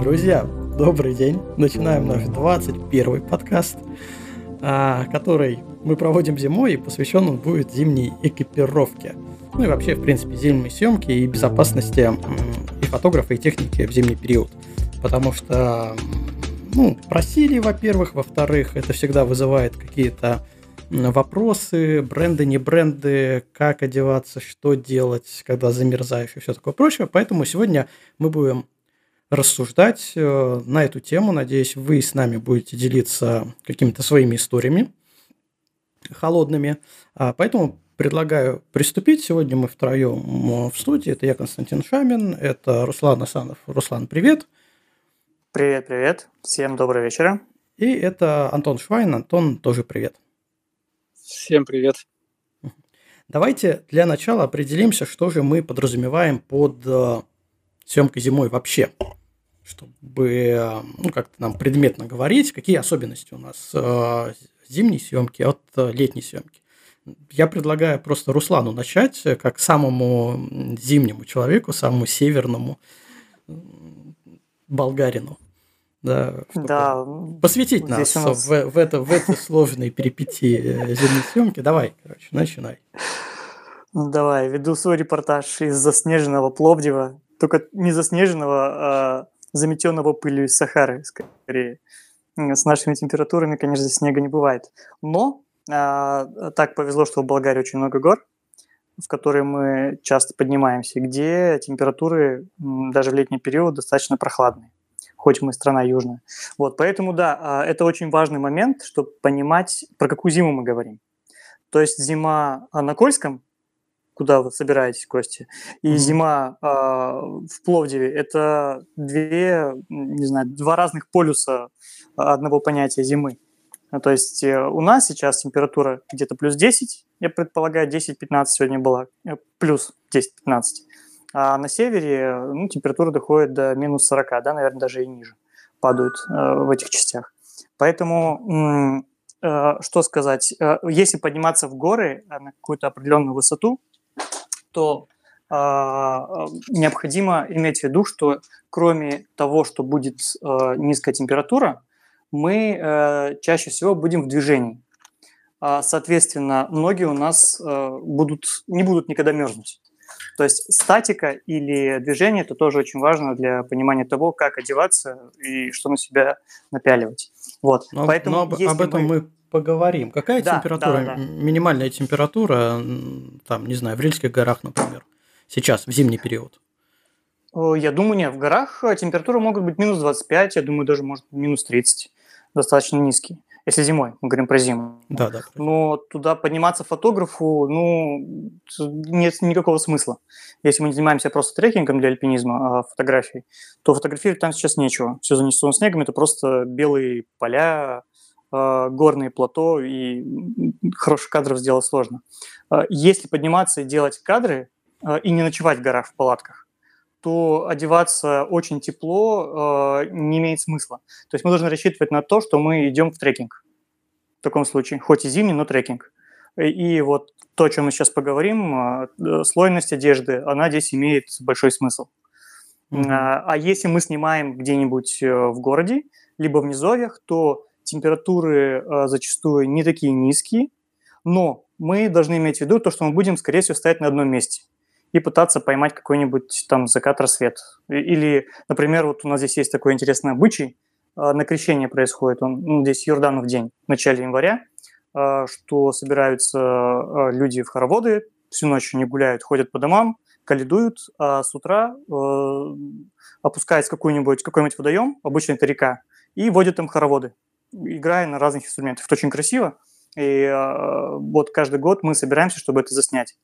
Друзья, добрый день. Начинаем наш 21 подкаст, а, который мы проводим зимой и посвящен он будет зимней экипировке. Ну и вообще, в принципе, зимней съемке и безопасности и фотографа, и техники в зимний период. Потому что, ну, просили, во-первых, во-вторых, это всегда вызывает какие-то вопросы, бренды, не бренды, как одеваться, что делать, когда замерзаешь и все такое прочее. Поэтому сегодня мы будем рассуждать э, на эту тему. Надеюсь, вы с нами будете делиться какими-то своими историями холодными. А, поэтому предлагаю приступить. Сегодня мы втроем в студии. Это я, Константин Шамин, это Руслан Асанов. Руслан, привет. Привет, привет. Всем доброго вечера. И это Антон Швайн. Антон, тоже привет. Всем привет. Давайте для начала определимся, что же мы подразумеваем под э, съемкой зимой вообще чтобы ну, как-то нам предметно говорить, какие особенности у нас э, зимней съемки от э, летней съемки. Я предлагаю просто Руслану начать, как самому зимнему человеку, самому северному болгарину. Да, да посвятить нас, нас... В, в, это, в эти сложные перипетии э, зимней съемки. Давай, короче, начинай. Ну, давай, веду свой репортаж из заснеженного Пловдива. Только не заснеженного, а заметенного пылью из Сахары, скорее. С нашими температурами, конечно, снега не бывает. Но а, так повезло, что в Болгарии очень много гор, в которые мы часто поднимаемся, где температуры даже в летний период достаточно прохладные, хоть мы страна южная. Вот, поэтому, да, а, это очень важный момент, чтобы понимать, про какую зиму мы говорим. То есть зима на Кольском куда вы собираетесь, Кости. И mm-hmm. зима э, в Пловдиве – это две, не знаю, два разных полюса одного понятия зимы. Ну, то есть э, у нас сейчас температура где-то плюс 10, я предполагаю, 10-15 сегодня была, э, плюс 10-15. А на севере ну, температура доходит до минус 40, да, наверное, даже и ниже падают э, в этих частях. Поэтому, э, что сказать, э, если подниматься в горы на какую-то определенную высоту, то э, необходимо иметь в виду, что кроме того, что будет э, низкая температура, мы э, чаще всего будем в движении. Соответственно, ноги у нас э, будут, не будут никогда мерзнуть. То есть статика или движение – это тоже очень важно для понимания того, как одеваться и что на себя напяливать. Вот. Но, Поэтому, но об, об этом мы... мы поговорим. Какая да, температура, да, да. минимальная температура, там, не знаю, в Рильских горах, например, сейчас, в зимний период? Я думаю, нет, в горах э, температура могут быть минус 25, я думаю, даже может минус 30, достаточно низкий. Если зимой, мы говорим про зиму. Да, да. Но туда подниматься фотографу, ну, нет никакого смысла. Если мы не занимаемся просто трекингом для альпинизма, а фотографией, то фотографировать там сейчас нечего. Все занесено снегом, это просто белые поля, горные плато, и хороших кадров сделать сложно. А, если подниматься и делать кадры, а, и не ночевать в горах в палатках, то одеваться очень тепло не имеет смысла. То есть мы должны рассчитывать на то, что мы идем в трекинг. В таком случае, хоть и зимний, но трекинг. И вот то, о чем мы сейчас поговорим, слойность одежды, она здесь имеет большой смысл. Mm-hmm. А если мы снимаем где-нибудь э, в городе, либо в низовьях, то температуры э, зачастую не такие низкие, но мы должны иметь в виду то, что мы будем, скорее всего, стоять на одном месте и пытаться поймать какой-нибудь там закат-рассвет. Или, например, вот у нас здесь есть такой интересный обычай, э, на крещение происходит, он ну, здесь Йорданов день, в начале января, э, что собираются э, люди в хороводы, всю ночь не гуляют, ходят по домам, каледуют, а с утра э, опускается какой-нибудь какой водоем, обычно это река, и водят там хороводы играя на разных инструментах. Это очень красиво. И э, вот каждый год мы собираемся, чтобы это заснять.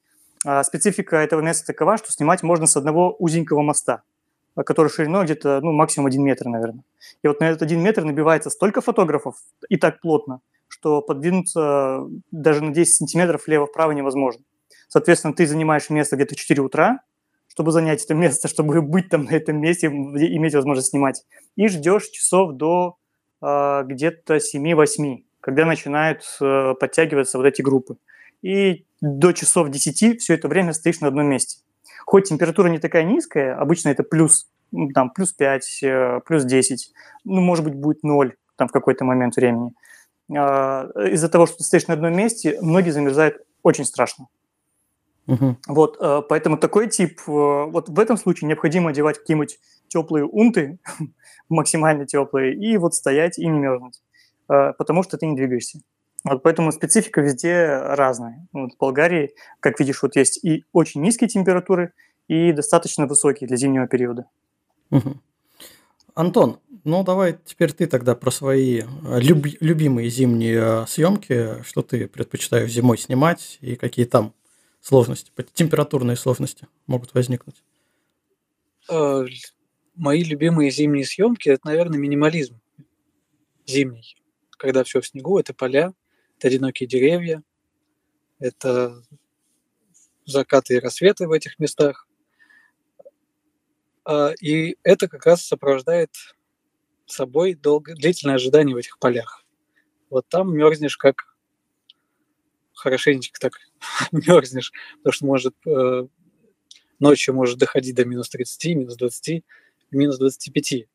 А специфика этого места такова, что снимать можно с одного узенького моста, который шириной где-то ну, максимум один метр, наверное. И вот на этот один метр набивается столько фотографов и так плотно, что подвинуться даже на 10 сантиметров влево-вправо невозможно. Соответственно, ты занимаешь место где-то в 4 утра, чтобы занять это место, чтобы быть там на этом месте, иметь возможность снимать. И ждешь часов до а, где-то 7-8, когда начинают э, подтягиваться вот эти группы. И до часов 10 все это время стоишь на одном месте. Хоть температура не такая низкая, обычно это плюс там плюс 5, э, плюс 10, ну, может быть, будет 0 там в какой-то момент времени. А, из-за того, что ты стоишь на одном месте, ноги замерзают очень страшно. Угу. Вот, э, поэтому такой тип, вот в этом случае необходимо одевать какие-нибудь теплые унты, максимально теплые, и вот стоять и не мерзнуть, потому что ты не двигаешься. Вот поэтому специфика везде разная. Вот в Болгарии, как видишь, вот есть и очень низкие температуры, и достаточно высокие для зимнего периода. Угу. Антон, ну давай теперь ты тогда про свои э, люб любимые зимние э, съемки, что ты предпочитаешь зимой снимать и какие там сложности, температурные сложности могут возникнуть. Мои любимые зимние съемки это, наверное, минимализм зимний, когда все в снегу, это поля, это одинокие деревья, это закаты и рассветы в этих местах. А, и это как раз сопровождает собой долго, длительное ожидание в этих полях. Вот там мерзнешь как хорошенечко так мерзнешь, потому что может э, ночью может доходить до минус 30, минус 20, минус 25.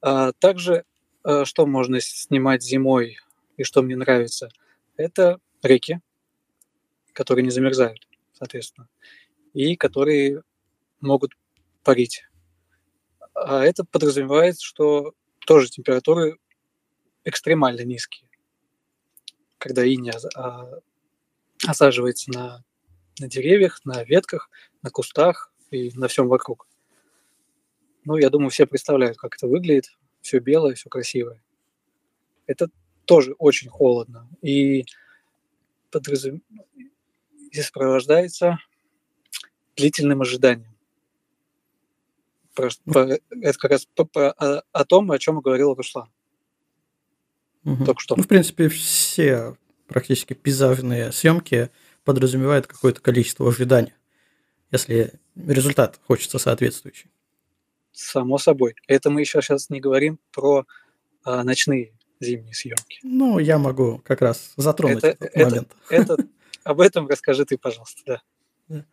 А также, э, что можно снимать зимой и что мне нравится, это реки, которые не замерзают, соответственно, и которые могут парить. А это подразумевает, что тоже температуры экстремально низкие, когда инь а, осаживается на, на деревьях, на ветках, на кустах и на всем вокруг. Ну, я думаю, все представляют, как это выглядит. Все белое, все красивое. Это тоже очень холодно. И подразум... и сопровождается длительным ожиданием. Просто по, это как раз по, по, о, том, о чем говорила Руслан. Угу. Только что. Ну, в принципе, все практически пейзажные съемки подразумевают какое-то количество ожиданий, если результат хочется соответствующий. Само собой. Это мы еще сейчас не говорим про а, ночные зимние съемки. Ну, я могу как раз затронуть это, этот это, момент. Это, об этом расскажи ты, пожалуйста, да.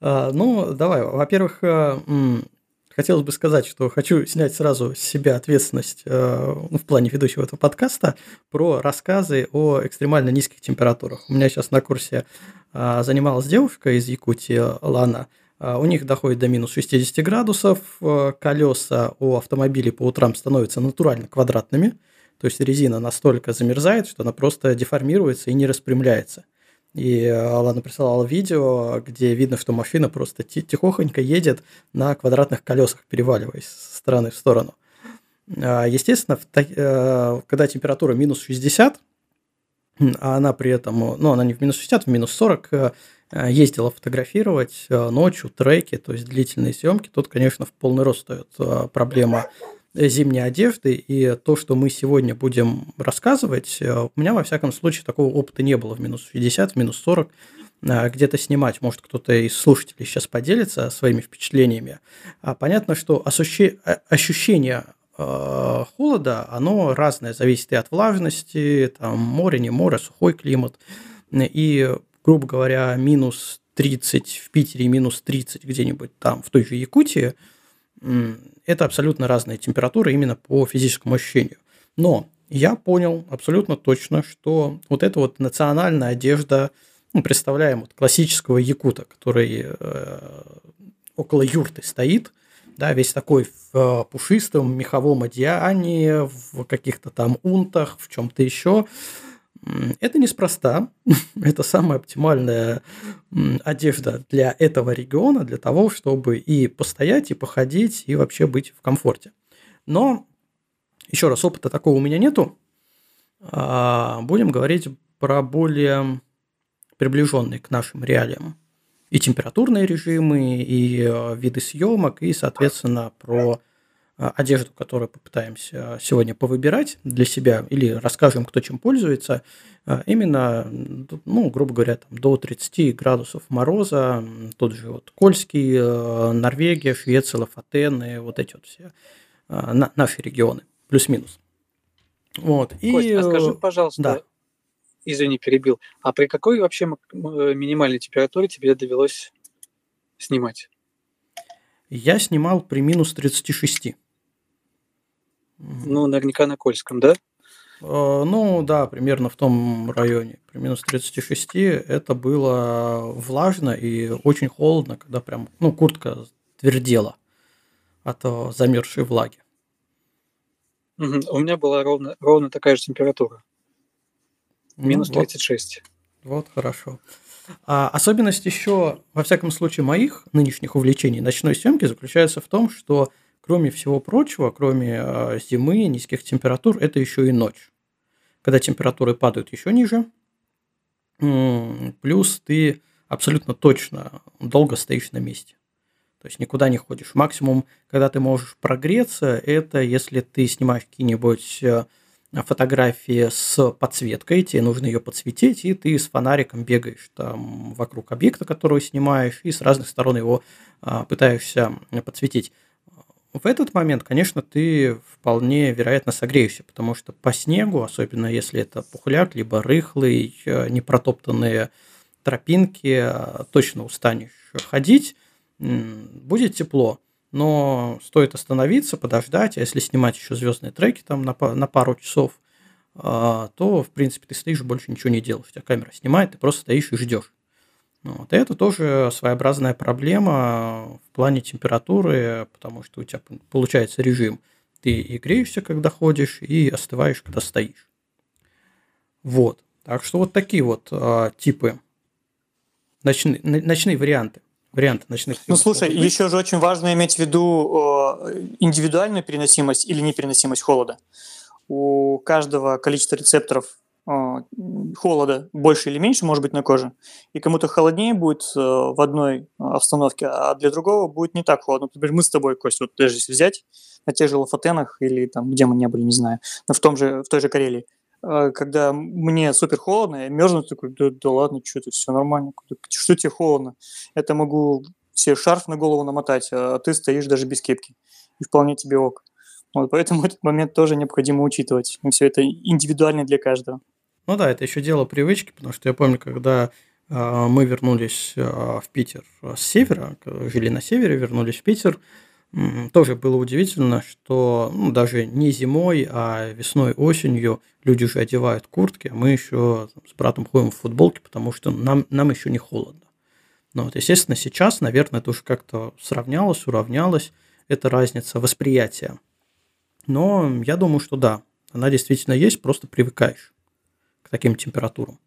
А, ну, давай. Во-первых, э, хотелось бы сказать, что хочу снять сразу с себя ответственность э, в плане ведущего этого подкаста про рассказы о экстремально низких температурах. У меня сейчас на курсе э, занималась девушка из Якутии, Лана. Э, у них доходит до минус 60 градусов, э, колеса у автомобилей по утрам становятся натурально квадратными, то есть резина настолько замерзает, что она просто деформируется и не распрямляется. И Алана присылала видео, где видно, что машина просто тихохонько едет на квадратных колесах, переваливаясь с стороны в сторону. А, естественно, э, когда температура минус 60, а она при этом, ну, она не в минус 60, а в минус 40, э, ездила фотографировать э, ночью треки, то есть длительные съемки, тут, конечно, в полный рост стоит проблема зимней одежды, и то, что мы сегодня будем рассказывать, э, у меня, во всяком случае, такого опыта не было в минус 60, в минус 40, э, где-то снимать. Может, кто-то из слушателей сейчас поделится своими впечатлениями. А понятно, что э, ощущение холода, оно разное, зависит и от влажности, там море, не море, сухой климат. И, грубо говоря, минус 30 в Питере, минус 30 где-нибудь там в той же Якутии – это абсолютно разные температуры именно по физическому ощущению. Но я понял абсолютно точно, что вот эта вот национальная одежда, ну, представляем вот классического якута, который э, около юрты стоит, да, весь такой в э, пушистом меховом одеянии, в каких-то там унтах, в чем-то еще, это неспроста. Это самая оптимальная одежда для этого региона, для того, чтобы и постоять, и походить, и вообще быть в комфорте. Но, еще раз, опыта такого у меня нету. А, будем говорить про более приближенные к нашим реалиям и температурные режимы, и э, виды съемок, и, соответственно, про одежду, которую попытаемся сегодня повыбирать для себя или расскажем, кто чем пользуется, а, именно, ну, грубо говоря, там, до 30 градусов мороза, тот же вот Кольский, э, Норвегия, Швеция, Лафатены, вот эти вот все а, на, наши регионы, плюс-минус. Вот. И, Кость, а скажи, пожалуйста, да. извини, перебил, а при какой вообще минимальной температуре тебе довелось снимать? я снимал при минус 36. Ну, наверняка на Кольском, да? Э, ну да, примерно в том районе. При минус 36 это было влажно и очень холодно, когда прям, ну, куртка твердела от э, замерзшей влаги. Угу. У меня была ровно, ровно такая же температура. Ну минус ну, 36. Вот, вот хорошо. А особенность еще, во всяком случае, моих нынешних увлечений ночной съемки заключается в том, что кроме всего прочего, кроме э, зимы, низких температур, это еще и ночь. Когда температуры падают еще ниже, плюс ты абсолютно точно долго стоишь на месте. То есть никуда не ходишь. Максимум, когда ты можешь прогреться, это если ты снимаешь какие-нибудь э, фотографии с подсветкой, тебе нужно ее подсветить, и ты с фонариком бегаешь там вокруг объекта, который снимаешь, и с разных сторон его а, пытаешься подсветить. В этот момент, конечно, ты вполне вероятно согреешься, потому что по снегу, особенно если это пухляк, либо рыхлый, э, непротоптанные тропинки, э, точно устанешь ходить, будет тепло, но стоит остановиться, подождать, а если снимать еще звездные треки там на, пару часов, э, то, в принципе, ты стоишь больше ничего не делаешь. У тебя камера снимает, ты просто стоишь и ждешь. Вот. И это тоже своеобразная проблема в плане температуры, потому что у тебя получается режим. Ты и греешься, когда ходишь, и остываешь, когда стоишь. Вот. Так что вот такие вот а, типы, ночные, ночные варианты. Варианты ночных Ну, слушай, еще же очень важно иметь в виду индивидуальную переносимость или непереносимость холода. У каждого количества рецепторов холода больше или меньше может быть на коже, и кому-то холоднее будет э, в одной обстановке, а для другого будет не так холодно. Например, мы с тобой, Кость, вот даже если взять на тех же Лафатенах или там, где мы не были, не знаю, но в, том же, в той же Карелии, э, когда мне супер холодно, я мерзну, такой, да, да ладно, что это, все нормально, что тебе холодно? Это могу себе шарф на голову намотать, а ты стоишь даже без кепки, и вполне тебе ок. Вот, поэтому этот момент тоже необходимо учитывать. И все это индивидуально для каждого. Ну да, это еще дело привычки, потому что я помню, когда э, мы вернулись э, в Питер с севера, жили на севере, вернулись в Питер, тоже было удивительно, что ну, даже не зимой, а весной, осенью люди уже одевают куртки, а мы еще с братом ходим в футболке, потому что нам, нам еще не холодно. Но вот, естественно, сейчас, наверное, это уже как-то сравнялось, уравнялось, эта разница восприятия. Но я думаю, что да, она действительно есть, просто привыкаешь к таким температурам.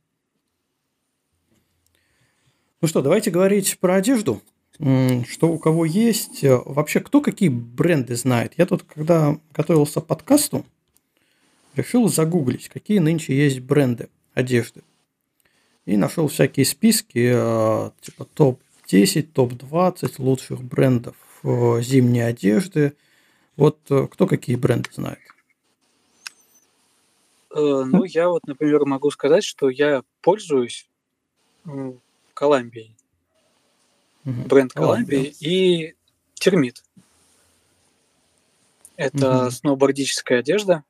Ну что, давайте говорить про одежду. Что у кого есть. Вообще, кто какие бренды знает? Я тут, когда готовился к подкасту, решил загуглить, какие нынче есть бренды одежды. И нашел всякие списки, э, типа топ-10, топ-20 лучших брендов э, зимней одежды. Вот э, кто какие бренды знает? Э, ну, я вот, например, могу сказать, что я пользуюсь Коламбией. Бренд Коламбии и Термит. Это сноубордическая одежда,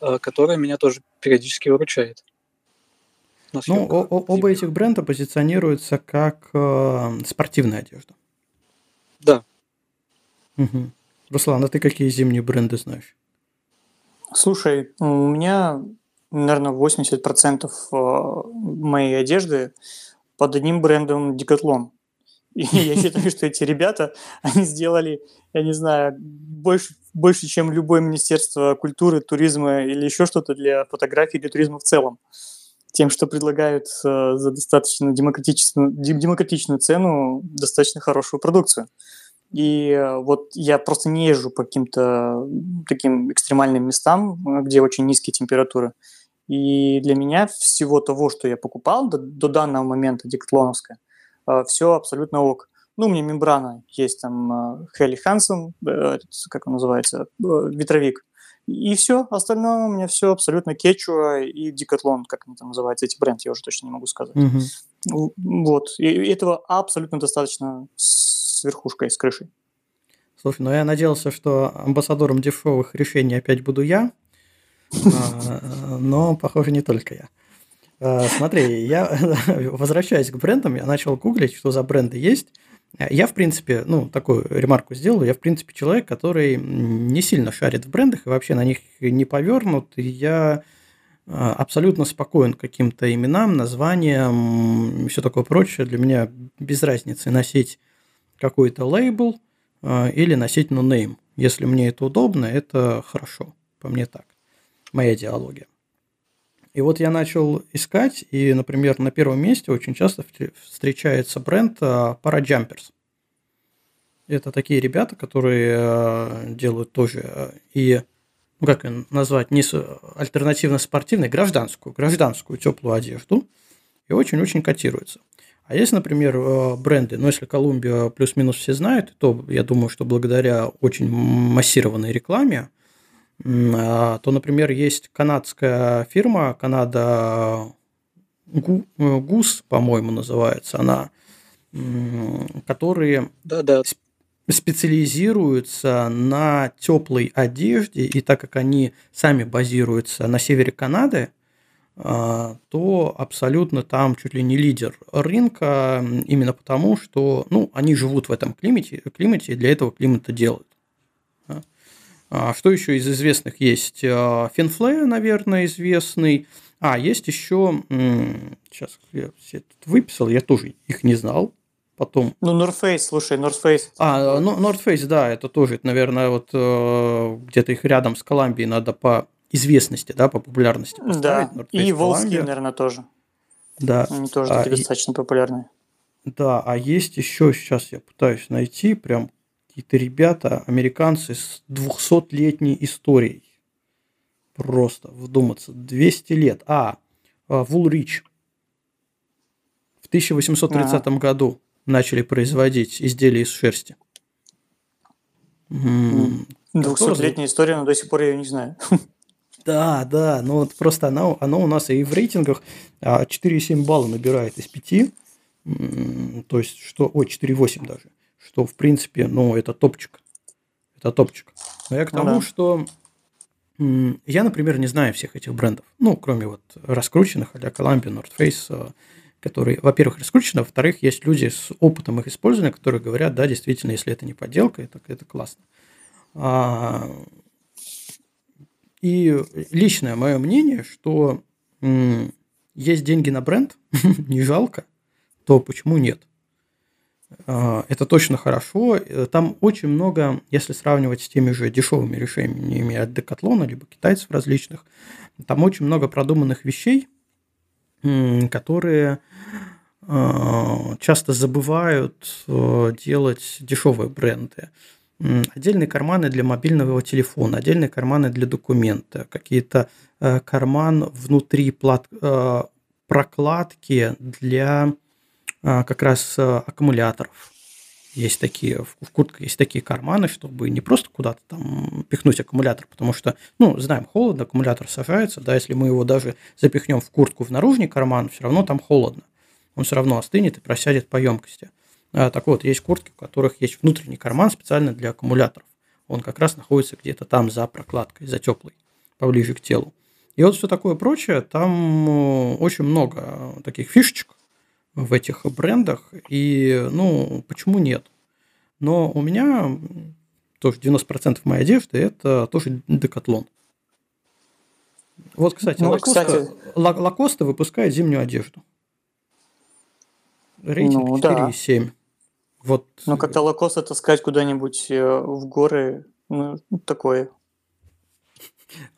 э, которая меня тоже периодически выручает. Ну, оба этих бренда позиционируются как э, спортивная одежда. Да. Угу. Руслан, а ты какие зимние бренды знаешь? Слушай, у меня, наверное, 80% э, моей одежды под одним брендом Decathlon. И я считаю, что эти ребята, они сделали, я не знаю, больше, больше, чем любое Министерство культуры, туризма или еще что-то для фотографии, для туризма в целом. Тем, что предлагают э, за достаточно демократичную, демократичную цену достаточно хорошую продукцию. И э, вот я просто не езжу по каким-то таким экстремальным местам, э, где очень низкие температуры. И для меня всего того, что я покупал до, до данного момента, декатлоновское, э, все абсолютно ок. Ну, у меня мембрана есть там Хелли Хансен, как он называется, ветровик. И все, остальное у меня все абсолютно кетчуа и декатлон, как они там называются, эти бренды, я уже точно не могу сказать. Mm-hmm. Вот, и этого абсолютно достаточно с верхушкой, с крышей. Слушай, ну я надеялся, что амбассадором дешевых решений опять буду я, а, но, похоже, не только я. А, смотри, я возвращаясь к брендам, я начал гуглить, что за бренды есть. Я, в принципе, ну, такую ремарку сделал, я, в принципе, человек, который не сильно шарит в брендах и вообще на них не повернут, и я а, абсолютно спокоен каким-то именам, названиям все такое прочее. Для меня без разницы носить какой-то лейбл а, или носить no-name. Если мне это удобно, это хорошо. По мне так. Моя идеология. И вот я начал искать, и, например, на первом месте очень часто встречается бренд Parajumpers. Это такие ребята, которые а, делают тоже и ну как назвать, не альтернативно спортивной, гражданскую, гражданскую теплую одежду, и очень-очень котируется. А есть, например, э, бренды, ну, если Колумбия плюс-минус все знают, то я думаю, что благодаря очень массированной рекламе, а, то, например, есть канадская фирма, Канада Гус, по-моему, называется она, которые да, да специализируются на теплой одежде, и так как они сами базируются на севере Канады, то абсолютно там чуть ли не лидер рынка, именно потому, что ну, они живут в этом климате, климате и для этого климата делают. А что еще из известных есть? Финфле, наверное, известный. А, есть еще, сейчас я все тут выписал, я тоже их не знал потом. Ну, North Face, слушай, North Face. А, ну, North Face, да, это тоже, наверное, вот э, где-то их рядом с Колумбией надо по известности, да, по популярности. Да, и Волски, наверное, тоже. Да. Они тоже а, достаточно и, популярные. Да, а есть еще, сейчас я пытаюсь найти, прям какие-то ребята, американцы с 200-летней историей. Просто вдуматься, 200 лет. А, Вулрич в 1830 ага. году начали производить изделия из шерсти. Двухсотлетняя история, но до сих пор я ее не знаю. Да, да, но вот просто оно, оно у нас и в рейтингах 4,7 а, балла набирает из 5. То есть, что... Ой, 4,8 даже. Что, в принципе, ну, это топчик. Это топчик. Но я к ну тому, ну, да. что я, например, не знаю всех этих брендов. Ну, кроме вот раскрученных, а-ля Columbia, North Face, которые, во-первых, раскручены, во-вторых, есть люди с опытом их использования, которые говорят, да, действительно, если это не подделка, это, это классно. А, и личное мое мнение, что м, есть деньги на бренд, не жалко, то почему нет? А, это точно хорошо. Там очень много, если сравнивать с теми же дешевыми решениями от Decathlon, либо китайцев различных, там очень много продуманных вещей, которые а, часто забывают э, делать дешевые бренды. Отдельные карманы для мобильного телефона, отдельные карманы для документа, какие-то э, карман внутри плат, э, прокладки для как раз аккумуляторов. Есть такие, в куртке есть такие карманы, чтобы не просто куда-то там пихнуть аккумулятор, потому что, ну, знаем, холодно, аккумулятор сажается, да, если мы его даже запихнем в куртку в наружный карман, все равно там холодно. Он все равно остынет и просядет по емкости. А, так вот, есть куртки, у которых есть внутренний карман специально для аккумуляторов. Он как раз находится где-то там за прокладкой, за теплой, поближе к телу. И вот все такое прочее, там э, очень много таких фишечек, в этих брендах, и, ну, почему нет? Но у меня тоже 90% моей одежды – это тоже декатлон. Вот, кстати, ну, Лакоста, кстати... Лакоста выпускает зимнюю одежду. Рейтинг ну, 4,7. Да. Вот. Ну, как-то Лакоста таскать куда-нибудь э, в горы, ну, такое.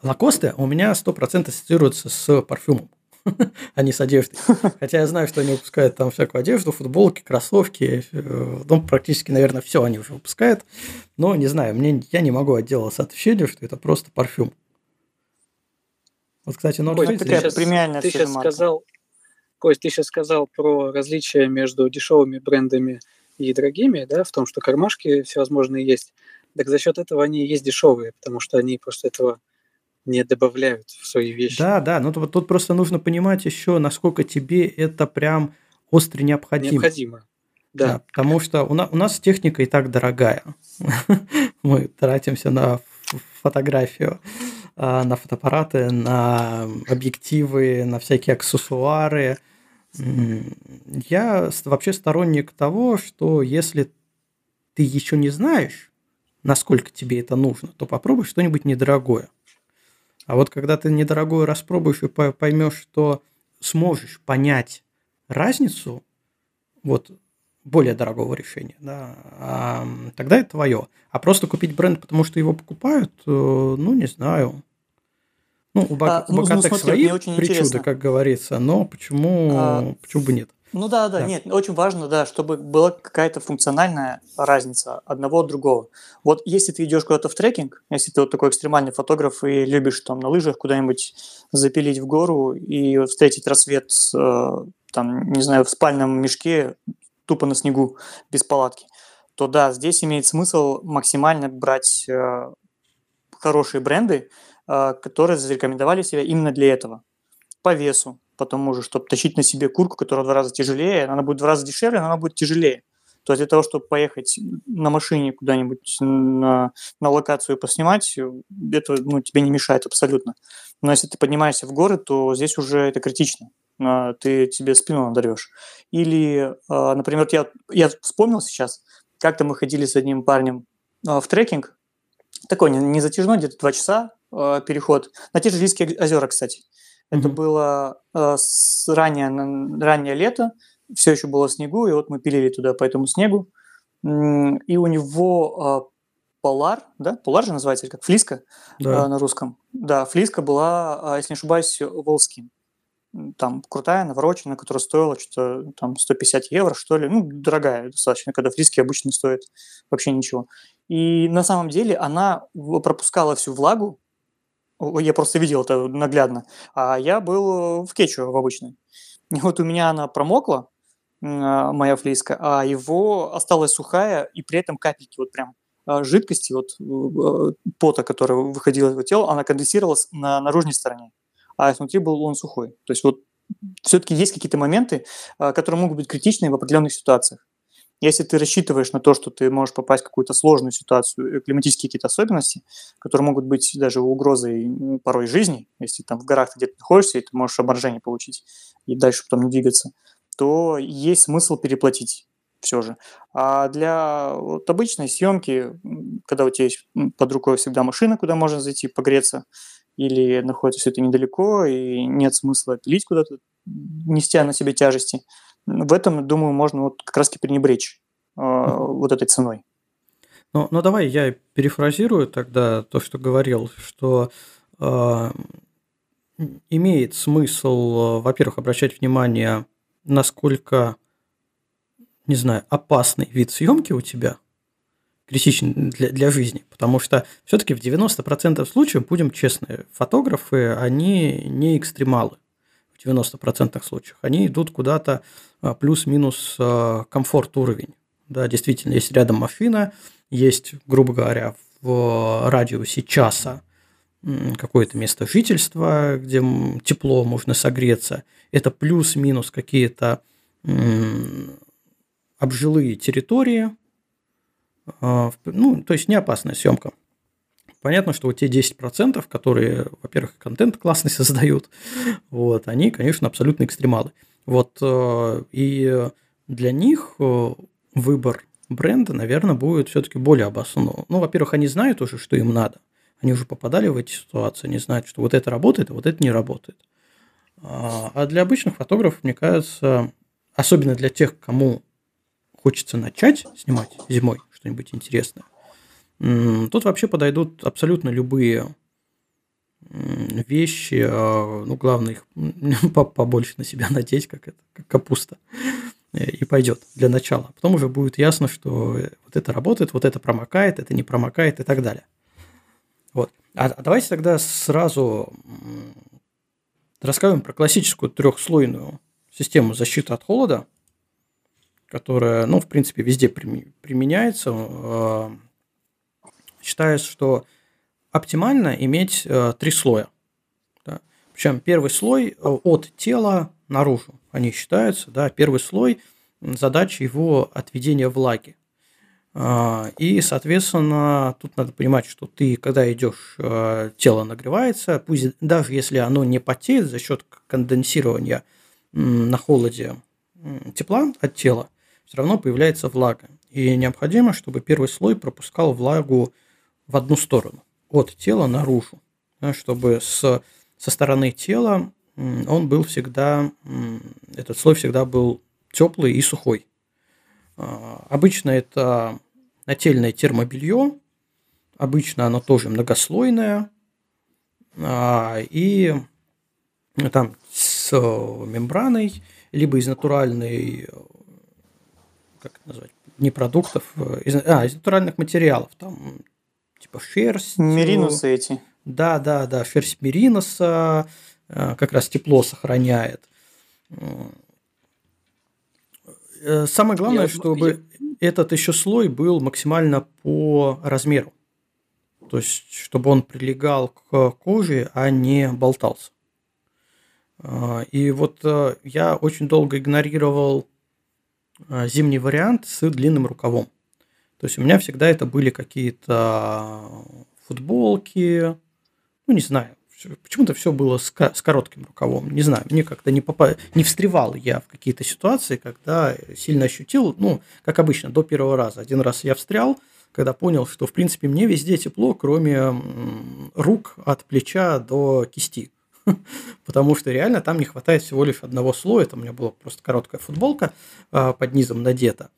Лакосты у меня 100% ассоциируются с парфюмом. а не с одеждой. Хотя я знаю, что они выпускают там всякую одежду, футболки, кроссовки, э, ну, практически, наверное, все они уже выпускают. Но не знаю, мне, я не могу отделаться от ощущения, что это просто парфюм. Вот, кстати, North Face... Ты, сейчас, ты сейчас сказал, Кость, ты сейчас сказал про различия между дешевыми брендами и дорогими, да, в том, что кармашки всевозможные есть. Так за счет этого они есть дешевые, потому что они просто этого не добавляют в свои вещи. Да, да, но тут, тут просто нужно понимать еще, насколько тебе это прям остро необходимо. Необходимо. Да. да потому что у нас, у нас техника и так дорогая. Мы тратимся на фотографию, а, на фотоаппараты, на объективы, на всякие аксессуары. Я вообще сторонник того, что если ты еще не знаешь, насколько тебе это нужно, то попробуй что-нибудь недорогое. А вот когда ты недорогое распробуешь и поймешь, что сможешь понять разницу, вот более дорогого решения, да, тогда это твое. А просто купить бренд, потому что его покупают, э, ну, не знаю. Ну, у, Бак, а, ну, ну, смотри, свои очень причуды, интересно. как говорится, но почему, а, почему бы нет? Ну да, да, да, нет, очень важно, да, чтобы была какая-то функциональная разница одного от другого. Вот если ты идешь куда-то в трекинг, если ты вот такой экстремальный фотограф и любишь там на лыжах куда-нибудь запилить в гору и встретить рассвет, э, там, не знаю, в спальном мешке, тупо на снегу, без палатки, то да, здесь имеет смысл максимально брать э, хорошие бренды, которые зарекомендовали себя именно для этого. По весу, потому что, чтобы тащить на себе куртку, которая в два раза тяжелее, она будет в два раза дешевле, но она будет тяжелее. То есть для того, чтобы поехать на машине куда-нибудь на, на локацию поснимать, это ну, тебе не мешает абсолютно. Но если ты поднимаешься в горы, то здесь уже это критично. А, ты тебе спину надорвешь. Или, а, например, я, я вспомнил сейчас, как-то мы ходили с одним парнем а, в трекинг, такой не затяжной, где-то два часа переход, на те же Лийские озера, кстати. Это mm-hmm. было э, с ранее, раннее лето, все еще было снегу, и вот мы пилили туда по этому снегу. И у него э, Полар, да, Полар же называется, как Флиска да. э, на русском. Да, Флиска была, э, если не ошибаюсь, Волским. Там крутая, навороченная, которая стоила что-то там 150 евро, что ли. Ну, дорогая достаточно, когда флиски обычно стоят вообще ничего. И на самом деле она пропускала всю влагу, я просто видел это наглядно. А я был в кетчу в обычной. И вот у меня она промокла, а, моя флиска, а его осталась сухая, и при этом капельки вот прям а, жидкости, вот э, пота, который выходил из его тела, она конденсировалась на наружной стороне, а внутри был он сухой. То есть вот все-таки есть какие-то моменты, а, которые могут быть критичны в определенных ситуациях. Если ты рассчитываешь на то, что ты можешь попасть в какую-то сложную ситуацию, э, климатические какие-то особенности, которые могут быть даже угрозой порой жизни, если там в горах ты где-то находишься, и ты можешь обморожение получить и дальше потом не двигаться, то есть смысл переплатить все же. А для вот обычной съемки, когда у тебя есть под рукой всегда машина, куда можно зайти погреться, или находится все это недалеко, и нет смысла пилить куда-то, нести на себе тяжести – в этом, думаю, можно вот как раз-таки пренебречь э, вот этой ценой. Ну, ну, давай я перефразирую тогда то, что говорил, что э, имеет смысл, э, во-первых, обращать внимание, насколько, не знаю, опасный вид съемки у тебя, критичный для, для жизни, потому что все-таки в 90% случаев, будем честны, фотографы, они не экстремалы в 90% случаев. Они идут куда-то а, плюс-минус а, комфорт уровень. Да, действительно, есть рядом машина, есть, грубо говоря, в радиусе часа какое-то место жительства, где тепло, можно согреться. Это плюс-минус какие-то обжилые территории, а, ну, то есть не опасная съемка. Понятно, что вот те 10%, которые, во-первых, контент классный создают, вот, они, конечно, абсолютно экстремалы. Вот, э, и для них э, выбор бренда, наверное, будет все-таки более обоснованным. Ну, во-первых, они знают уже, что им надо. Они уже попадали в эти ситуации, они знают, что вот это работает, а вот это не работает. А, а для обычных фотографов, мне кажется, особенно для тех, кому хочется начать снимать зимой что-нибудь интересное, Тут вообще подойдут абсолютно любые вещи, а, ну, главное их побольше на себя надеть, как, это, как капуста, и пойдет для начала. Потом уже будет ясно, что вот это работает, вот это промокает, это не промокает и так далее. Вот. А, а давайте тогда сразу расскажем про классическую трехслойную систему защиты от холода, которая, ну, в принципе, везде применяется считается, что оптимально иметь э, три слоя. Да. Причем первый слой э, от тела наружу, они считаются, да, первый слой, задача его отведения влаги. А, и, соответственно, тут надо понимать, что ты, когда идешь, э, тело нагревается, пусть даже если оно не потеет за счет конденсирования на холоде тепла от тела, все равно появляется влага. И необходимо, чтобы первый слой пропускал влагу в одну сторону, от тела наружу, чтобы с, со стороны тела он был всегда, этот слой всегда был теплый и сухой. А, обычно это нательное термобелье, обычно оно тоже многослойное, а, и там с мембраной, либо из натуральной, как это назвать, не продуктов, из, а, из натуральных материалов, там типа шерсть. Меринусы эти. Да, да, да, шерсть мериноса а, как раз тепло сохраняет. Э, самое главное, я, чтобы я... этот еще слой был максимально по размеру. То есть, чтобы он прилегал к коже, а не болтался. И вот э, я очень долго игнорировал э, зимний вариант с длинным рукавом. То есть у меня всегда это были какие-то футболки, ну не знаю, почему-то все было с, с коротким рукавом. Не знаю, мне как-то не, попа... не встревал я в какие-то ситуации, когда сильно ощутил, ну, как обычно, до первого раза. Один раз я встрял, когда понял, что, в принципе, мне везде тепло, кроме рук от плеча до кисти. Потому что реально там не хватает всего лишь одного слоя. Там у меня была просто короткая футболка а, под низом надета.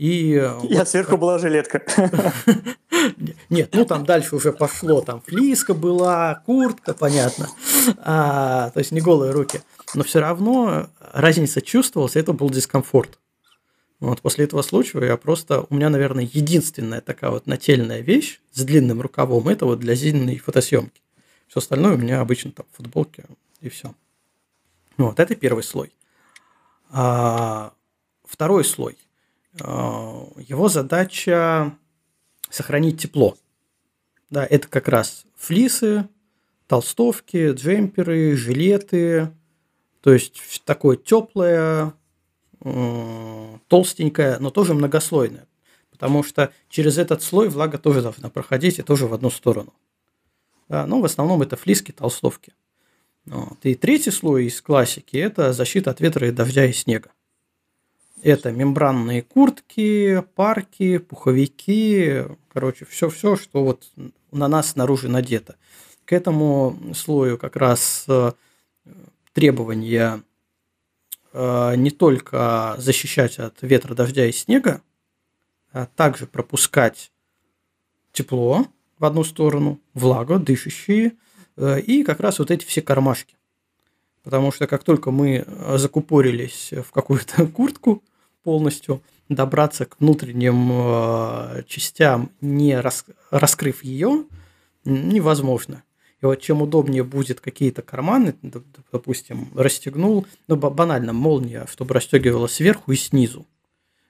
И Я вот, сверху была жилетка. Нет, ну там дальше уже пошло, там флиска была, куртка, понятно. А, то есть не голые руки. Но все равно разница чувствовалась, это был дискомфорт. Вот после этого случая я просто, у меня, наверное, единственная такая вот нательная вещь с длинным рукавом, это вот для зимней фотосъемки. Все остальное у меня обычно там футболки и все. Вот, это первый слой. А, второй слой – его задача сохранить тепло. Да, это как раз флисы, толстовки, джемперы, жилеты, то есть такое теплое, толстенькое, но тоже многослойное. Потому что через этот слой влага тоже должна проходить и тоже в одну сторону. Да, но в основном это флиски, толстовки. Вот. И третий слой из классики – это защита от ветра и дождя и снега. Это мембранные куртки, парки, пуховики, короче, все-все, что вот на нас снаружи надето. К этому слою как раз э, требования э, не только защищать от ветра, дождя и снега, а также пропускать тепло в одну сторону, влагу, дышащие, э, и как раз вот эти все кармашки. Потому что как только мы закупорились в какую-то куртку, полностью добраться к внутренним э, частям, не рас, раскрыв ее, невозможно. И вот чем удобнее будет какие-то карманы, допустим, расстегнул, ну, банально, молния, чтобы расстегивала сверху и снизу.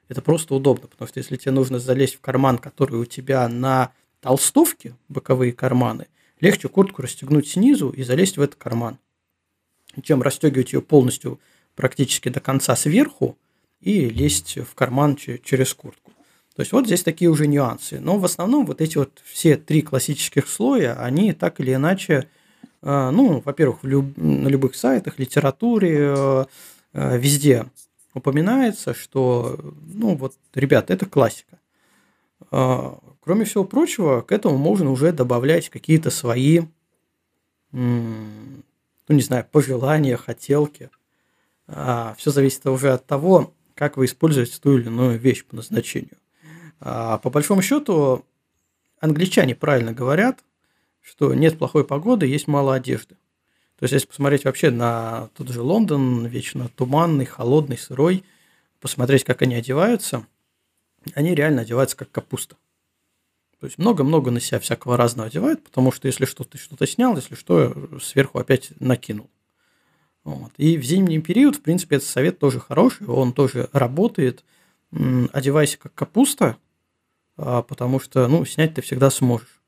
Это просто удобно, потому что если тебе нужно залезть в карман, который у тебя на толстовке, боковые карманы, легче куртку расстегнуть снизу и залезть в этот карман. Чем расстегивать ее полностью практически до конца сверху, и лезть в карман через куртку. То есть вот здесь такие уже нюансы. Но в основном вот эти вот все три классических слоя, они так или иначе, э, ну, во-первых, люб, на любых сайтах, литературе, э, э, везде упоминается, что, ну, вот, ребят, это классика. Кроме всего прочего, к этому можно уже добавлять какие-то свои, ну, не знаю, пожелания, хотелки. Все зависит уже от того, как вы используете ту или иную вещь по назначению. А по большому счету, англичане правильно говорят, что нет плохой погоды, есть мало одежды. То есть, если посмотреть вообще на тот же Лондон, вечно туманный, холодный, сырой, посмотреть, как они одеваются, они реально одеваются как капуста. То есть много-много на себя всякого разного одевают, потому что если что, ты что-то снял, если что, сверху опять накинул. Вот. И в зимний период, в принципе, этот совет тоже хороший, он тоже работает. Одевайся как капуста, а, потому что, ну, снять ты всегда сможешь.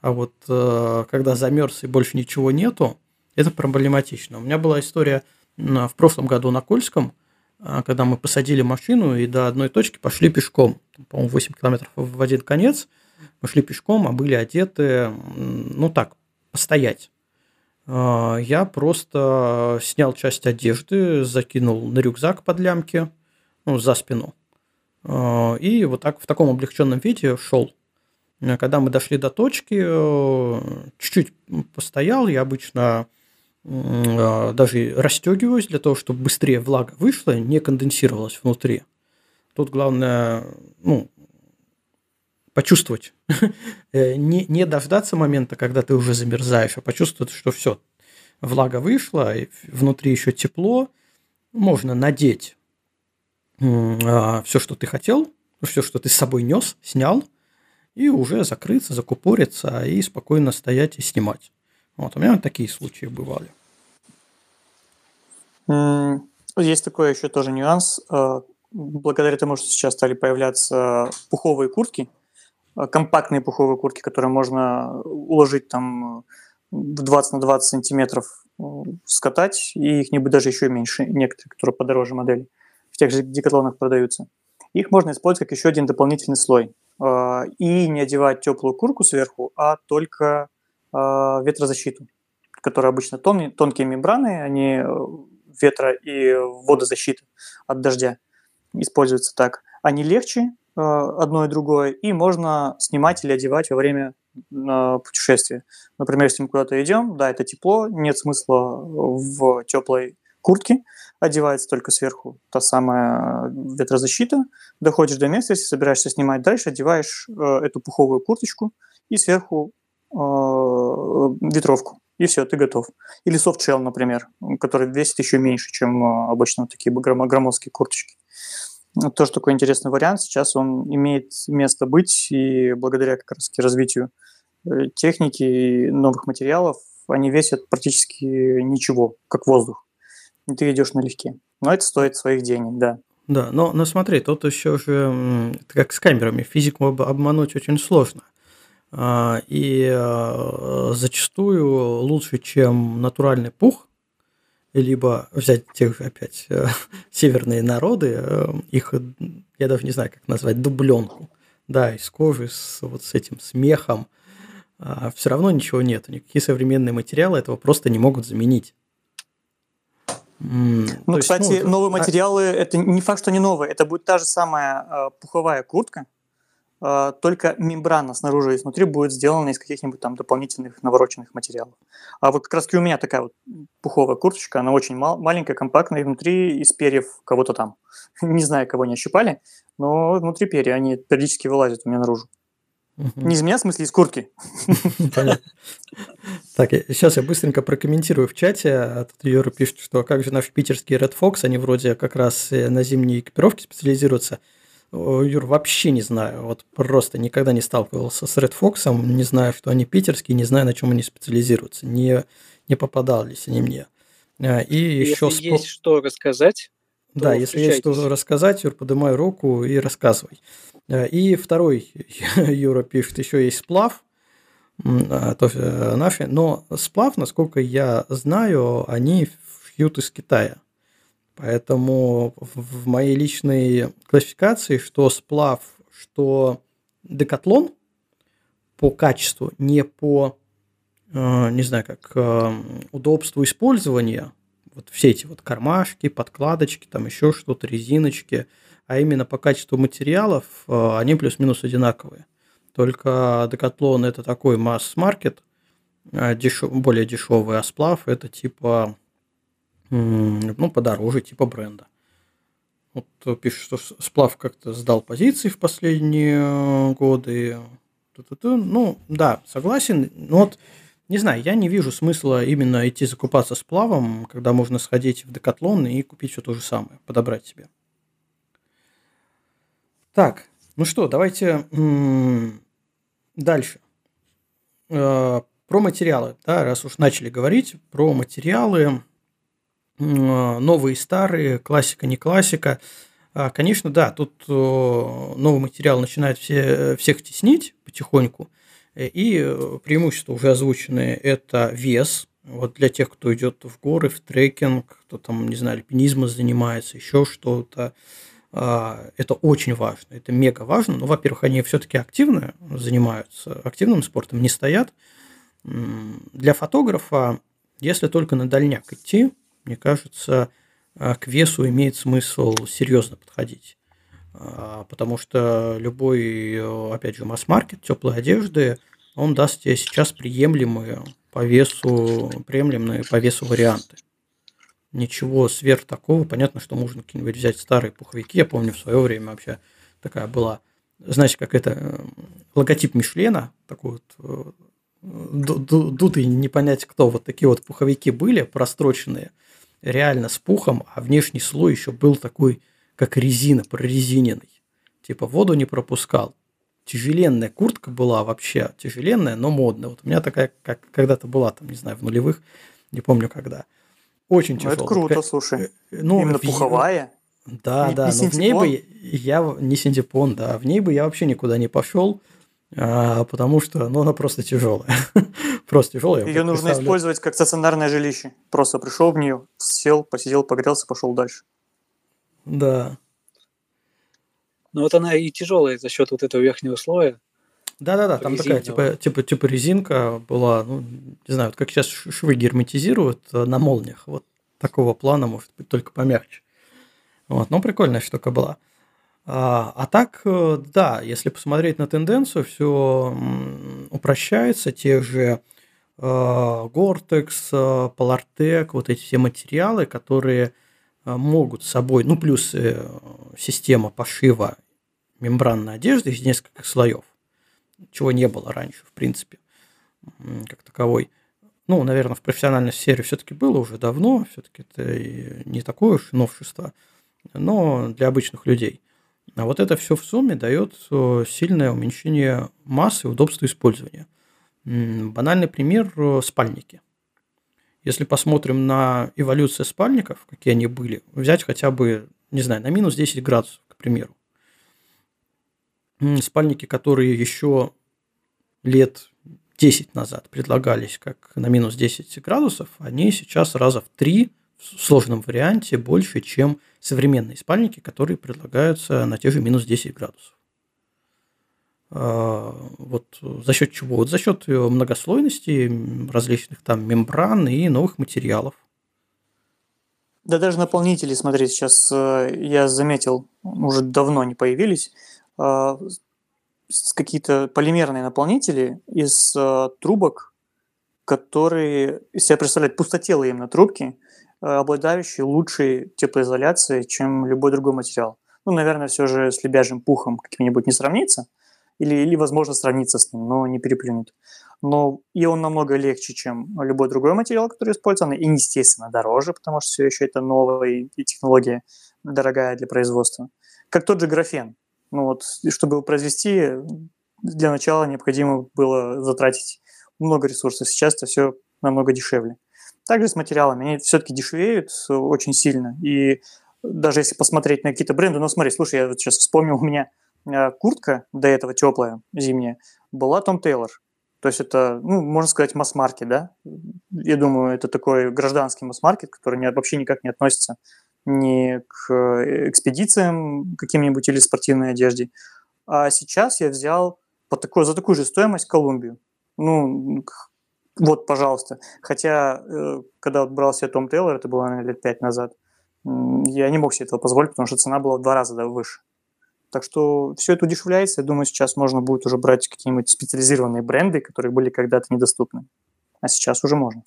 А вот э, когда замерз и больше ничего нету, это проблематично. У меня была история в прошлом году на Кольском, а, когда мы посадили машину и до одной точки пошли пешком. По-моему, 8 километров в один конец. Мы шли пешком, а были одеты, ну так, постоять. Я просто снял часть одежды, закинул на рюкзак под лямки, ну, за спину. И вот так в таком облегченном виде шел. Когда мы дошли до точки, чуть-чуть постоял, я обычно даже расстегиваюсь для того, чтобы быстрее влага вышла, не конденсировалась внутри. Тут главное, ну, почувствовать. Э, не, не дождаться момента, когда ты уже замерзаешь, а почувствовать, что все, влага вышла, и внутри еще тепло, можно надеть а, все, что ты хотел, все, что ты с собой нес, снял, и уже закрыться, закупориться и спокойно стоять и снимать. Вот, у меня такие случаи бывали. Есть такой еще тоже нюанс. Э, благодаря тому, что сейчас стали появляться пуховые куртки, э, компактные пуховые куртки, которые можно уложить там в 20 на 20 сантиметров, э, скатать, и их не будет даже еще меньше, некоторые, которые подороже модели, в тех же декатлонах продаются. Их можно использовать как еще один дополнительный слой. И не одевать теплую куртку сверху, а только ветрозащиту, которая обычно тон, тонкие мембраны, они ветра и водозащиты от дождя используются так. Они легче э, одно и другое, и можно снимать или одевать во время э, путешествия. Например, если мы куда-то идем, да, это тепло, нет смысла в теплой куртке, одевается только сверху та самая ветрозащита, доходишь до места, если собираешься снимать дальше, одеваешь э, эту пуховую курточку и сверху ветровку и все, ты готов. Или софтшелл, например, который весит еще меньше, чем а, обычно такие громоздкие курточки. Тоже такой интересный вариант. Сейчас он имеет место быть, и благодаря как раз развитию э, техники и новых материалов они весят практически ничего, как воздух. И ты идешь налегке. Но это стоит своих денег, да. Да, но, но смотри, тут еще же, как с камерами, физику обмануть очень сложно. А, и а, зачастую лучше, чем натуральный пух, либо взять тех же опять э, северные народы, э, их, я даже не знаю, как назвать, дубленку, да, из кожи с вот с этим смехом, а, все равно ничего нет, никакие современные материалы этого просто не могут заменить. Ну, То кстати, есть, ну, новые материалы, это не факт, что не новые, это будет та же самая пуховая куртка, а, только мембрана снаружи и снутри будет сделана из каких-нибудь там дополнительных навороченных материалов. А вот как раз у меня такая вот пуховая курточка, она очень мал- маленькая, компактная, и внутри из перьев кого-то там. Не знаю, кого они ощупали, но внутри перья они периодически вылазят у меня наружу. Не из меня, в смысле, из куртки. Понятно. Так, сейчас я быстренько прокомментирую в чате. А тут Юра пишет, что как же наш питерский Red Fox, они вроде как раз на зимней экипировке специализируются. Юр, вообще не знаю. Вот просто никогда не сталкивался с Red Fox, не знаю, что они питерские, не знаю, на чем они специализируются. Не, не попадались они мне. А, и если еще спо... есть что рассказать, да, если есть что рассказать, Юр, поднимай руку и рассказывай. А, и второй Юра пишет, еще есть сплав, то э, наши, но сплав, насколько я знаю, они шьют из Китая. Поэтому в моей личной классификации, что сплав, что декатлон по качеству, не по, э, не знаю, как э, удобству использования, вот все эти вот кармашки, подкладочки, там еще что-то, резиночки, а именно по качеству материалов э, они плюс-минус одинаковые. Только декатлон это такой масс-маркет, дешев, более дешевый, а сплав это типа ну, подороже, типа бренда. Вот пишет, что сплав как-то сдал позиции в последние годы. Ну, да, согласен. Но вот, не знаю, я не вижу смысла именно идти закупаться сплавом, когда можно сходить в Декатлон и купить все то же самое, подобрать себе. Так, ну что, давайте дальше. Э, про материалы, да, раз уж начали говорить про материалы, новые, старые, классика, не классика. А, конечно, да, тут новый материал начинает все, всех теснить потихоньку. Э, и э, преимущества уже озвученные – это вес. Вот для тех, кто идет в горы, в трекинг, кто там, не знаю, альпинизмом занимается, еще что-то. А, это очень важно, это мега важно. Ну, во-первых, они все-таки активно занимаются, активным спортом не стоят. Для фотографа Если только на дальняк идти, мне кажется, а, к весу имеет смысл серьезно подходить. А, потому что любой, опять же, масс-маркет теплой одежды, он даст тебе сейчас приемлемые по весу, приемлемые по весу варианты. Ничего сверх такого. Понятно, что можно какие-нибудь взять старые пуховики. Я помню, в свое время вообще такая была, знаете, как это, э, логотип Мишлена, такой вот э, дутый, не понять кто, вот такие вот пуховики были, простроченные, реально с пухом, а внешний слой еще был такой, как резина, прорезиненный. Типа воду не пропускал. Тяжеленная куртка была вообще, тяжеленная, но модная. Вот у меня такая, как когда-то была, там, не знаю, в нулевых, не помню когда. Очень тяжелая. Ну, это круто, как, слушай. Ну, Именно в... пуховая. Да, не, да, не но в ней бы я не синтепон, да, в ней бы я вообще никуда не пошел, потому что, ну, она просто тяжелая, просто тяжелая. Ее нужно использовать как стационарное жилище. Просто пришел в нее, сел, посидел, погрелся, пошел дальше. Да. Ну вот она и тяжелая за счет вот этого верхнего слоя. Да-да-да, там такая типа, типа, типа резинка была, ну, не знаю, вот как сейчас швы герметизируют э, на молниях, вот такого плана, может быть, только помягче. Вот, ну, прикольная штука была. А, а так, э, да, если посмотреть на тенденцию, все упрощается, те же Гортекс, э, Polartec, вот эти все материалы, которые э, могут собой, ну, плюс система пошива мембранной одежды из нескольких слоев, чего не было раньше, в принципе, как таковой. Ну, наверное, в профессиональной сфере все-таки было уже давно, все-таки это не такое уж новшество – но для обычных людей. А вот это все в сумме дает э, сильное уменьшение массы и удобства использования. Банальный пример э, – спальники. Если посмотрим на эволюцию спальников, какие они были, взять хотя бы, не знаю, на минус 10 градусов, к примеру. Спальники, которые еще лет 10 назад предлагались как на минус 10 градусов, они сейчас раза в 3 в сложном варианте больше, чем современные спальники, которые предлагаются на те же минус 10 градусов. А, вот за счет чего? Вот за счет многослойности различных там мембран и новых материалов. Да даже наполнители, смотри, сейчас э, я заметил, уже давно не появились, а, какие-то полимерные наполнители из э, трубок, которые из себя представляют пустотелые именно трубки, Э, обладающий лучшей теплоизоляцией, чем любой другой материал. Ну, наверное, все же с лебяжьим пухом каким-нибудь не сравнится, или, или, возможно, сравниться с ним, но не переплюнет. Но и он намного легче, чем любой другой материал, который использован, и, естественно, дороже, потому что все еще это новая и технология дорогая для производства. Как тот же графен. Ну вот, чтобы его произвести, для начала необходимо было затратить много ресурсов. Сейчас это все намного дешевле. Также с материалами. Они все-таки дешевеют очень сильно. И даже если посмотреть на какие-то бренды, ну смотри, слушай, я вот сейчас вспомнил, у меня э, куртка до этого теплая, зимняя, была Том Тейлор. То есть это, ну, можно сказать, масс-маркет, да? Я думаю, это такой гражданский масс-маркет, который вообще никак не относится ни к э, экспедициям каким-нибудь или спортивной одежде. А сейчас я взял по такой, за такую же стоимость Колумбию. Ну, вот, пожалуйста. Хотя, э, когда вот брал себе Том Тейлор, это было, наверное, лет пять назад, я не мог себе этого позволить, потому что цена была в два раза выше. Так что все это удешевляется. Я думаю, сейчас можно будет уже брать какие-нибудь специализированные бренды, которые были когда-то недоступны. А сейчас уже можно.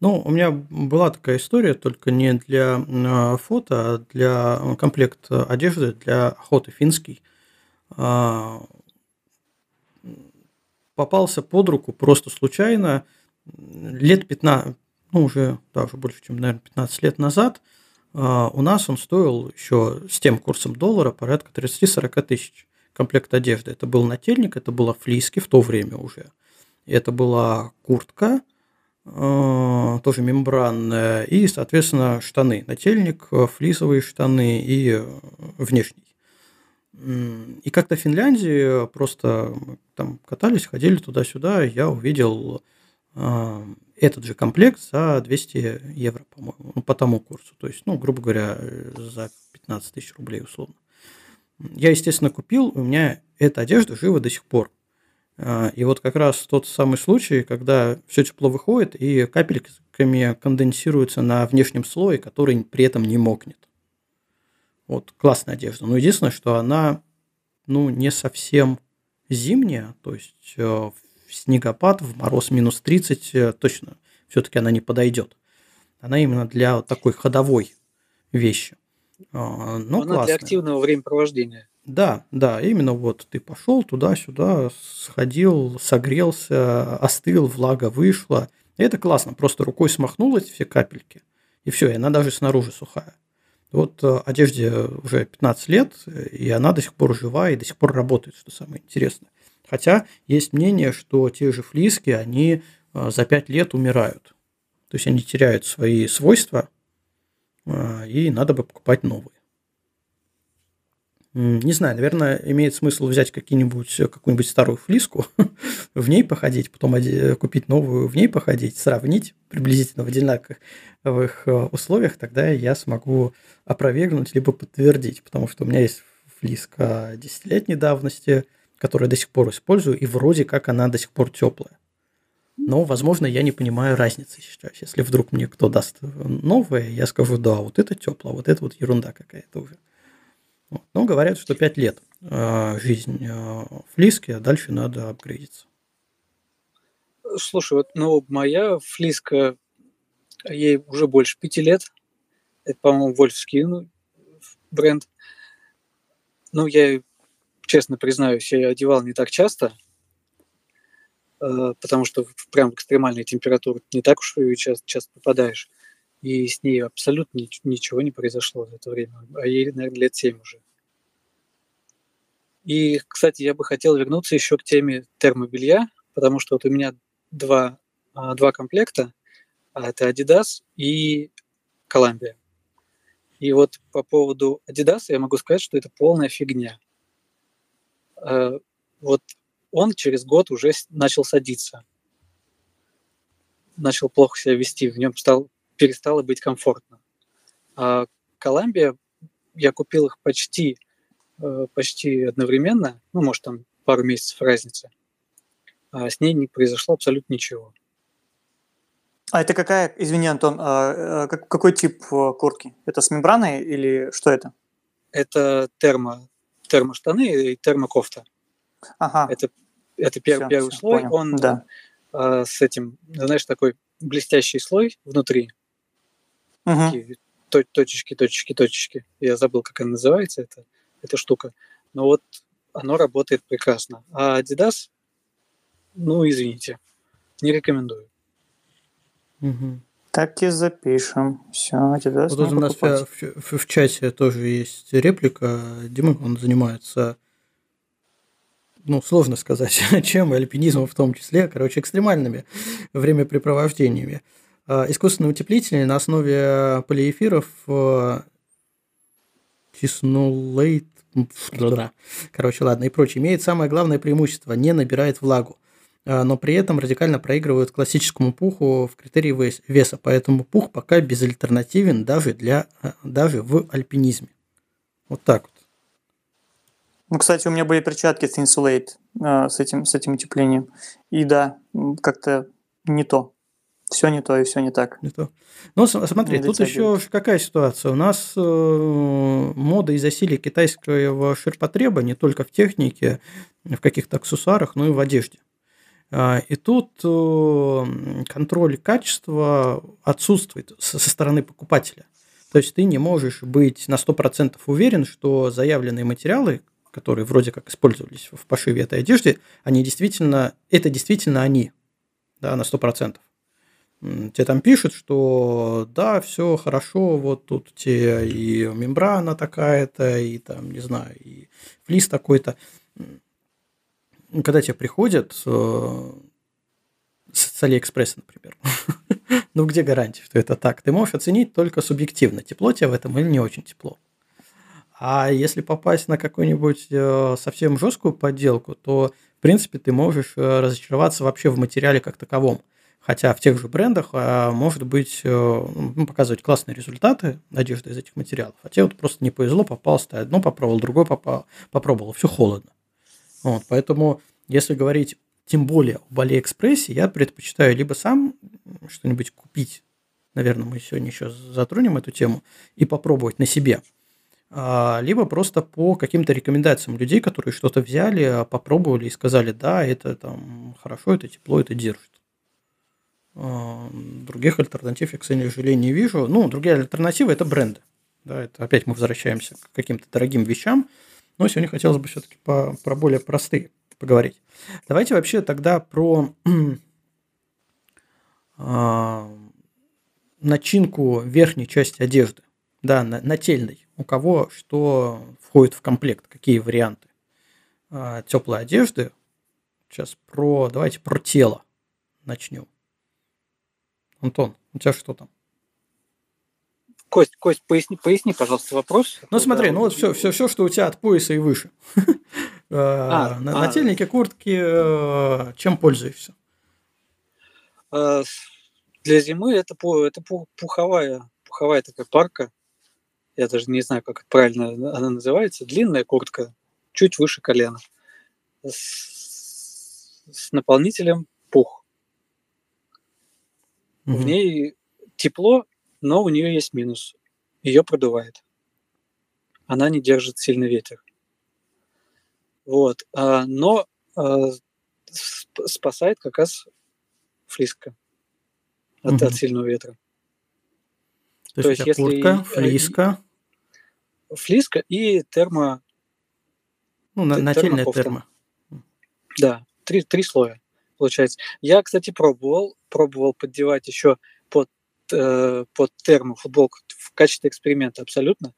Ну, у меня была такая история, только не для а, фото, а для комплекта одежды для охоты финский. Попался под руку просто случайно лет 15, ну уже, да, уже больше, чем, наверное, 15 лет назад. А, у нас он стоил еще с тем курсом доллара порядка 30-40 тысяч комплект одежды. Это был нательник, это была флиски в то время уже. Это была куртка, а, тоже мембранная, и, соответственно, штаны. Нательник, флисовые штаны и внешний. И как-то в Финляндии просто там катались, ходили туда-сюда, я увидел э, этот же комплект за 200 евро, по-моему, ну, по тому курсу. То есть, ну, грубо говоря, за 15 тысяч рублей условно. Я, естественно, купил, у меня эта одежда жива до сих пор. А, и вот как раз тот самый случай, когда все тепло выходит и капельками конденсируется на внешнем слое, который при этом не мокнет. Вот классная одежда. Но единственное, что она ну, не совсем зимняя, то есть э, в снегопад, в мороз минус 30 э, точно все-таки она не подойдет. Она именно для вот такой ходовой вещи. А, ну, она классная. для активного времяпровождения. Да, да, именно вот ты пошел туда-сюда, сходил, согрелся, остыл, влага вышла. И это классно, просто рукой смахнул эти все капельки, и все, и она даже снаружи сухая. Вот э, одежде уже 15 лет, и она до сих пор жива и до сих пор работает, что самое интересное. Хотя есть мнение, что те же флиски, они э, за 5 лет умирают. То есть они теряют свои свойства, э, и надо бы покупать новые. Не знаю, наверное, имеет смысл взять какие-нибудь, какую-нибудь старую флиску, в ней походить, потом купить новую, в ней походить, сравнить приблизительно в одинаковых э, условиях, тогда я смогу опровергнуть либо подтвердить, потому что у меня есть флиска десятилетней давности, которую я до сих пор использую, и вроде как она до сих пор теплая. Но, возможно, я не понимаю разницы сейчас. Если вдруг мне кто даст новое, я скажу, да, вот это тепло, а вот это вот ерунда какая-то уже. Но говорят, что 5 лет э, жизнь э, флиски, а дальше надо апгрейдиться. Слушай, вот ну, моя флиска, ей уже больше пяти лет. Это, по-моему, Вольфский ну, бренд. Ну, я, честно признаюсь, я ее одевал не так часто, э, потому что прям в экстремальные температуры не так уж ее часто, часто попадаешь и с ней абсолютно ничего не произошло за это время. А ей, наверное, лет 7 уже. И, кстати, я бы хотел вернуться еще к теме термобелья, потому что вот у меня два, а, два комплекта. А, это Adidas и Columbia. И вот по поводу Adidas я могу сказать, что это полная фигня. А, вот он через год уже начал садиться. Начал плохо себя вести, в нем стал перестало быть комфортно. А Колумбия, я купил их почти, э, почти одновременно, ну, может, там пару месяцев разницы, а с ней не произошло абсолютно ничего. А это какая, извини, Антон, а, а какой тип э, куртки? Это с мембраной или что это? Это термо, термоштаны и термокофта. Ага. Это, это пер, все, первый все, слой, понял. он да. а, с этим, знаешь, такой блестящий слой внутри, Угу. Такие точечки, точечки, точечки. Я забыл, как она называется, эта, эта штука. Но вот оно работает прекрасно. А Adidas, ну, извините, не рекомендую. Угу. Так и запишем. Все, Adidas Вот у нас в, в, в чате тоже есть реплика. Дима, он занимается ну, сложно сказать, чем, альпинизмом в том числе, короче, экстремальными времяпрепровождениями. А, искусственные утеплители на основе полиэфиров киснолейт, короче, ладно, и прочее, имеет самое главное преимущество – не набирает влагу, а, но при этом радикально проигрывают классическому пуху в критерии веса, поэтому пух пока безальтернативен даже, для, даже в альпинизме. Вот так вот. Ну, кстати, у меня были перчатки Thinsulate э, с, этим, с этим утеплением. И да, как-то не то все не то и все не так. Не то. Ну, смотри, не тут еще какая ситуация. У нас э, мода и засилие китайского ширпотреба не только в технике, в каких-то аксессуарах, но и в одежде. А, и тут э, контроль качества отсутствует со стороны покупателя. То есть ты не можешь быть на 100% уверен, что заявленные материалы, которые вроде как использовались в пошиве этой одежды, они действительно, это действительно они, да, на 100% тебе там пишут, что да, все хорошо, вот тут тебе и мембрана такая-то, и там, не знаю, и флис такой-то. Когда тебе приходят э, с Алиэкспресса, например, ну где гарантия, что это так? Ты можешь оценить только субъективно, тепло тебе в этом или не очень тепло. А если попасть на какую-нибудь э, совсем жесткую подделку, то, в принципе, ты можешь э, разочароваться вообще в материале как таковом. Хотя в тех же брендах а, может быть э, ну, показывать классные результаты одежды из этих материалов. А тебе вот просто не повезло, попался, ты одно попробовал, другое попал, попробовал, все холодно. Вот, поэтому, если говорить тем более в Алиэкспрессе я предпочитаю либо сам что-нибудь купить, наверное, мы сегодня еще затронем эту тему, и попробовать на себе, а, либо просто по каким-то рекомендациям людей, которые что-то взяли, попробовали и сказали, да, это там хорошо, это тепло, это держит. А, других альтернатив я, к сожалению, не вижу. Ну, другие альтернативы – это бренды. Да, это опять мы возвращаемся к каким-то дорогим вещам, но сегодня хотелось бы все-таки по, про более простые поговорить. Давайте вообще тогда про э, начинку верхней части одежды, да, нательной. У кого что входит в комплект, какие варианты э, теплой одежды. Сейчас про, давайте про тело начнем. Антон, у тебя что там? Кость, Кость, поясни, поясни, пожалуйста, вопрос. Ну смотри, ну вот все, все, все, что у тебя от пояса и выше. А, а. Нательники, куртки, э, чем пользуешься? А, для зимы это, это пуховая, пуховая такая парка. Я даже не знаю, как правильно она называется. Длинная куртка, чуть выше колена. С, с наполнителем пух. Угу. В ней тепло, но у нее есть минус. Ее продувает. Она не держит сильный ветер. Вот. А, но а, спасает как раз флиска от, угу. от сильного ветра. То, То есть, есть если куртка, флиска. Флиска и термо. Ну, на, нательная термо. Да, три, три слоя получается. Я, кстати, пробовал, пробовал поддевать еще под, э, под термо футболку в качестве эксперимента абсолютно.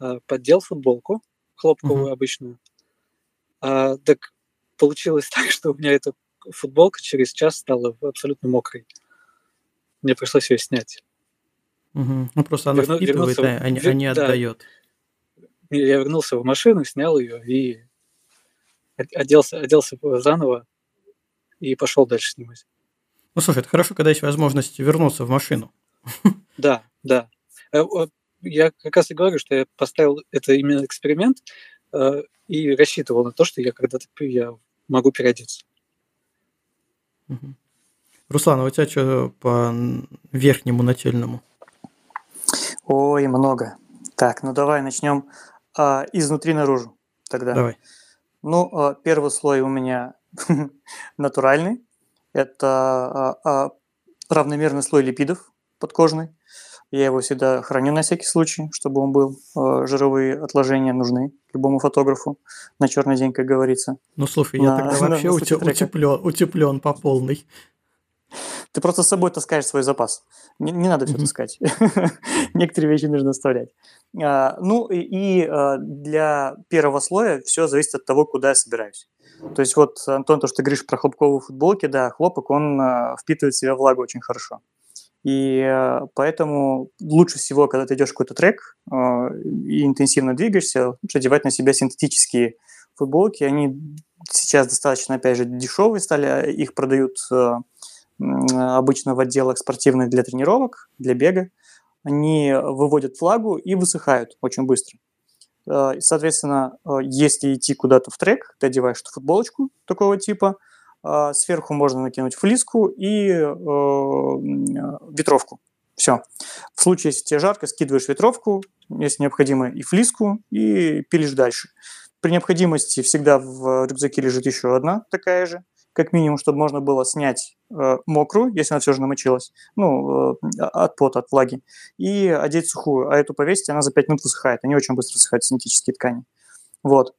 Э, поддел футболку хлопковую uh-huh. обычную, а, так получилось так, что у меня эта футболка через час стала абсолютно мокрой. Мне пришлось ее снять. Угу. Ну просто она Верну, впитывает, а, а, а не да. отдает. Я вернулся в машину, снял ее и оделся, оделся заново и пошел дальше снимать. Ну слушай, это хорошо, когда есть возможность вернуться в машину. Да, да. Э, я как раз и говорю, что я поставил это именно эксперимент, э, и рассчитывал на то, что я когда-то я могу переодеться. Руслан, а у тебя что по верхнему нательному? Ой, много. Так, ну давай начнем а, изнутри наружу тогда. Давай. Ну, а, первый слой у меня натуральный. Это а, а, равномерный слой липидов подкожный. Я его всегда храню на всякий случай, чтобы он был. Э, жировые отложения нужны любому фотографу на черный день, как говорится. Ну, слушай, я на, тогда вообще на, утеплен, утеплен по полной. Ты просто с собой таскаешь свой запас. Не, не надо все таскать. Некоторые вещи нужно оставлять. А, ну и, и а, для первого слоя все зависит от того, куда я собираюсь. То есть вот, Антон, то, что ты говоришь про хлопковые футболки, да, хлопок, он а, впитывает в себя влагу очень хорошо. И э, поэтому лучше всего, когда ты идешь какой-то трек э, и интенсивно двигаешься, лучше одевать на себя синтетические футболки. Они сейчас достаточно, опять же, дешевые стали. Их продают э, обычно в отделах спортивных для тренировок, для бега. Они выводят флагу и высыхают очень быстро. Соответственно, если идти куда-то в трек, ты одеваешь футболочку такого типа – а, сверху можно накинуть флиску и э, ветровку. Все. В случае, если тебе жарко, скидываешь ветровку, если необходимо, и флиску, и пилишь дальше. При необходимости всегда в рюкзаке лежит еще одна такая же, как минимум, чтобы можно было снять э, мокрую, если она все же намочилась, ну, э, от пота, от влаги, и одеть сухую. А эту повесить, она за 5 минут высыхает. Они очень быстро высыхают, синтетические ткани. Вот.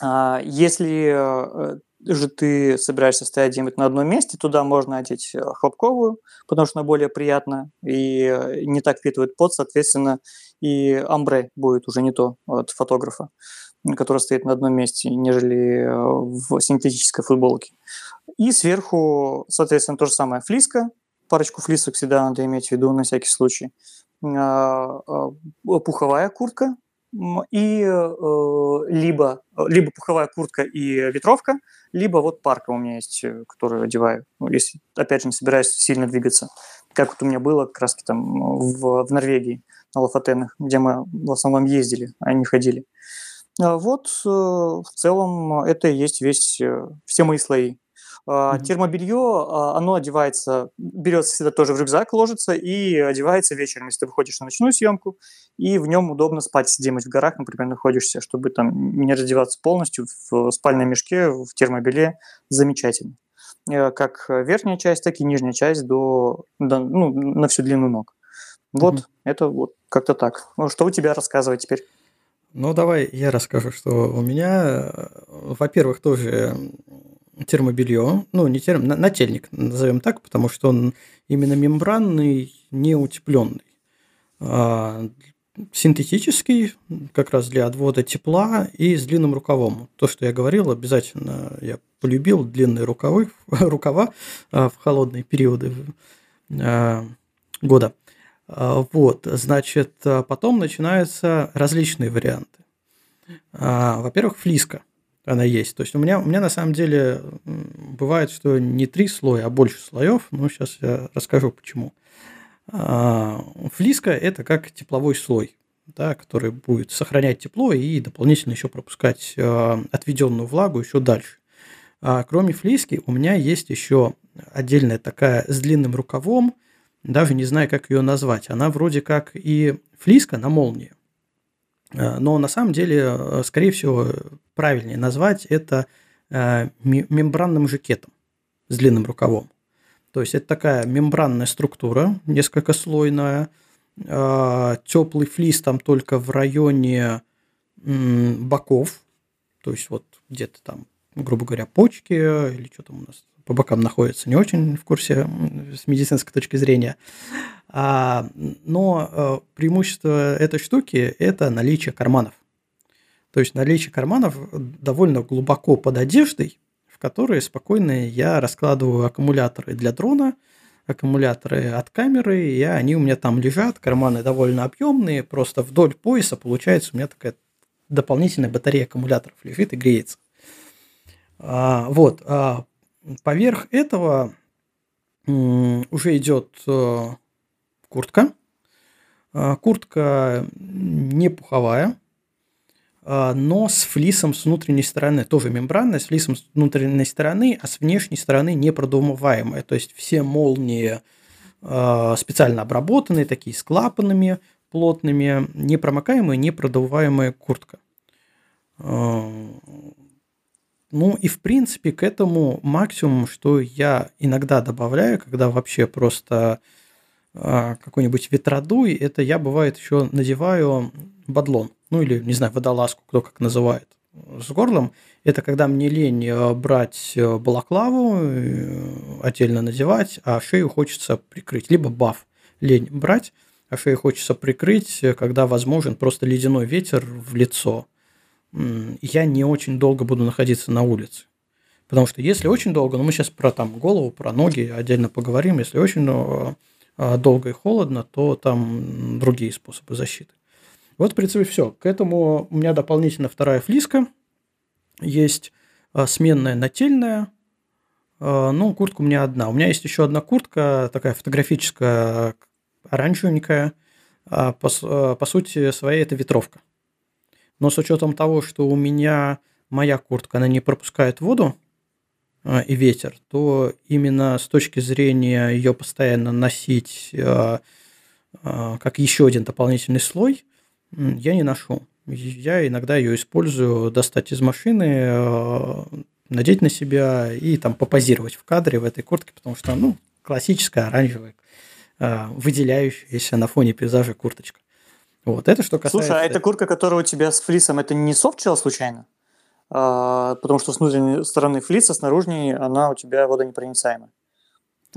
А, если э, же ты собираешься стоять где-нибудь на одном месте, туда можно одеть э, хлопковую, потому что она более приятная и э, не так впитывает пот, соответственно, и амбре будет уже не то от фотографа, который стоит на одном месте, нежели э, в синтетической футболке. И сверху, соответственно, то же самое флиска, парочку флисок всегда надо иметь в виду на всякий случай. А, а, пуховая куртка, и э, либо, либо пуховая куртка и ветровка, либо вот парка у меня есть, э, которую одеваю, ну, если, опять же, не собираюсь сильно двигаться. Как вот у меня было как раз там в, в Норвегии, на Лафатенах, где мы в основном ездили, а не ходили. А вот э, в целом это и есть весь, э, все мои слои. А, термобелье, а, оно одевается, берется всегда тоже в рюкзак, ложится и одевается вечером, если ты выходишь на ночную съемку, и в нем удобно спать, где-нибудь в горах, например, находишься, чтобы там не раздеваться полностью в спальном мешке, в термобелье, замечательно. Э, как верхняя часть, так и нижняя часть до, до ну, на всю длину ног. Вот, mm-hmm. это вот как-то так. Что у тебя рассказывать теперь? Ну, давай я расскажу, что у меня, э, во-первых, тоже термобелье, ну, не терм, нательник, назовем так, потому что он именно мембранный, не утепленный. А, синтетический, как раз для отвода тепла и с длинным рукавом. То, что я говорил, обязательно я полюбил длинные рукавы, рукава а, в холодные периоды а, года. А, вот, значит, потом начинаются различные варианты. Во-первых, флиска она есть. То есть у меня, у меня на самом деле бывает, что не три слоя, а больше слоев. Ну, сейчас я расскажу почему. Флиска – это как тепловой слой, да, который будет сохранять тепло и дополнительно еще пропускать отведенную влагу еще дальше. А кроме флиски у меня есть еще отдельная такая с длинным рукавом, даже не знаю, как ее назвать. Она вроде как и флиска на молнии, а, но на самом деле, скорее всего, правильнее назвать это а, мембранным жакетом с длинным рукавом. То есть это такая мембранная структура, несколько слойная, теплый флис там только в районе боков, то есть вот где-то там грубо говоря, почки или что там у нас по бокам находится, не очень в курсе с медицинской точки зрения. А, но э, преимущество этой штуки – это наличие карманов. То есть наличие карманов довольно глубоко под одеждой, в которые спокойно я раскладываю аккумуляторы для дрона, аккумуляторы от камеры, и они у меня там лежат, карманы довольно объемные, просто вдоль пояса получается у меня такая дополнительная батарея аккумуляторов лежит и греется. А, вот. А поверх этого уже идет э, куртка. А, куртка не пуховая, но с флисом с внутренней стороны, тоже мембранная, с флисом с внутренней стороны, а с внешней стороны непродумываемая. То есть все молнии специально обработанные, такие с клапанами плотными, непромокаемая, непродуваемая куртка. Ну и в принципе к этому максимум, что я иногда добавляю, когда вообще просто э, какой-нибудь ветродуй, это я бывает еще надеваю бадлон, ну или не знаю водолазку, кто как называет с горлом. Это когда мне лень э, брать э, балаклаву, э, отдельно надевать, а шею хочется прикрыть, либо баф лень брать, а шею хочется прикрыть, когда возможен просто ледяной ветер в лицо я не очень долго буду находиться на улице. Потому что если очень долго, ну мы сейчас про там голову, про ноги отдельно поговорим, если очень э, долго и холодно, то там другие способы защиты. Вот, в принципе, все. К этому у меня дополнительно вторая флиска. Есть э, сменная нательная. Ну, куртка у меня одна. У меня есть еще одна куртка, такая фотографическая, оранжевенькая. По, по сути своей это ветровка. Но с учетом того, что у меня моя куртка, она не пропускает воду а, и ветер, то именно с точки зрения ее постоянно носить а, а, как еще один дополнительный слой, я не ношу. Я иногда ее использую достать из машины, надеть на себя и там попозировать в кадре в этой куртке, потому что, ну, классическая оранжевая, выделяющаяся на фоне пейзажа курточка. Вот, это что касается... Слушай, а эта куртка, которая у тебя с флисом, это не софтшелл случайно? А, потому что с внутренней стороны флиса, с наружней она у тебя водонепроницаемая.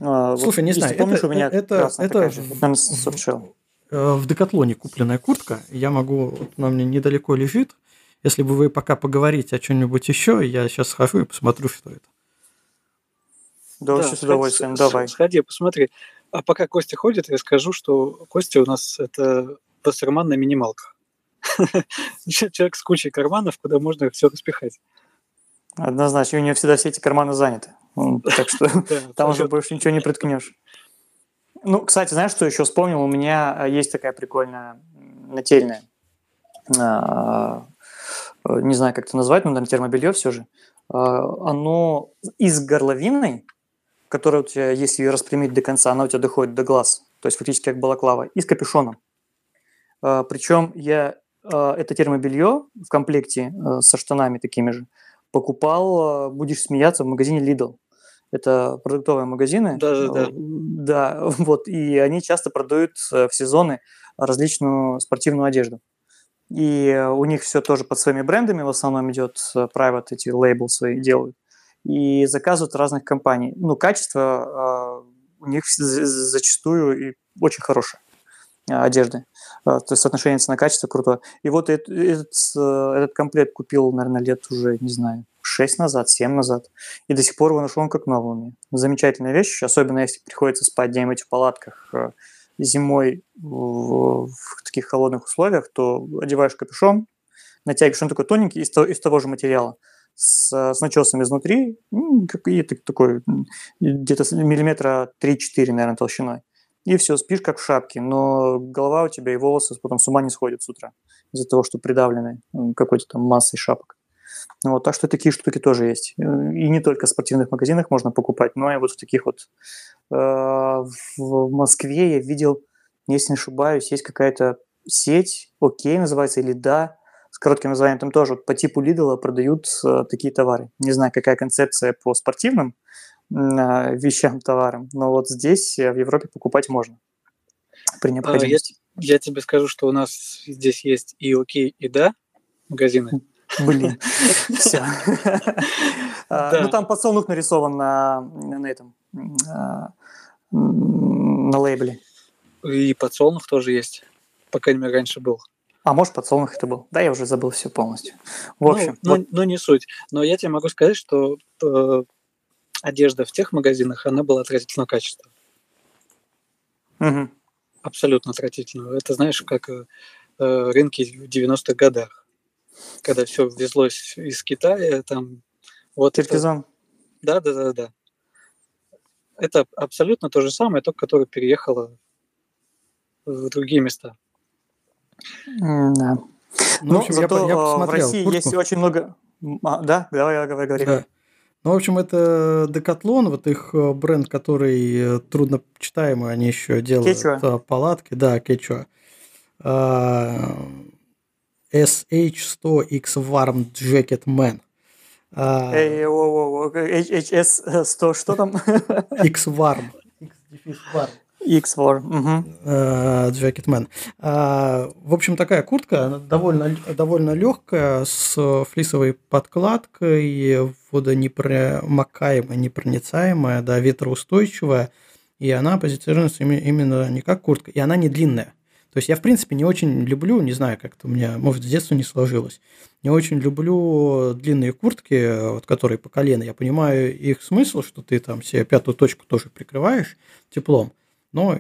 А, Слушай, вот, не знаю, помнишь, это, у меня это, это же, это, наверное, э, в Декатлоне купленная куртка. Я могу, вот она мне недалеко лежит. Если бы вы пока поговорите о чем-нибудь еще, я сейчас схожу и посмотрю, что это. Да, вообще с удовольствием, давай. Сходи, посмотри. А пока Костя ходит, я скажу, что Костя у нас это Вассерман на минималках. Человек с кучей карманов, куда можно все распихать. Однозначно, у него всегда все эти карманы заняты. Так что там уже больше ничего не приткнешь. Ну, кстати, знаешь, что еще вспомнил? У меня а, есть такая прикольная нательная. А, не знаю, как это назвать, но, наверное, термобелье все же. оно из горловины, которая у тебя, если ее распрямить до конца, она у тебя доходит до глаз, то есть фактически как балаклава, и с капюшоном. Причем я это термобелье в комплекте со штанами такими же покупал, будешь смеяться, в магазине Lidl. Это продуктовые магазины. Да, да, да. Да, вот, и они часто продают в сезоны различную спортивную одежду. И у них все тоже под своими брендами в основном идет, private эти лейбл свои делают. И заказывают разных компаний. Ну, качество э, у них зачастую и очень хорошее одежды. То есть соотношение цена-качество крутое. И вот этот, этот, этот комплект купил, наверное, лет уже, не знаю, 6 назад, 7 назад. И до сих пор его ношу он как новый. Замечательная вещь, особенно если приходится спать где-нибудь в палатках зимой в, в таких холодных условиях, то одеваешь капюшон, натягиваешь, он такой тоненький, из, из того же материала, с, с начесом изнутри, и такой где-то миллиметра 3-4, наверное, толщиной. И все, спишь как в шапке, но голова у тебя и волосы потом с ума не сходят с утра из-за того, что придавлены какой-то там массой шапок. Вот, так что такие штуки тоже есть. И не только в спортивных магазинах можно покупать, но и вот в таких вот Э, в Москве я видел, если не ошибаюсь, есть какая-то сеть, окей, называется, или да, с коротким названием, там тоже вот по типу Lidl продают э, такие товары. Не знаю, какая концепция по спортивным э, вещам, товарам, но вот здесь, в Европе, покупать можно при необходимости. А, я, я тебе скажу, что у нас здесь есть и окей, и да магазины. Блин, все. Ну, там подсолнух нарисован на этом, а, на лейбле. И подсолнух тоже есть. По крайней мере, раньше был. А может, подсолнух это был. Да, я уже забыл все полностью. В общем. Ну, вот. ну, ну не суть. Но я тебе могу сказать, что э, одежда в тех магазинах, она была отвратительного качества. Угу. Абсолютно отвратительного. Это знаешь, как э, рынки в 90-х годах, когда все везлось из Китая, там вот Киргизан. Это... Да, да, да, да это абсолютно то же самое, только которое переехало в другие места. Да. Ну, в общем, зато я, я в России куртку. есть очень много... А, да, давай, давай, говори. Да. Ну, в общем, это Decathlon, вот их э, бренд, который э, трудно читаемый, они еще делают Кечуа. палатки, да, Кечуа. SH100X Warm Jacket Man. HS100, что там? X-Warm. X-Warm. Джекетмен. В общем, такая куртка, довольно, довольно легкая, с флисовой подкладкой, водонепромокаемая, непроницаемая, да, ветроустойчивая, и она позиционируется именно не как куртка, и она не длинная. То есть я, в принципе, не очень люблю, не знаю, как-то у меня, может, с детства не сложилось, не очень люблю длинные куртки, вот, которые по колено. Я понимаю их смысл, что ты там себе пятую точку тоже прикрываешь теплом, но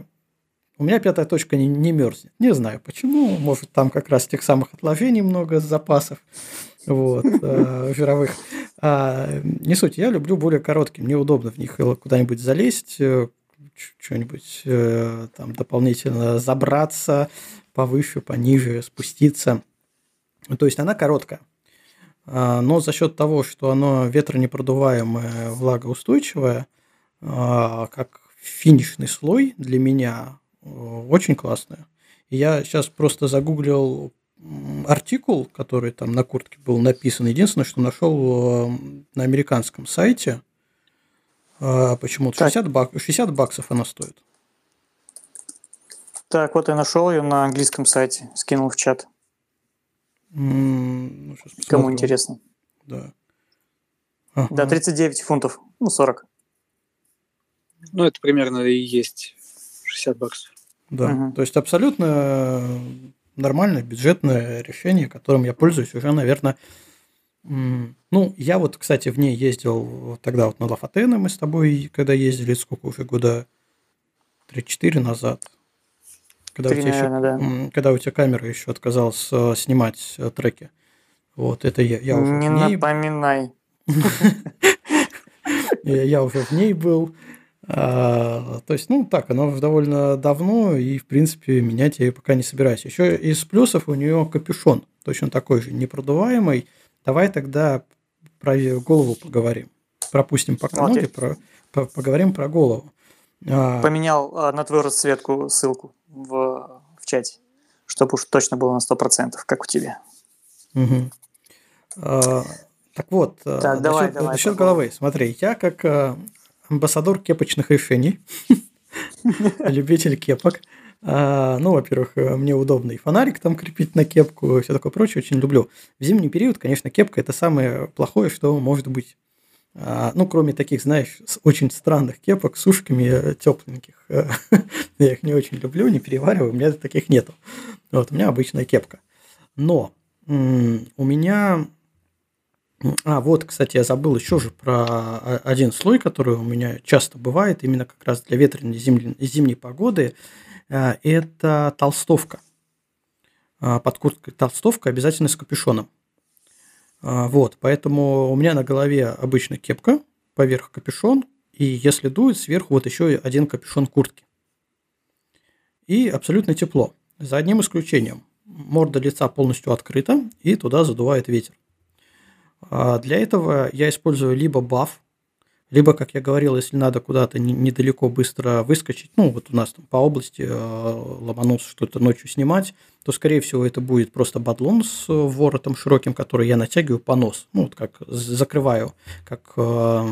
у меня пятая точка не, не мерзнет. Не знаю почему. Может, там как раз тех самых отложений много запасов вот, э, жировых. А, не суть. Я люблю более короткие. Мне удобно в них куда-нибудь залезть, э, что-нибудь э, там дополнительно забраться повыше, пониже, спуститься. То есть она короткая. А, но за счет того, что оно ветронепродуваемое, влагоустойчивое, а, как финишный слой для меня э, очень классное. Я сейчас просто загуглил артикул, который там на куртке был написан. Единственное, что нашел э, на американском сайте – а, почему-то 60, бак, 60 баксов она стоит. Так, вот я нашел ее на английском сайте, скинул в чат. ну, Кому интересно. Да. Ага. Да, 39 фунтов, ну 40. Ну, это примерно и есть 60 баксов. Да, угу. то есть абсолютно нормальное бюджетное решение, которым я пользуюсь уже, наверное, ну, я вот, кстати, в ней ездил тогда вот на Лафатена мы с тобой, когда ездили, сколько уже, года 3-4 назад. Когда, 3, у тебя наверное, еще, да. когда у тебя камера еще отказалась э, снимать э, треки. Вот, это я, я уже Не в ней... напоминай. Я уже в ней был. А, то есть, ну, так, она довольно давно, и, в принципе, менять я ее пока не собираюсь. Еще из плюсов у нее капюшон, точно такой же, непродуваемый, Давай тогда про голову поговорим. Пропустим пока Окей. ноги, про, по- поговорим про голову. А, Поменял а, на твою расцветку ссылку в, в чате, чтобы уж точно было на 100%, как у тебя. Мгм. А, Так вот, Так, давай, насчет, давай, насчет попробуй. головы. Смотри, я как амбассадор кепочных решений, любитель кепок. а, Ну, во-первых, э, мне удобно и фонарик там крепить на кепку, все такое прочее, очень люблю. В зимний период, конечно, кепка – это самое плохое, что может быть. А, Ну, кроме таких, знаешь, очень странных кепок с ушками тепленьких. Я их не очень люблю, не перевариваю, у меня таких нету. Вот, у меня обычная кепка. Но у меня... А, вот, кстати, я забыл еще же про о- один слой, который у меня часто бывает, именно как раз для ветреной зимней, зимней погоды. А, Это толстовка. А, Под курткой толстовка обязательно с капюшоном. А, Вот, поэтому у меня на голове обычно кепка, поверх капюшон, и если дует, сверху вот еще один капюшон куртки. И абсолютно тепло. За одним исключением. Морда лица полностью открыта, и туда задувает ветер. А Для этого я использую либо баф, либо, как я говорил, если надо куда-то не- недалеко быстро выскочить, ну, вот у нас там по области э, ломанулся что-то ночью снимать, то, скорее всего, это будет просто бадлон с э, воротом широким, который я натягиваю по нос, ну, вот как закрываю, как э,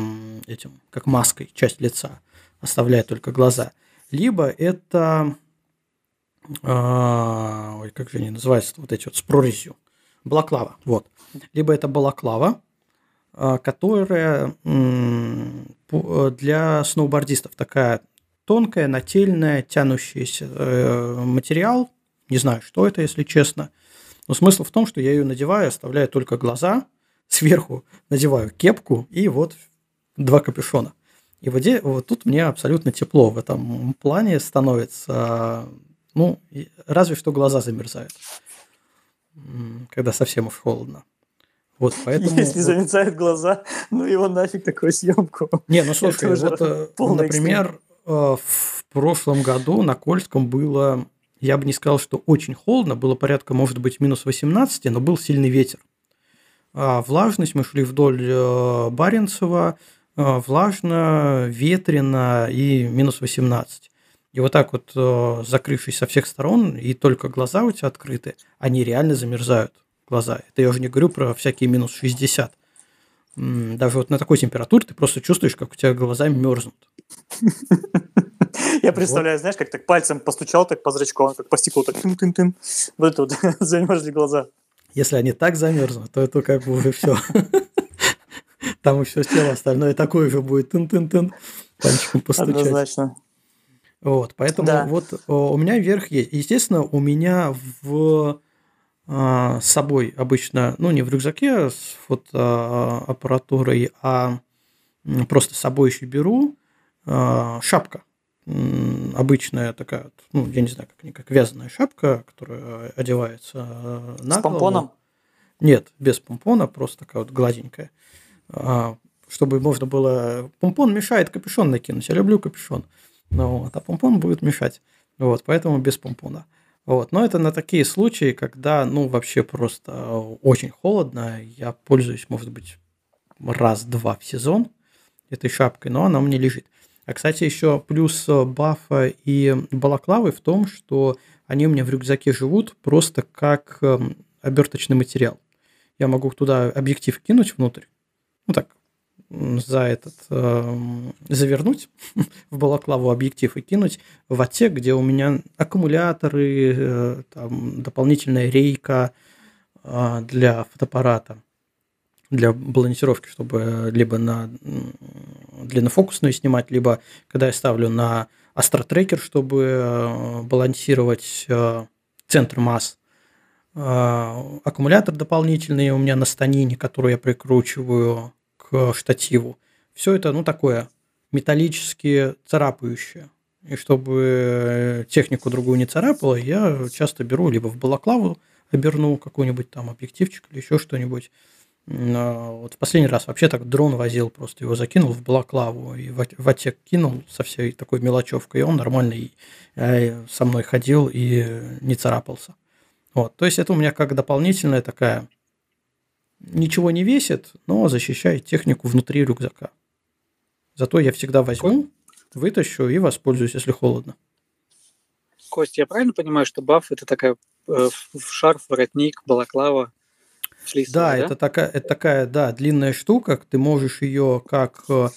этим, как маской часть лица, оставляя только глаза. Либо это, а, ой, как же они называются, вот эти вот с прорезью, балаклава, вот. Либо это балаклава, а, которая по- для сноубордистов такая тонкая, нательная, тянущаяся э, материал. Не знаю, что это, если честно. Но смысл в том, что я ее надеваю, оставляю только глаза, сверху надеваю кепку и вот два капюшона. И вот, де- вот тут мне абсолютно тепло в этом плане становится. Ну, разве что глаза замерзают, когда совсем уж холодно. Вот поэтому... Если вот- замерзают глаза, ну его нафиг такую съемку. не, ну слушай, вот, э, например, э, в прошлом году на Кольском было, я бы не сказал, что очень холодно, было порядка, может быть, минус 18, но был сильный ветер. А влажность, мы шли вдоль э, Баренцева, влажно, ветрено и минус 18. И вот так вот, э, закрывшись со всех сторон, и только глаза у тебя открыты, они реально замерзают, глаза. Это я уже не говорю про всякие минус 60. М, Даже вот на такой температуре ты просто чувствуешь, как у тебя глаза мерзнут. Я представляю, знаешь, как так пальцем постучал так по зрачку, как по стеклу так тын-тын-тын. Вот это вот замерзли глаза. Если они так замерзнут, то это как бы уже все. Там и все тело остальное такое же будет тын-тын-тын, пальчиком постучать. Однозначно. Вот, поэтому Да. вот э, у меня верх есть. Естественно, у меня в а, с собой обычно, ну не в рюкзаке с фотоаппаратурой, а м, просто с собой еще беру а, шапка. Обычная такая, ну, я не знаю, как, как вязаная шапка, которая одевается э, на С голову. помпоном? Нет, без помпона, просто такая вот гладенькая. А, Чтобы можно было... Помпон мешает капюшон накинуть. Я люблю капюшон. Ну, вот, а помпон будет мешать. Вот, поэтому без помпона. Вот. Но это на такие случаи, когда, ну, вообще просто очень холодно. Я пользуюсь, может быть, раз-два в сезон этой шапкой, но она у меня лежит. А, кстати, еще плюс э, бафа и балаклавы в том, что они у меня в рюкзаке живут просто как эм, оберточный материал. Я могу туда объектив кинуть внутрь, ну так, за этот, эм, завернуть в балаклаву объектив и кинуть в отсек, где у меня аккумуляторы, э, там, дополнительная рейка э, для фотоаппарата, для балансировки, чтобы либо на длиннофокусную снимать, либо когда я ставлю на астротрекер, чтобы э, балансировать э, центр масс. Э, Аккумулятор дополнительный у меня на станине, который я прикручиваю к штативу. Все это, ну, такое металлически царапающее. И чтобы э, технику другую не царапало, я часто беру либо в балаклаву оберну какой-нибудь там объективчик или еще что-нибудь. А Вот в последний раз вообще так дрон возил, просто его закинул в балаклаву и в от- в отсек кинул со всей такой мелочевкой, и он нормально э, со мной ходил и не царапался. Вот, то есть это у меня как дополнительная такая ничего не весит, но защищает технику внутри рюкзака. Зато я всегда возьму, вытащу и воспользуюсь, если холодно. Кость, я правильно понимаю, что баф это такая э, шарф, воротник, балаклава, флисовая, да, да? Это, такая, это такая, да, длинная штука. Ты можешь ее как э,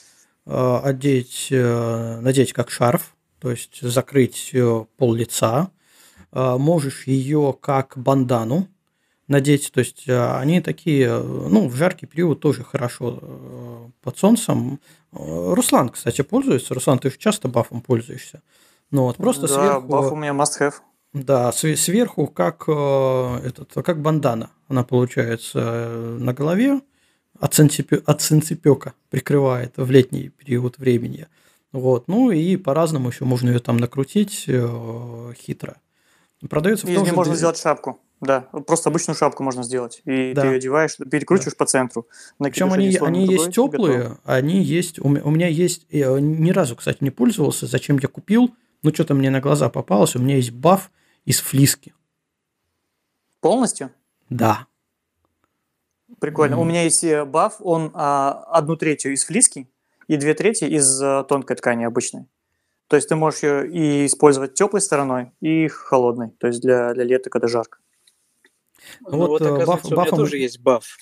э, одеть, э, надеть как шарф, то есть закрыть э, пол лица. Э, можешь ее как бандану надеть, то есть э, они такие, э, ну, в жаркий период тоже хорошо э, под солнцем. Руслан, кстати, пользуется. Руслан, ты же часто бафом пользуешься. Ну вот, просто да, сверху... баф у меня must have. Да, сверху как, этот, как бандана. Она получается на голове, от, санцепёка прикрывает в летний период времени. Вот. Ну и по-разному еще можно ее там накрутить хитро. Продается в Из нее можно сделать шапку. Да, просто обычную шапку можно сделать. И да. ты ее одеваешь, перекручиваешь да. по центру. Причем они, они есть теплые, они есть. У меня есть. Я ни разу, кстати, не пользовался. Зачем я купил? Ну, что-то мне на глаза попалось. У меня есть баф из флиски. Полностью? Да. Прикольно. Mm. У меня есть э, баф, он а, одну третью из флиски и две трети из а, тонкой ткани обычной. То есть ты можешь ее и использовать теплой стороной, и холодной, то есть для, для лета, когда жарко. Ну, вот, вот э, баф, у меня тоже есть баф.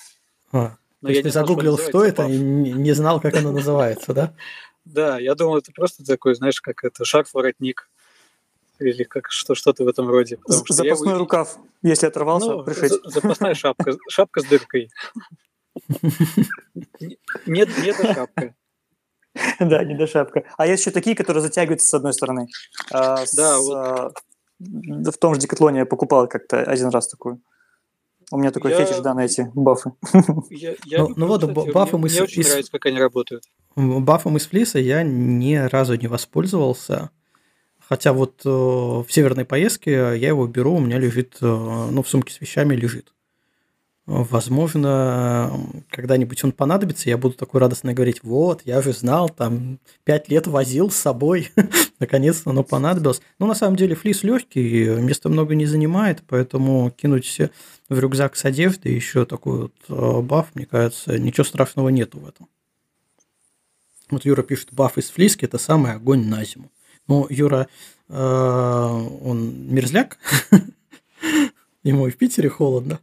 А, то есть ты загуглил, что это, и не знал, как оно называется, да? Да, я думал, это просто такой, знаешь, как это шарф-воротник или как что, что-то в этом роде. Запасной я... рукав, если оторвался, ну, пришить. Запасная шапка, шапка с дыркой. Нет, нет шапка. Да, не до шапка. А есть еще такие, которые затягиваются с одной стороны. А, да, вот. А, в том же Декатлоне я покупал как-то один раз такую. У меня такой я... фетиш, да, на эти бафы. Я, я ну, ну вот, бафом мне, из... Мне очень из... нравится, как они работают. Бафом из флиса я ни разу не воспользовался. Хотя вот э, в северной поездке я его беру, у меня лежит, э, ну, в сумке с вещами лежит. Возможно, когда-нибудь он понадобится, я буду такой радостно говорить, вот, я же знал, там, пять лет возил с собой, наконец-то оно понадобилось. Но на самом деле флис легкий, места много не занимает, поэтому кинуть все в рюкзак с одеждой, еще такой вот э, баф, мне кажется, ничего страшного нету в этом. Вот Юра пишет, баф из флиски – это самый огонь на зиму. Ну, Юра, э, он мерзляк, ему и в Питере холодно.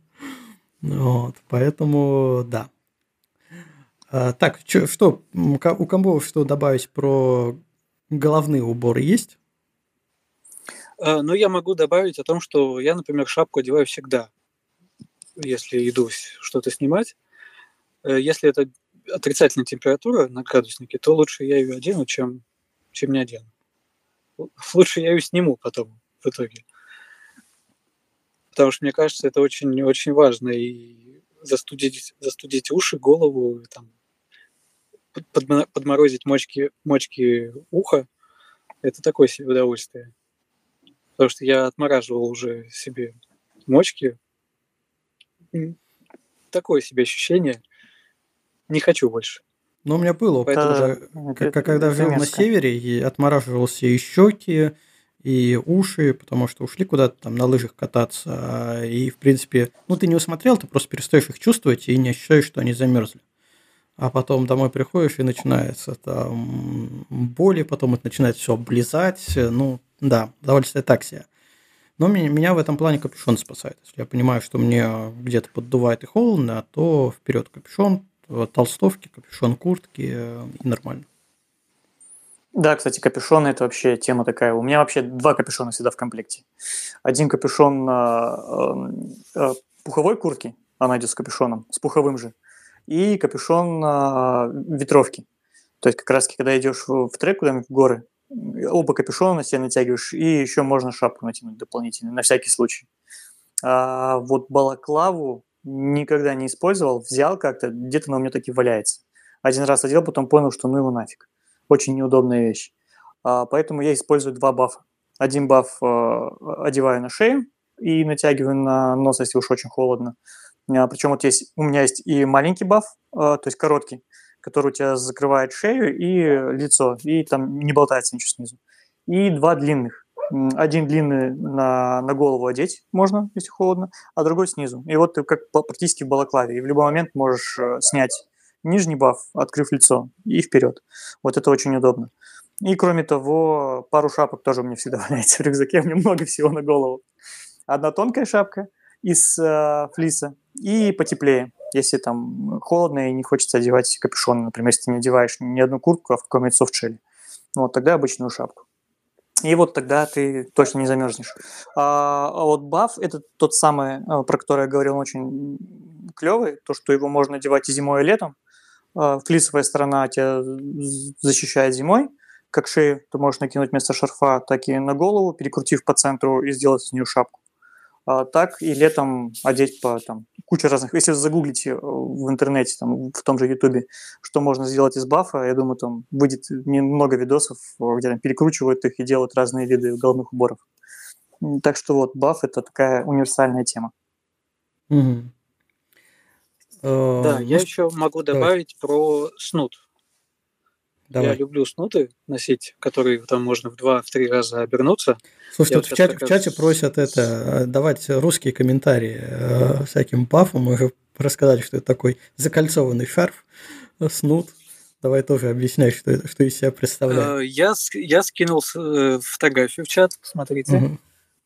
Вот, поэтому да. А, так, чё, что, у Камбова что добавить про головные уборы есть? А, ну, я могу добавить о том, что я, например, шапку одеваю всегда, если иду что-то снимать. Э, если это отрицательная температура на градуснике, то лучше я ее одену, чем, чем не одену. Лучше я ее сниму потом в итоге потому что мне кажется, это очень-очень важно. И застудить, застудить уши, голову, там, подморозить мочки, мочки уха, это такое себе удовольствие. Потому что я отмораживал уже себе мочки. Такое себе ощущение. Не хочу больше. Ну, у меня было Поэтому, уже, это, когда жил на севере, и отмораживался и щеки, и уши, потому что ушли куда-то там на лыжах кататься, и, в принципе, ну, ты не усмотрел, ты просто перестаешь их чувствовать и не ощущаешь, что они замерзли. А потом домой приходишь, и начинается там боли, потом это начинает все облизать, ну, да, удовольствие так себе. Но меня, в этом плане капюшон спасает. Если я понимаю, что мне где-то поддувает и холодно, то вперед капюшон, толстовки, капюшон куртки и нормально. Да, кстати, капюшоны это вообще тема такая. У меня вообще два капюшона всегда в комплекте. Один капюшон э, э, пуховой куртки, она идет с капюшоном, с пуховым же, и капюшон э, ветровки. То есть как раз когда идешь в, в трек куда-нибудь в горы, оба капюшона на себя натягиваешь, и еще можно шапку натянуть дополнительно, на всякий случай. А вот балаклаву никогда не использовал, взял как-то, где-то она у меня таки валяется. Один раз одел, потом понял, что ну его нафиг очень неудобная вещь. А, поэтому я использую два бафа. Один баф а, одеваю на шею и натягиваю на нос, если уж очень холодно. А, причем вот есть, у меня есть и маленький баф, то есть короткий, который у тебя закрывает шею и лицо, и там не болтается ничего снизу. И два длинных. один длинный на, на голову одеть можно, если холодно, а другой снизу. И вот ты как практически в балаклаве. И в любой момент можешь э, снять нижний баф, открыв лицо, и вперед. Вот это очень удобно. И кроме того, пару шапок тоже меня всегда валяется в рюкзаке. У меня много всего на голову. Одна тонкая шапка из э, флиса и потеплее. Если там холодно и не хочется одевать капюшон, например, если ты не одеваешь не одну куртку, а в каком-нибудь софтшеле. Вот тогда обычную шапку. И вот тогда ты точно не замерзнешь. А, а вот баф – это тот самый, э, про который я говорил, очень клевый, то, что его можно одевать и зимой, и летом. А, флисовая сторона тебя защищает зимой, как шею ты можешь накинуть вместо шарфа, так и на голову, перекрутив по центру и сделать из нее шапку. А, так и летом одеть по там, куче разных... Если загуглите э, в интернете, там, в том же Ютубе, что можно сделать из бафа, я думаю, там выйдет немного видосов, где там перекручивают их и делают разные виды головных уборов. Так что вот баф – это такая универсальная тема. Угу. Да, я еще могу добавить про снуд. Давай. Я люблю снуты носить, которые там можно в два, в три раза обернуться. Слушай, тут в, чате, в чате просят это э, давать русские комментарии э, всяким пафам, рассказать, что это такой закольцованный шарф, э, снут. Давай тоже объясняй, что это, что из себя представляет. Я, я скинул фотографию в чат, посмотрите. Угу.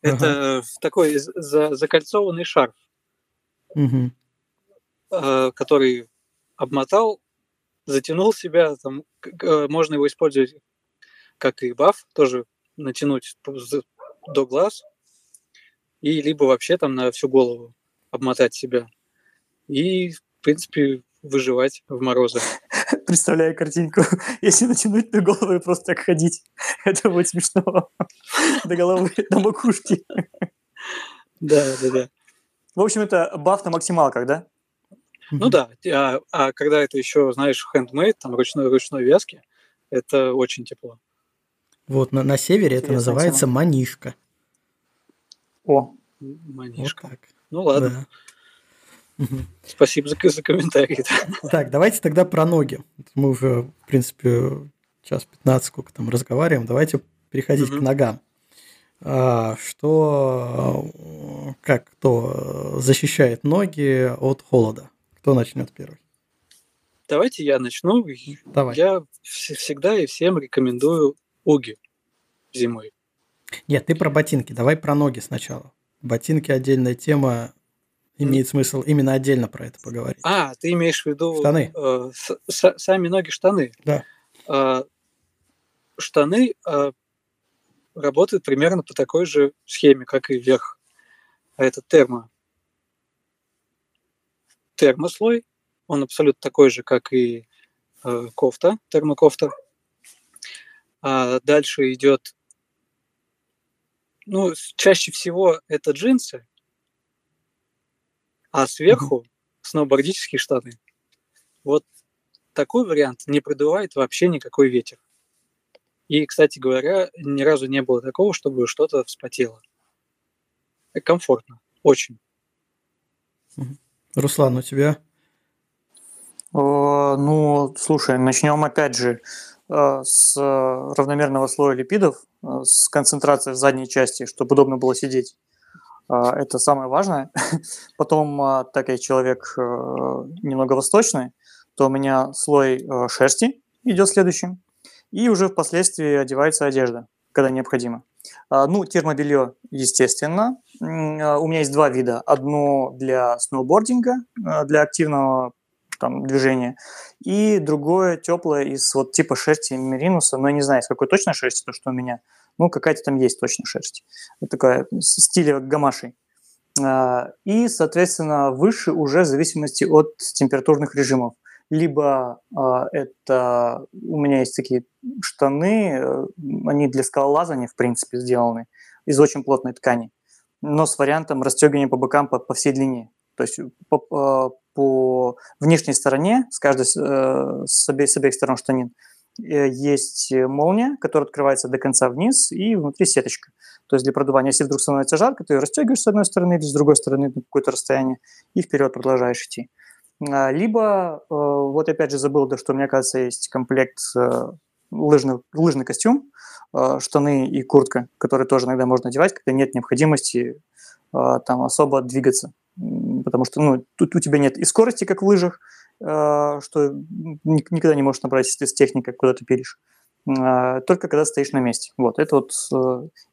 Это ага. такой за, закольцованный шарф, угу. Который обмотал затянул себя, там, э, можно его использовать как и баф, тоже натянуть до глаз, и либо вообще там на всю голову обмотать себя. И, в принципе, выживать в морозы. Представляю картинку. Если натянуть на голову и просто так ходить, это будет смешно. До головы, до макушки. Да, да, да. В общем, это баф на максималках, да? Ну да, а, а когда это еще, знаешь, handmade, там ручной ручной вязки, это очень тепло. Вот на, на севере это называется манишка. О, манишка. Вот так. Ну ладно. Да. Спасибо за, за комментарий. Так, давайте тогда про ноги. Мы уже, в принципе, час 15 сколько там разговариваем. Давайте переходить угу. к ногам. А, что, как кто защищает ноги от холода? Кто начнет первый? Давайте я начну. Давай. Я всегда и всем рекомендую уги зимой. Нет, ты про ботинки. Давай про ноги сначала. Ботинки отдельная тема. Имеет смысл именно отдельно про это поговорить. А, ты имеешь в виду штаны? Э, с, с, сами ноги штаны. Да. Э, штаны э, работают примерно по такой же схеме, как и верх. А это термо термослой, он абсолютно такой же, как и э, кофта, термокофта. А дальше идет, ну, чаще всего это джинсы, а сверху mm-hmm. сноубордические штаны. Вот такой вариант не продувает вообще никакой ветер. И, кстати говоря, ни разу не было такого, чтобы что-то вспотело. Комфортно, очень. Mm-hmm. Руслан, у тебя? Ну, слушай, начнем опять же э, с равномерного слоя липидов, э, с концентрацией в задней части, чтобы удобно было сидеть. Э, это самое важное. Потом, так как я человек немного восточный, то у меня слой шерсти идет следующим, и уже впоследствии одевается одежда, когда необходимо. А, ну, термобелье, естественно. А, у меня есть два вида. Одно для сноубординга, а, для активного там, движения, и другое теплое из вот типа шерсти меринуса, но я не знаю, из какой точно шерсти, то, что у меня. Ну, какая-то там есть точно шерсть. Это такая стиля гамаши. И, соответственно, выше уже в зависимости от температурных режимов либо э, это у меня есть такие штаны, э, они для скалолазания, в принципе, сделаны из очень плотной ткани, но с вариантом расстегивания по бокам по, по всей длине. То есть по, по, по внешней стороне, с каждой, э, с, обеих, с обеих сторон штанин, э, есть молния, которая открывается до конца вниз, и внутри сеточка. То есть для продувания, если вдруг становится жарко, ты ее расстегиваешь с одной стороны или с другой стороны на какое-то расстояние, и вперед продолжаешь идти. А, либо, э, вот опять же забыл, да, что меня, кажется, есть комплект э, лыжный, лыжный костюм, э, штаны и куртка, которые тоже иногда можно одевать, когда нет необходимости там особо двигаться. Потому что ну, тут у тебя нет и скорости, как в лыжах, что никогда не можешь набрать с техникой, куда ты пилишь. Только когда стоишь на месте. Вот, это вот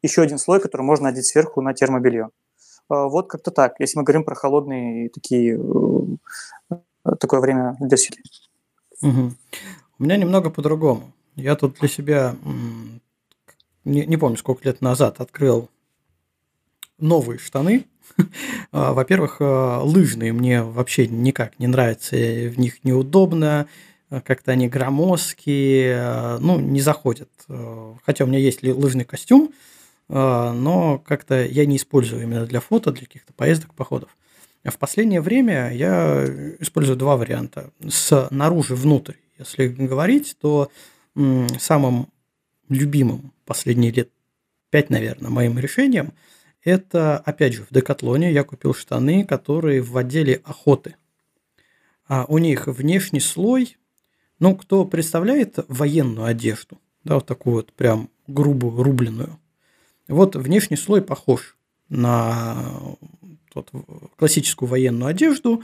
еще один слой, который можно одеть сверху на термобелье. Вот как-то так, если мы говорим про холодные такие, такое время для съемки. Угу. У меня немного по-другому. Я тут для себя, не, не помню, сколько лет назад открыл новые штаны. А, во-первых, а, лыжные мне вообще никак не нравятся, в них неудобно, а, как-то они громоздкие, ну, не заходят. Хотя у меня есть лыжный костюм, но как-то я не использую именно для фото, для каких-то поездок, походов. А в последнее время я использую два варианта. С наружу внутрь, если говорить, то самым любимым последние лет пять, наверное, моим решением это, опять же, в Декатлоне я купил штаны, которые в отделе охоты. А у них внешний слой, ну, кто представляет военную одежду, да, вот такую вот прям грубую, рубленную. Вот внешний слой похож на вот, классическую военную одежду.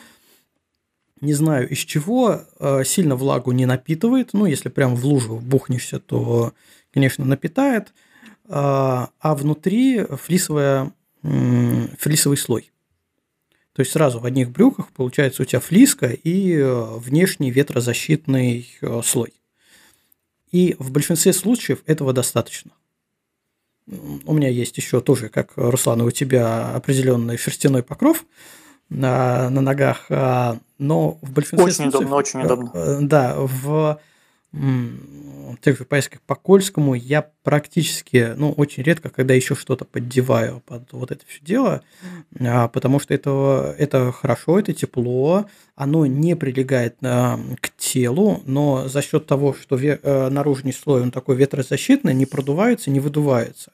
Не знаю из чего, э, сильно влагу не напитывает. Ну, если прям в лужу бухнешься, то, конечно, напитает. А, а внутри флисовая, флисовый слой. То есть сразу в одних брюках получается у тебя флиска и э, внешний ветрозащитный э, слой. И в большинстве случаев этого достаточно. У меня есть еще тоже, как Руслан, у тебя определенный шерстяной покров на, на ногах, а, но в большинстве очень случаев... удобно, очень удобно. Э, да, в тех же поездках по Кольскому я практически, ну, очень редко, когда еще что-то поддеваю под вот это все дело, а, потому что это, это хорошо, это тепло, оно не прилегает а, к телу, но за счет того, что э, наружный слой, он такой ветрозащитный, не продувается, не выдувается.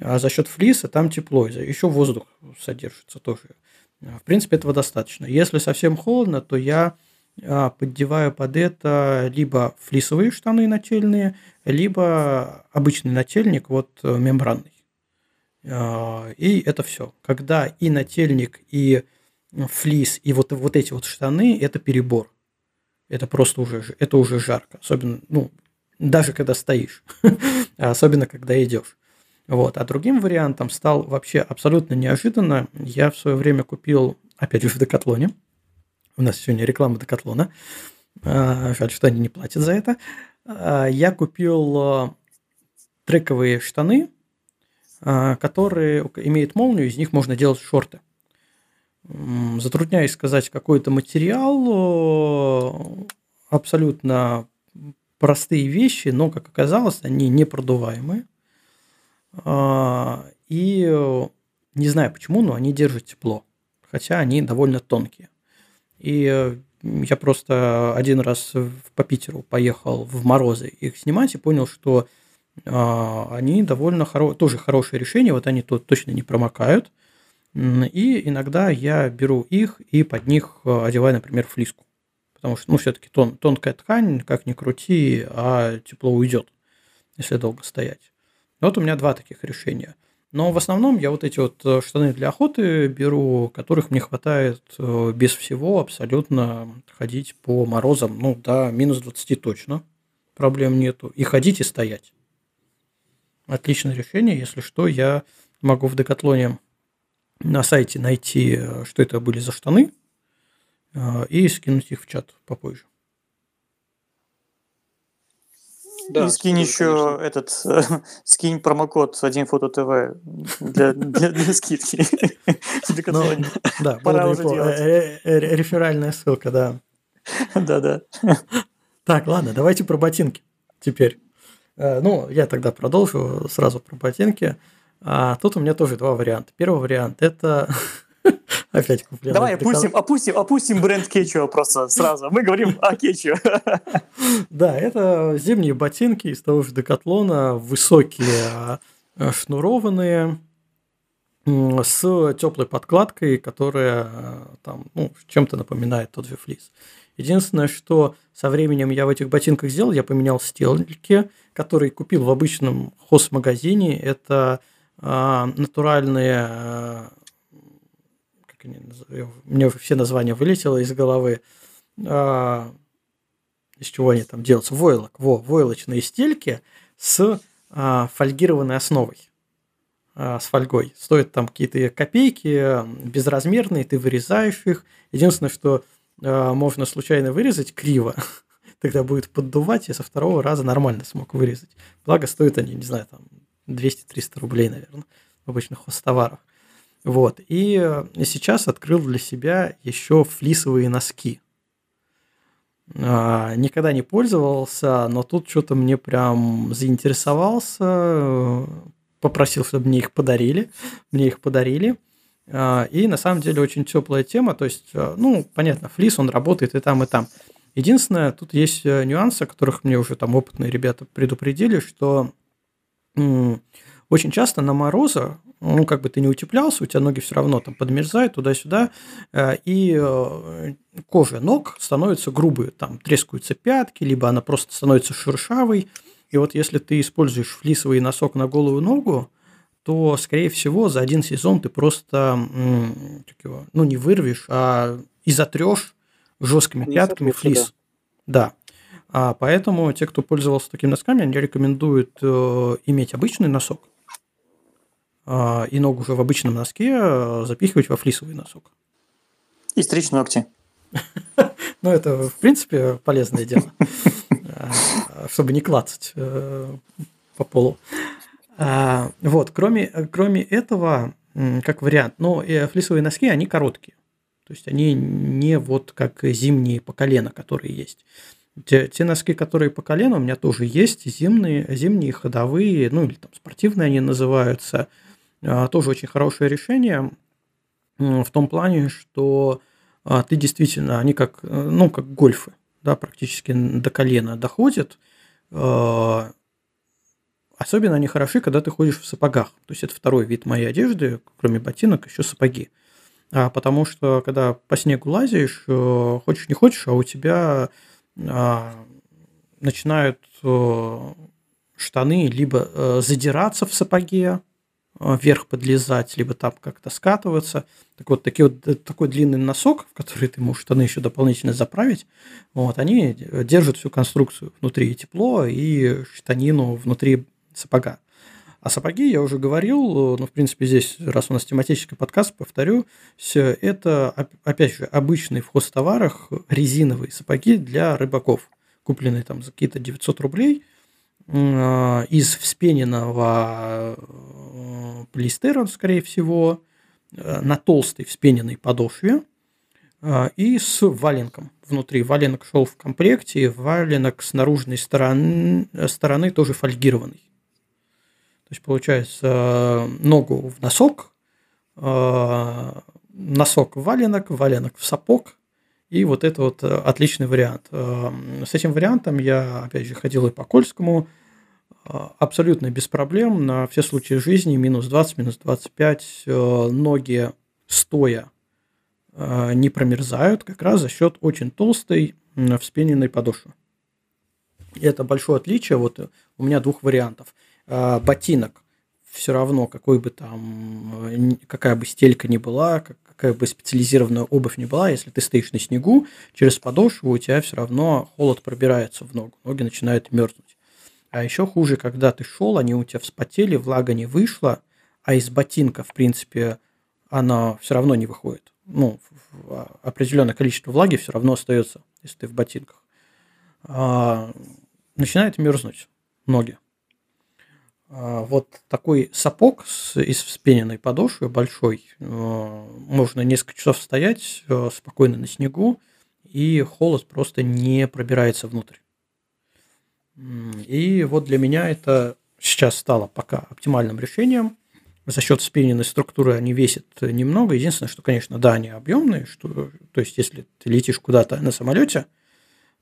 А за счет флиса там тепло, еще воздух содержится тоже. В принципе, этого достаточно. Если совсем холодно, то я а, поддеваю под это либо флисовые штаны нательные, либо обычный нательник вот э, мембранный. А, и это все. Когда и нательник, и флис, и вот, вот эти вот штаны – это перебор. Это просто уже, это уже жарко. Особенно, ну, даже когда стоишь. Особенно, когда идешь. Вот. А другим вариантом стал вообще абсолютно неожиданно. Я в свое время купил, опять же, в Декатлоне. У нас сегодня реклама Декатлона. А, жаль, что они не платят за это. А, я купил а, трековые штаны, которые имеют молнию, из них можно делать шорты. Затрудняюсь сказать какой-то материал, абсолютно простые вещи, но, как оказалось, они непродуваемые. А, и э, не знаю почему, но они держат тепло, хотя они довольно тонкие. И э, я просто один раз по Питеру поехал в морозы их снимать и понял, что а, они довольно хоро... тоже хорошее решение, вот они тут точно не промокают. И иногда я беру их и под них э, одеваю, например, флиску. Потому что, ну, все-таки тон, тонкая ткань, как ни крути, а тепло уйдет, если долго стоять. Вот у меня два таких решения. Но в основном я вот эти вот э, штаны для охоты беру, которых мне хватает э, без всего абсолютно ходить по морозам, ну, до минус 20 точно, проблем нету, и ходить и стоять. Отличное решение, если что, я могу в Декатлоне на сайте найти, э, что это были за штаны, и скинуть их в чат попозже. Да, и скинь еще конечно. этот, скинь промокод один фото ТВ для, для, для скидки. Ну, да, пора уже делать. Э, э, реферальная ссылка, да. Да-да. Так, ладно, давайте про ботинки теперь. Э, ну, я тогда продолжу сразу про ботинки. А тут у меня тоже два варианта. Первый вариант – это Опять куплено. Давай опустим, опустим, опустим бренд Кетчуа просто сразу. Мы говорим о Кетчуа. Да, это зимние ботинки из того же Декатлона, высокие, а, шнурованные. с теплой подкладкой, которая там, ну, чем-то напоминает тот же флис. Единственное, что со временем я в этих ботинках сделал, я поменял стельки, которые купил в обычном хозмагазине. Это а, натуральные, они называют, мне все названия вылетело из головы, а, из чего они там делаются, войлок, во, войлочные стельки с а, фольгированной основой а, с фольгой. Стоят там какие-то копейки, безразмерные, ты вырезаешь их. Единственное, что а, можно случайно вырезать криво, тогда будет поддувать, я со второго раза нормально смог вырезать. Благо стоят они, не знаю, там 200-300 рублей, наверное, в обычных хостоварах. Вот. И сейчас открыл для себя еще флисовые носки. А, никогда не пользовался, но тут что-то мне прям заинтересовался, попросил, чтобы мне их подарили. Мне их подарили. А, и на самом деле очень теплая тема. То есть, а, ну, понятно, флис, он работает и там, и там. Единственное, тут есть э, нюансы, о которых мне уже там опытные ребята предупредили, что очень часто на мороза, ну, как бы ты не утеплялся, у тебя ноги все равно там подмерзают туда-сюда, э, и э, кожа ног становится грубой, там трескаются пятки, либо она просто становится шершавой. И вот если ты используешь флисовый носок на голую ногу, то, скорее всего, за один сезон ты просто, ну, не вырвешь, а и затрешь жесткими не пятками флис. Да. да. А поэтому те, кто пользовался такими носками, они рекомендуют э, иметь обычный носок и ногу уже в обычном носке э, запихивать во флисовый носок. И стричь ногти. Ну, это, в принципе, полезное дело, э, чтобы не клацать э, по полу. А, вот, кроме, кроме этого, как вариант, но флисовые носки, они короткие. То есть они не вот как зимние по колено, которые есть. Те, те носки, которые по колено, у меня тоже есть, зимние, зимние ходовые, ну или там спортивные они называются. А, тоже очень хорошее решение в том плане, что а, ты действительно, они как, ну, как гольфы, да, практически до колена доходят. Особенно они хороши, когда ты ходишь в сапогах. То есть это второй вид моей одежды, кроме ботинок, еще сапоги. А, потому что когда по снегу лазишь, э, хочешь не хочешь, а у тебя начинают э, штаны либо э, задираться в сапоге, э, вверх подлезать, либо там как-то скатываться. Так вот, такие вот, такой длинный носок, в который ты можешь штаны еще дополнительно заправить, вот, они держат всю конструкцию внутри тепло и штанину внутри сапога. А сапоги, я уже говорил, ну, в принципе, здесь, раз у нас тематический подкаст, повторю, это, опять же, обычные в хостоварах резиновые сапоги для рыбаков, купленные там за какие-то 900 рублей, из вспененного э, полиэстера, скорее всего, э, на толстой вспененной подошве и с валенком внутри. Валенок шел в комплекте, валенок с наружной стороны, стороны тоже фольгированный. То есть, получается, ногу в носок, э, носок в валенок, валенок в сапог, и вот это вот э, отличный вариант. Э, с этим вариантом я, опять же, ходил и по Кольскому, абсолютно без проблем, на все случаи жизни, минус 20, минус 25, ноги стоя не промерзают, как раз за счет очень толстой вспененной подошвы. И это большое отличие вот у меня двух вариантов – ботинок все равно, какой бы там, э, какая бы стелька ни была, какая бы специализированная обувь ни была, если ты стоишь на снегу, через подошву у тебя все равно холод пробирается в ногу, ноги начинают мерзнуть. А еще хуже, когда ты шел, они у тебя вспотели, влага не вышла, а из ботинка, в принципе, она все равно не выходит. Ну, а, определенное количество влаги все равно остается, если ты в ботинках. А, начинает мерзнуть ноги. А, вот такой сапог с, из вспененной подошвы большой, а, можно несколько часов стоять спокойно на снегу, и холод просто не пробирается внутрь. И вот для меня это сейчас стало пока оптимальным решением. За счет вспененной структуры они весят немного. Единственное, что, конечно, да, они объемные, что, то есть если ты летишь куда-то на самолете,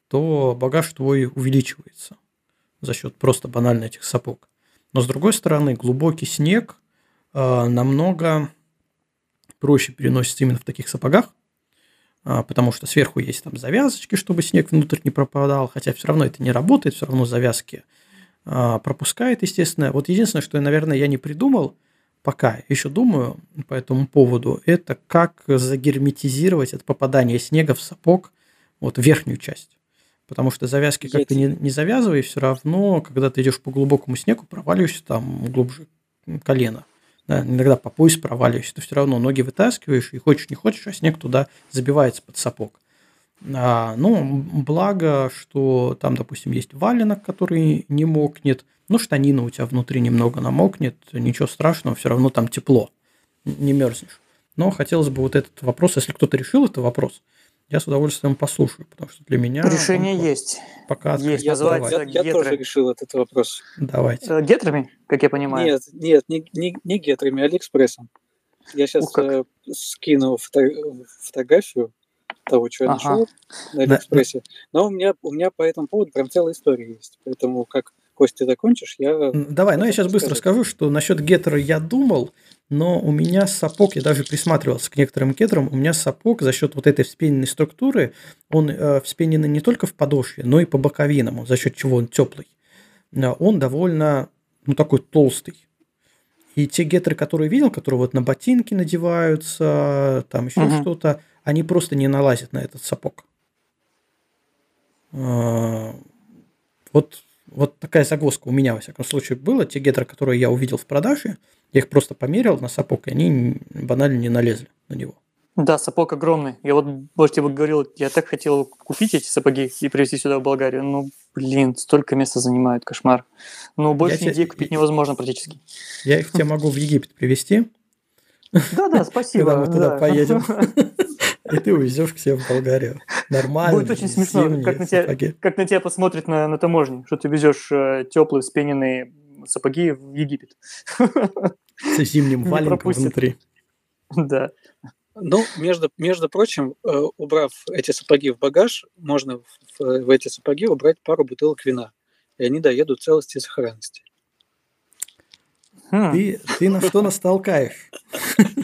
то багаж твой увеличивается за счет просто банально этих сапог. Но с другой стороны, глубокий снег, э, намного проще переносится именно в таких сапогах, э, потому что сверху есть там завязочки, чтобы снег внутрь не пропадал, хотя все равно это не работает, все равно завязки э, пропускает, естественно. Вот единственное, что, наверное, я не придумал, пока еще думаю по этому поводу, это как загерметизировать от попадания снега в сапог вот верхнюю часть. Потому что завязки как ты не, не завязывай, все равно, когда ты идешь по глубокому снегу, проваливаешься там глубже колена. Да, иногда по пояс проваливаешься, ты все равно ноги вытаскиваешь, и хочешь не хочешь, а снег туда забивается под сапог. А, ну, благо, что там, допустим, есть валенок, который не мокнет, ну, штанина у тебя внутри немного намокнет, ничего страшного, все равно там тепло, не мерзнешь. Но хотелось бы вот этот вопрос, если кто-то решил этот вопрос, я с удовольствием послушаю, потому что для меня... Решение есть. Пока есть, Я, называется я, я тоже решил этот вопрос. Давайте. Э, Гетрами, как я понимаю? Нет, нет, не, не, не гетрами, а Алиэкспрессом. Я сейчас Ух, э, скину фото- фотографию того, что я Ага. нашел на Алиэкспрессе. Но у меня, у меня по этому поводу прям целая история есть. Поэтому как Костя закончишь, я... Давай, ну я сейчас быстро Расскажи. скажу, что насчет гетры я думал, но у меня сапог, я даже присматривался к некоторым гетрам, у меня сапог за счет вот этой вспененной структуры, он э, вспененный не только в подошве, но и по боковинам, за счет чего он теплый. Э, Он довольно, ну такой толстый. И те гетеры, которые видел, которые вот на ботинки надеваются, там еще Мгм. что-то, они просто не налазят на этот сапог. А, Вот, вот такая загвоздка у меня, во всяком случае, была. Те гетеры, которые я увидел в продаже, я их просто померил на сапог, и они банально не налезли на него. Да, сапог огромный. Я вот, вот тебе говорил, я так хотел купить эти сапоги и привезти сюда в Болгарию. Ну, блин, столько места занимают, кошмар. Ну, больше тебе- нигде купить невозможно практически. Я их тебе могу в Египет привезти, Да-да, спасибо. когда мы туда да. поедем. И ты увезешь к себе в Болгарию. Нормально. Будет очень смешно, как на тебя-. Как на тебя посмотрят на, на таможне, что ты везешь э, теплые вспененные сапоги в Египет. С зимним валенком внутри. Да. Ну, между, между прочим, э, убрав эти сапоги в багаж, можно в, в эти сапоги убрать пару бутылок вина. И они доедут целости и сохранности. Хм, Ты, ты на что нас толкаешь?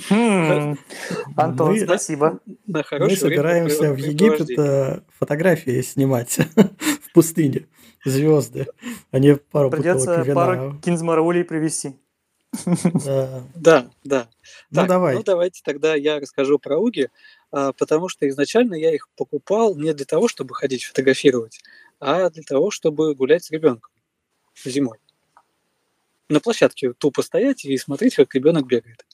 хм. Антон, Мы- спасибо. На Мы собираемся в Египет э, фотографии снимать в пустыне. Звезды, а не пару Придется бутылок вина. пару кинзмараулей привезти. Да. Да. Ну, давай. Ну, давайте тогда я расскажу про уги, а, потому что изначально я их покупал не для того, чтобы ходить фотографировать, а для того, чтобы гулять с ребенком зимой. На площадке тупо стоять и смотреть, как ребенок бегает.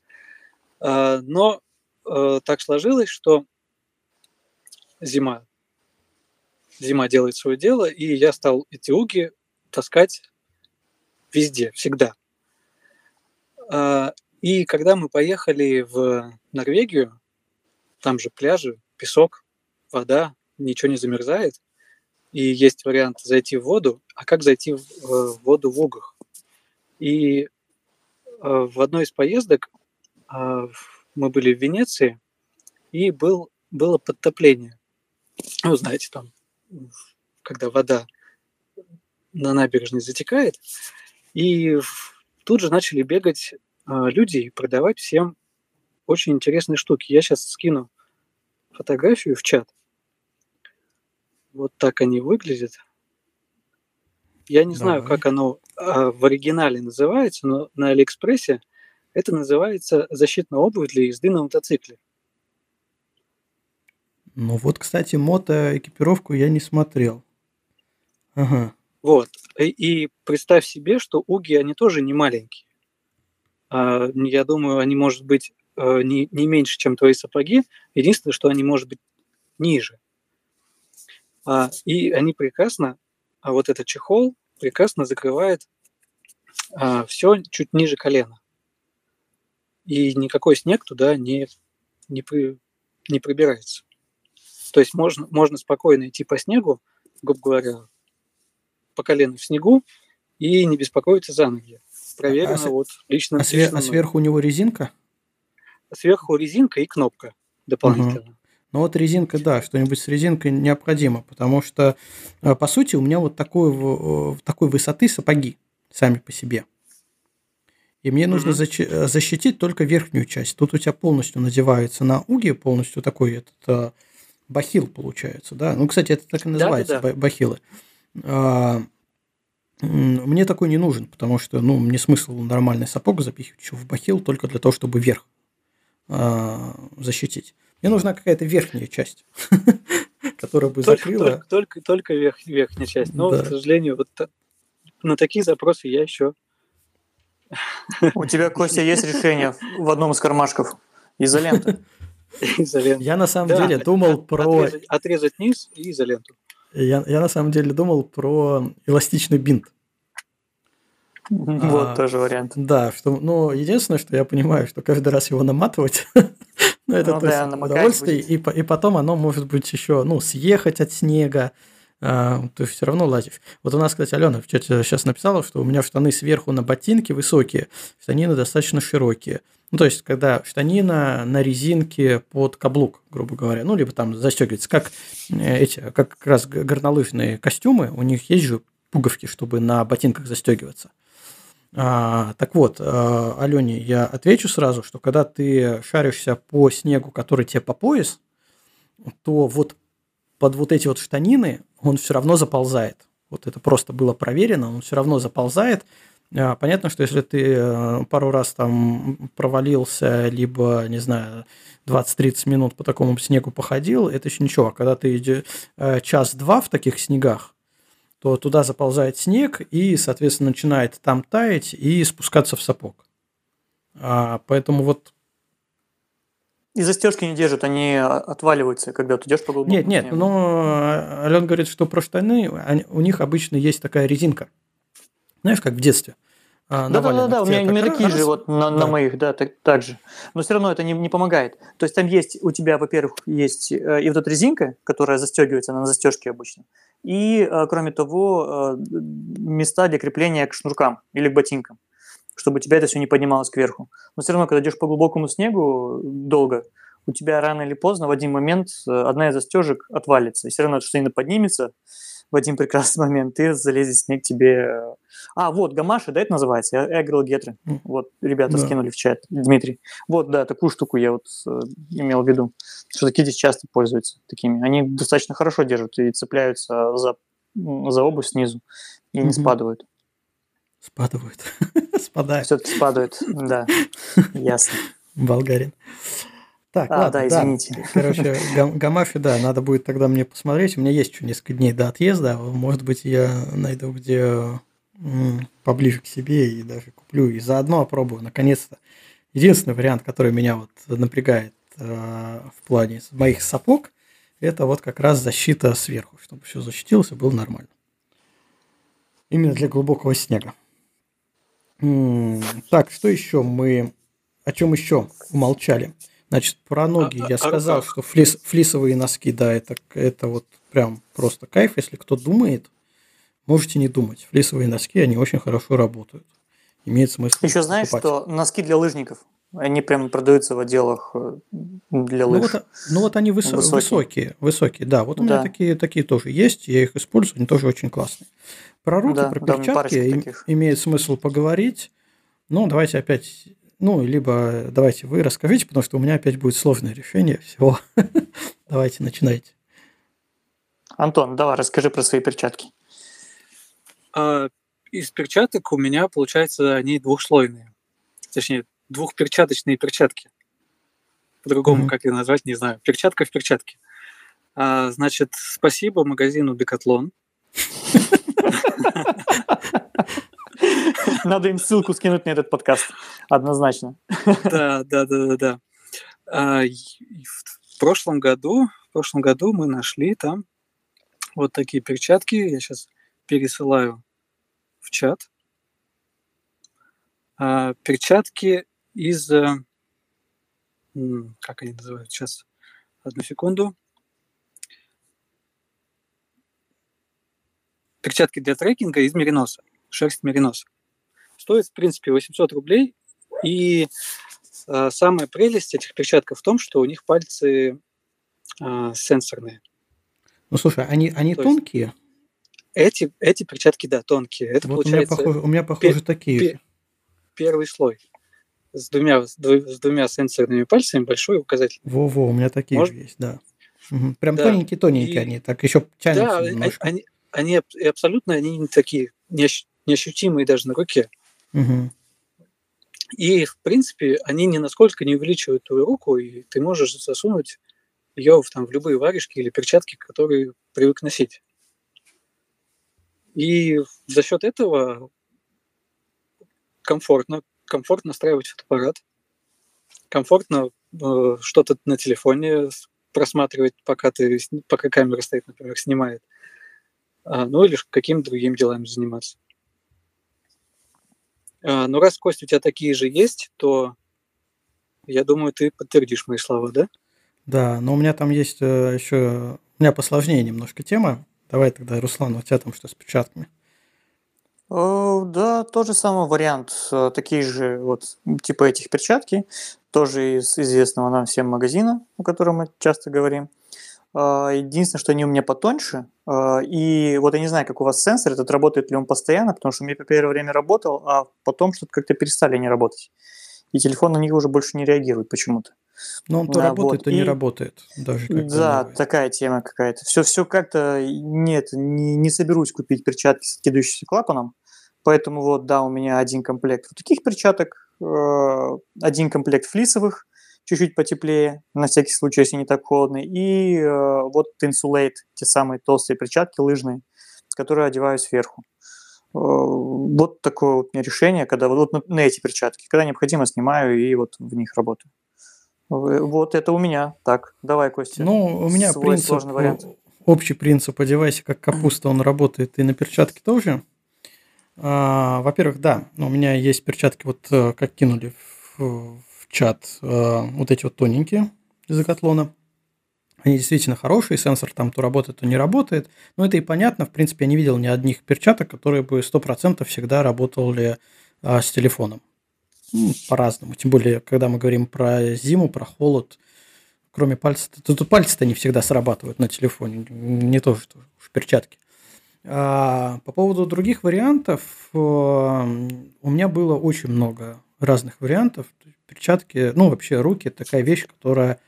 А, Но э, так сложилось, что зима, зима делает свое дело, и я стал эти уги таскать везде, всегда. А, И когда мы поехали в Норвегию, там же пляжи, песок, вода, ничего не замерзает, и есть вариант зайти в воду, а как зайти в э, воду в угах? И э, в одной из поездок э, мы были в Венеции, и был, было подтопление. Ну, знаете, там, когда вода на набережной затекает, и тут же начали бегать э, люди и продавать всем очень интересные штуки. Я сейчас скину фотографию в чат. Вот так они выглядят. Я не знаю, Давай. как оно а, в оригинале называется, но на Алиэкспрессе это называется защитная обувь для езды на мотоцикле. Ну вот, кстати, мотоэкипировку я не смотрел. Ага. Вот. И, и представь себе, что уги, они тоже не маленькие. А, я думаю, они, может быть, э, не, не меньше, чем твои сапоги. Единственное, что они, может быть, ниже. А, и они прекрасно, а вот этот чехол прекрасно закрывает все чуть ниже колена. И никакой снег туда не, не, при- не пробирается. То есть можно, можно спокойно идти по снегу, грубо говоря, по колено в снегу и не беспокоиться за ноги. Проверено А вот лично. А, свер- а сверху у него резинка? Сверху резинка и кнопка дополнительно. Ну вот резинка, да, что-нибудь с резинкой необходимо, потому что, э, по сути, у меня вот такой, э, такой высоты сапоги сами по себе. и мне нужно mm-hmm. защитить только верхнюю часть. Тут у тебя полностью надевается на уги, полностью такой этот бахил получается, да? Ну, кстати, это так и называется, да, да. бахилы. А, мне такой не нужен, потому что, ну, мне смысл нормальный сапог запихивать еще в бахил только для того, чтобы верх а, защитить. Мне нужна какая-то верхняя часть, которая бы закрыла... Только, только, только верх, верхняя часть. Но, к сожалению, вот на такие запросы я еще... У тебя, Костя, есть решение в одном из кармашков? Изолента. Изолента. Я на самом да, деле думал про... Отрезать, отрезать низ и изоленту. Я, я на самом деле думал про эластичный бинт. Вот а, тоже вариант. Да, что, ну, единственное, что я понимаю, что каждый раз его наматывать, ну, это ну, то да, есть удовольствие, и, и потом оно может быть еще, ну, съехать от снега, а, есть все равно лазишь. Вот у нас, кстати, Алена в чате сейчас написала, что у меня штаны сверху на ботинке высокие, штанины достаточно широкие. Ну, то есть, когда штанина на резинке под каблук, грубо говоря, ну, либо там застегивается, как э, эти, как, как раз горнолыжные костюмы, у них есть же пуговки, чтобы на ботинках застегиваться. А, так вот, а, Алене я отвечу сразу, что когда ты шаришься по снегу, который тебе по пояс, то вот под вот эти вот штанины он все равно заползает. Вот это просто было проверено, он все равно заползает, а, понятно, что если ты э, пару раз там провалился, либо, не знаю, 20-30 минут по такому снегу походил, это еще ничего. А когда ты э, час-два в таких снегах, то туда заползает снег и, соответственно, начинает там таять и спускаться в сапог. А, поэтому вот и застежки не держат, они отваливаются, когда ты идешь по глубокому Нет, нет, но Ален говорит, что про штаны, они, у них обычно есть такая резинка. Знаешь, как в детстве. Да, да, да, да, у меня, у меня такие раз... же вот на, да. на моих, да, так, так же. Но все равно это не, не помогает. То есть там есть у тебя, во-первых, есть э, и вот эта резинка, которая застегивается, она на застежке обычно. И, э, кроме того, э, места для крепления к шнуркам или к ботинкам, чтобы у тебя это все не поднималось кверху. Но все равно, когда идешь по глубокому снегу долго, у тебя рано или поздно в один момент э, одна из застежек отвалится. И все равно, что именно поднимется, в один прекрасный момент, ты залезет снег тебе... Э, а, вот, гамаши, да, это называется? Эгрил Гетры. Вот, ребята да. скинули в чат, Дмитрий. Вот, да, такую штуку я вот э, имел в виду, что такие здесь часто пользуются такими. Они достаточно хорошо держат и цепляются за, за обувь снизу и не спадают. Спадают. Спадают. Все-таки спадают, да, ясно. Болгарин. Так, а, ладно, да, извините. Да. Короче, Гамафи, да, надо будет тогда мне посмотреть. У меня есть еще несколько дней до отъезда. Может быть, я найду где поближе к себе и даже куплю. И заодно опробую, наконец-то. Единственный вариант, который меня вот напрягает э, в плане моих сапог, это вот как раз защита сверху, чтобы все защитилось и было нормально. Именно для глубокого снега. Так, что еще мы... О чем еще умолчали? Значит, про а, ноги а, я а, сказал, а, что флис, флисовые носки, да, это, это вот прям просто кайф. Если кто думает, можете не думать. Флисовые носки, они очень хорошо работают. Имеет смысл. Еще знаешь, покупать. что носки для лыжников, они прям продаются в отделах э, для лыж. Ну вот, ну вот они высо- высокие. высокие, высокие, да. Вот у да. меня такие, такие тоже есть, я их использую, они тоже очень классные. Про руки, да, про перчатки да, имеет смысл поговорить. Ну, давайте опять ну, либо давайте вы расскажите, потому что у меня опять будет сложное решение всего. давайте, начинайте. Антон, давай, расскажи про свои перчатки. А, из перчаток у меня, получается, они двухслойные. Точнее, двухперчаточные перчатки. По-другому, mm-hmm. как их назвать, не знаю. Перчатка в перчатке. А, значит, спасибо магазину Decathlon. Надо им ссылку скинуть на этот подкаст. Однозначно. Да, да, да, да, да. А, в прошлом году, в прошлом году мы нашли там вот такие перчатки. Я сейчас пересылаю в чат. А, перчатки из... Э, как они называют сейчас? Одну секунду. Перчатки для трекинга из мериноса шерсть мериноса. Стоит, в принципе, 800 рублей. И э, самая прелесть этих перчатков в том, что у них пальцы э, сенсорные. Ну, слушай, они, они То тонкие? Эти, эти перчатки, да, тонкие. Это вот получается... У меня, похоже, у меня, похоже, пер, такие. Пер, первый слой с двумя, с двумя сенсорными пальцами, большой указатель. Во-во, у меня такие Может... же есть, да. Угу. Прям да. тоненькие-тоненькие и... они, так еще тянутся Да, немножко. они, они абсолютно они не такие неощутимые даже на руке. Угу. И, в принципе, они ни насколько не увеличивают твою руку, и ты можешь засунуть ее в, там, в любые варежки или перчатки, которые привык носить. И за счет этого комфортно, комфортно настраивать фотоаппарат, комфортно э, что-то на телефоне просматривать, пока, ты, пока камера стоит, например, снимает. А, ну или каким-то другим делами заниматься. А, ну раз, Костя, у тебя такие же есть, то я думаю, ты подтвердишь мои слова, да? Да, но у меня там есть э, еще... У меня посложнее немножко тема. Давай тогда, Руслан, у тебя там что с перчатками? О, да, тот же самый вариант. Э, такие же вот типа этих перчатки. Тоже из известного нам всем магазина, о котором мы часто говорим. А, единственное, что они у меня потоньше. А, и вот я не знаю, как у вас сенсор, этот работает ли он постоянно, потому что у меня первое время работал, а потом что-то как-то перестали не работать. И телефон на них уже больше не реагирует почему-то. Но он то а, работает, вот. то и... не работает. Даже да, новый. такая тема какая-то. Все, все как-то нет, не, не соберусь купить перчатки с откидывающимся клапаном. Поэтому вот, да, у меня один комплект вот таких перчаток, э, один комплект флисовых, чуть-чуть потеплее, на всякий случай, если не так холодно, и э, вот Insulate, те самые толстые перчатки лыжные, которые одеваю сверху. Э, вот такое вот у меня решение, когда вот, вот на эти перчатки, когда необходимо, снимаю и вот в них работаю. Вот это у меня. Так, давай, Костя. Ну, у меня принцип, сложный вариант. общий принцип «одевайся как капуста», он работает и на перчатки тоже. А, во-первых, да, у меня есть перчатки, вот э, как кинули в, в чат, а, вот эти вот тоненькие из Акатлона. Они действительно хорошие, сенсор там то работает, то не работает. Но это и понятно, в принципе, я не видел ни одних перчаток, которые бы 100% всегда работали а, с телефоном ну, по-разному. Тем более, когда мы говорим про зиму, про холод, кроме пальцев, тут пальцы-то не всегда срабатывают на телефоне, не то, что в перчатке. А по поводу других вариантов, э, у меня было очень много разных вариантов. Перчатки, ну, вообще руки – такая вещь, которая,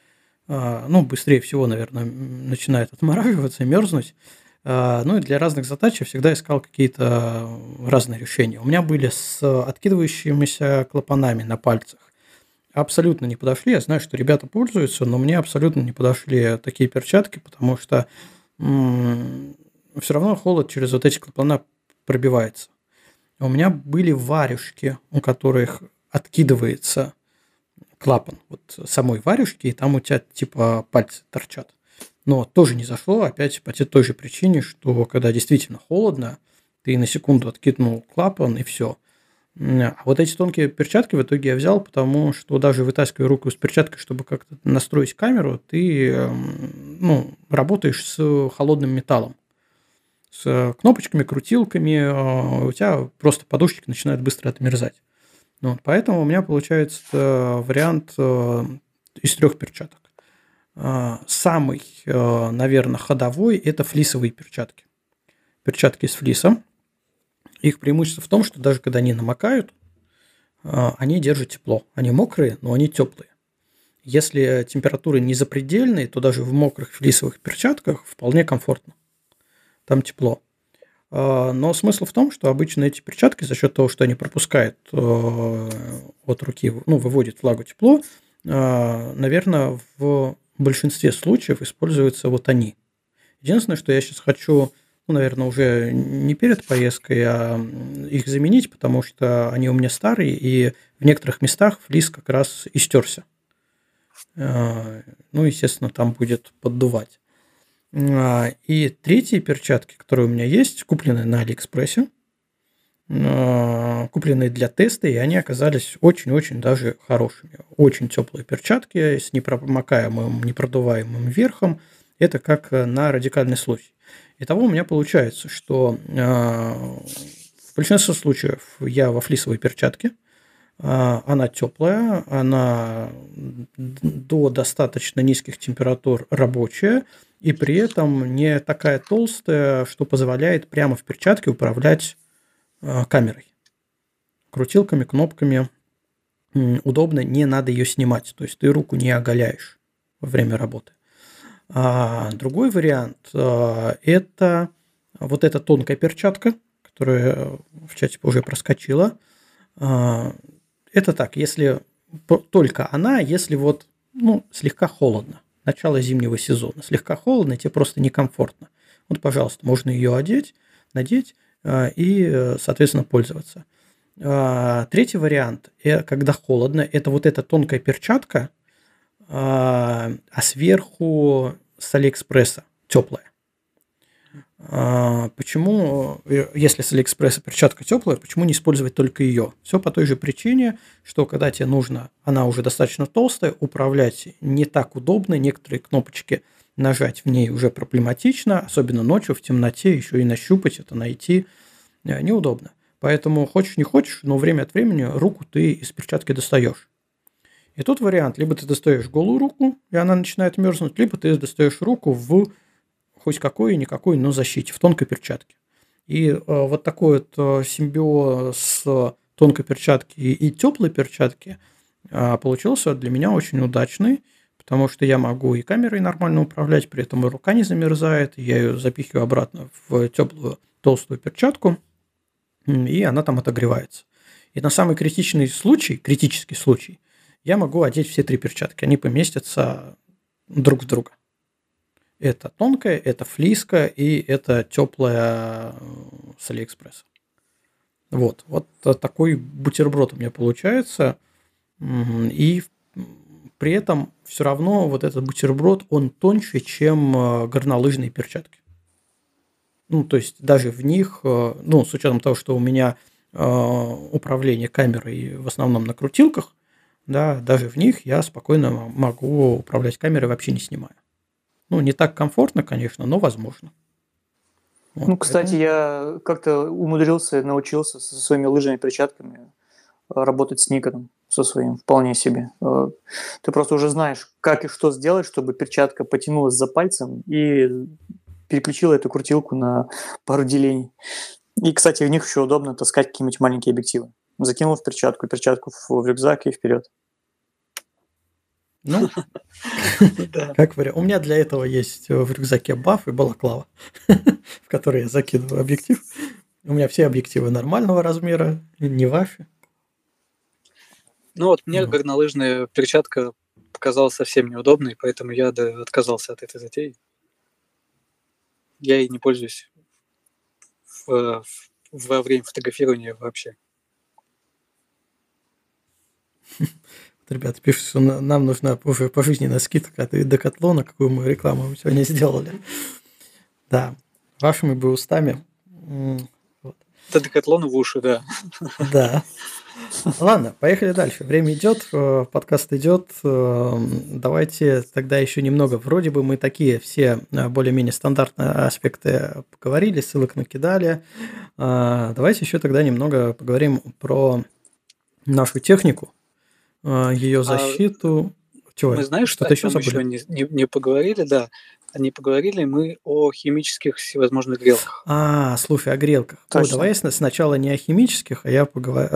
э, ну, быстрее всего, наверное, начинает отмораживаться, мерзнуть. А, ну и для разных задач я всегда искал какие-то разные решения. У меня были с откидывающимися клапанами на пальцах. Абсолютно не подошли. Я знаю, что ребята пользуются, но мне абсолютно не подошли такие перчатки, потому что м- все равно холод через вот эти клапана пробивается. У меня были варежки, у которых откидывается клапан вот самой варежки, и там у тебя типа пальцы торчат но тоже не зашло, опять по той же причине, что когда действительно холодно, ты на секунду откинул клапан и все. А вот эти тонкие перчатки в итоге я взял, потому что даже вытаскивая руку с перчаткой, чтобы как-то настроить камеру, ты эм, ну, работаешь с холодным металлом. С кнопочками, крутилками, э, у тебя просто подушечки начинают быстро отмерзать. Ну, поэтому у меня получается э, вариант э, из трех перчаток. А, самый, а, наверное, ходовой – это флисовые перчатки. Перчатки из флиса. Их преимущество в том, что даже когда они намокают, а, они держат тепло. Они мокрые, но они теплые. Если температуры не запредельные, то даже в мокрых флисовых перчатках вполне комфортно. Там тепло. Но смысл в том, что обычно эти перчатки за счет того, что они пропускают от руки, ну, выводят влагу тепло, наверное, в в большинстве случаев используются вот они. Единственное, что я сейчас хочу, ну, наверное, уже не перед поездкой, а их заменить, потому что они у меня старые, и в некоторых местах флис как раз истерся. А, ну, естественно, там будет поддувать. А, и третьи перчатки, которые у меня есть, куплены на Алиэкспрессе, купленные для теста, и они оказались очень-очень даже хорошими. Очень теплые перчатки с непромокаемым, непродуваемым верхом. Это как на радикальный случай. Итого у меня получается, что а, в большинстве случаев я во флисовой перчатке, а, она теплая, она до достаточно низких температур рабочая, и при этом не такая толстая, что позволяет прямо в перчатке управлять камерой. крутилками, кнопками удобно, не надо ее снимать. То есть ты руку не оголяешь во время работы. А другой вариант а, это вот эта тонкая перчатка, которая в чате уже проскочила. А, это так, если только она, если вот ну, слегка холодно. Начало зимнего сезона. Слегка холодно, тебе просто некомфортно. Вот, пожалуйста, можно ее одеть, надеть и, соответственно, пользоваться. Третий вариант, э, когда холодно, это вот эта тонкая перчатка, а, а сверху с Алиэкспресса теплая. А, почему, э, если с Алиэкспресса перчатка теплая, почему не использовать только ее? Все по той же причине, что когда тебе нужно, она уже достаточно толстая, управлять не так удобно, некоторые кнопочки нажать в ней уже проблематично, особенно ночью в темноте, еще и нащупать это, найти э, неудобно. Поэтому хочешь не хочешь, но время от времени руку ты из перчатки достаешь. И тут вариант, либо ты достаешь голую руку, и она начинает мерзнуть, либо ты достаешь руку в хоть какой-никакой, но защите, в тонкой перчатке. И э, вот такой вот э, симбиоз тонкой перчатки и теплой перчатки э, получился для меня очень удачный, потому что я могу и камерой нормально управлять, при этом и рука не замерзает, я ее запихиваю обратно в теплую толстую перчатку, и она там отогревается. И на самый критичный случай, критический случай, я могу одеть все три перчатки. Они поместятся друг в друга. Это тонкая, это флиска и это теплая э, с Алиэкспресса. Вот, вот такой бутерброд у меня получается. И при этом все равно вот этот бутерброд, он тоньше, чем э, горнолыжные перчатки. Ну, то есть даже в них, э, ну, с учетом того, что у меня управление камерой в основном на крутилках, да, даже в них я спокойно могу управлять камерой, вообще не снимая. Ну, не так комфортно, конечно, но возможно. Вот, ну, кстати, поэтому... я как-то умудрился, научился со своими лыжными перчатками работать с Никоном, со своим, вполне себе. Э, ты просто уже знаешь, как и что сделать, чтобы перчатка потянулась за пальцем и переключила эту крутилку на пару делений. И, кстати, в них еще удобно таскать какие-нибудь маленькие объективы. Закинул в перчатку, перчатку в рюкзак и вперед. Ну, как вариант. У меня для этого есть в рюкзаке баф и балаклава, в который я закидываю объектив. У меня все объективы нормального размера, не ваши. Ну вот мне ну. горнолыжная перчатка показалась совсем неудобной, поэтому я отказался от этой затеи. Я ей не пользуюсь в, во время фотографирования вообще. Ребята пишут, что нам нужна уже пожизненная скидка от Декатлона, какую мы рекламу сегодня сделали. Да, вашими бы устами. Вот. Это Декатлон в уши, да. Да. Ладно, поехали дальше. Время идет, э, подкаст идет. Э, давайте тогда еще немного. Вроде бы мы такие все э, более-менее стандартные аспекты поговорили, ссылок накидали. Давайте еще тогда немного поговорим про нашу технику, ее а защиту. А, Чего? Мы знаешь, что-то еще? Еще не, не, не поговорили, да. Не поговорили мы о химических всевозможных грелках. А, слушай, о грелках. Точно. О, давай сначала не о химических, а я поговор...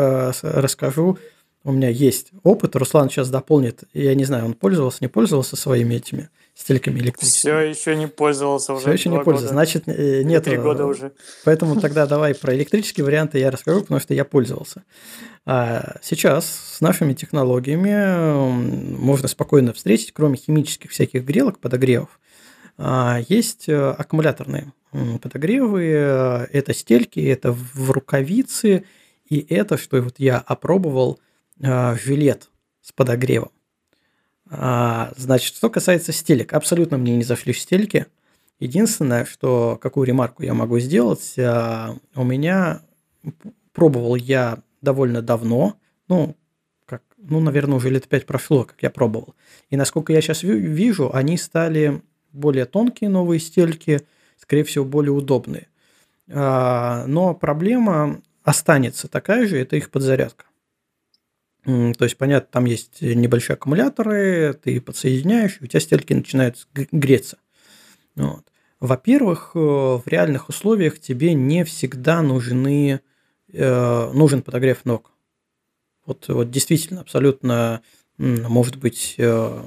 расскажу. У меня есть опыт. Руслан сейчас дополнит. Я не знаю, он пользовался, не пользовался своими этими стельками электрическими. Все еще не пользовался уже. Все еще не пользовался. Значит, э, нет. Три года уже. Поэтому тогда давай про электрические варианты я расскажу, потому что я пользовался. А сейчас с нашими технологиями можно спокойно встретить, кроме химических всяких грелок, подогревов, есть э, аккумуляторные подогревы, э, это стельки, это в рукавицы, и это, что вот я опробовал, жилет с подогревом. А, значит, что касается стелек, абсолютно мне не зашли стельки. Единственное, что какую ремарку я могу сделать, а, у меня пробовал я довольно давно, ну, как, ну, наверное, уже лет пять прошло, как я пробовал. И насколько я сейчас вижу, они стали более тонкие новые стельки, скорее всего, более удобные. А, но проблема останется такая же, это их подзарядка. То есть, понятно, там есть небольшие аккумуляторы, ты подсоединяешь, и у тебя стельки начинают греться. Вот. Во-первых, э, в реальных условиях тебе не всегда нужны, э, нужен подогрев ног. Вот, вот действительно, абсолютно, может быть, э,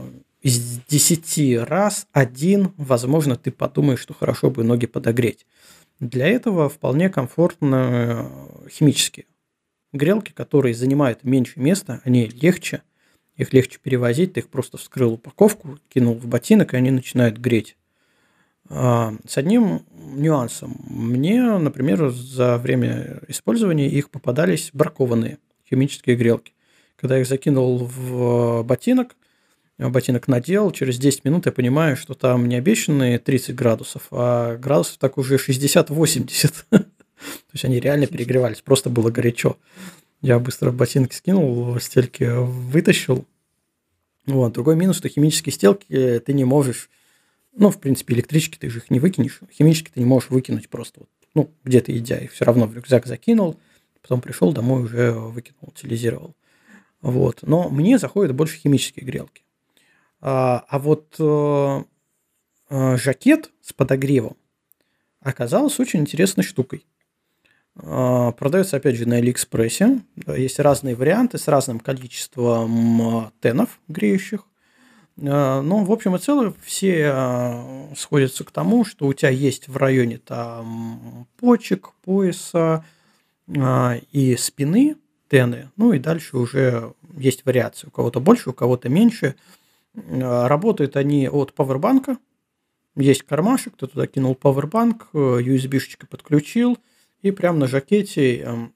из 10 раз один, возможно, ты подумаешь, что хорошо бы ноги подогреть. Для этого вполне комфортно э, химические грелки, которые занимают меньше места, они легче, их легче перевозить, ты их просто вскрыл упаковку, кинул в ботинок, и они начинают греть. А, с одним нюансом. Мне, например, за время использования их попадались бракованные химические грелки. Когда я их закинул в ботинок, ботинок надел, через 10 минут я понимаю, что там не обещанные 30 градусов, а градусов так уже 60-80. То есть они реально перегревались, просто было горячо. Я быстро ботинки скинул, стельки вытащил. Вот. Другой минус, что химические стелки ты не можешь ну, в принципе, электрички ты же их не выкинешь. Химически ты не можешь выкинуть просто, вот, ну, где-то идя, их все равно в рюкзак закинул, потом пришел домой, уже выкинул, утилизировал. Вот. Но мне заходят больше химические грелки. А, а вот э, э, жакет с подогревом оказался очень интересной штукой. Э, продается, опять же, на Алиэкспрессе. Есть разные варианты с разным количеством тенов греющих. Э, ну, в общем и целом, все сходятся к тому, что у тебя есть в районе там почек, пояса и спины тены, ну и дальше уже есть вариации. У кого-то больше, у кого-то меньше. Работают они от пауэрбанка. Есть кармашек, ты туда кинул пауэрбанк, USB-шечкой подключил, и прямо на жакете эм,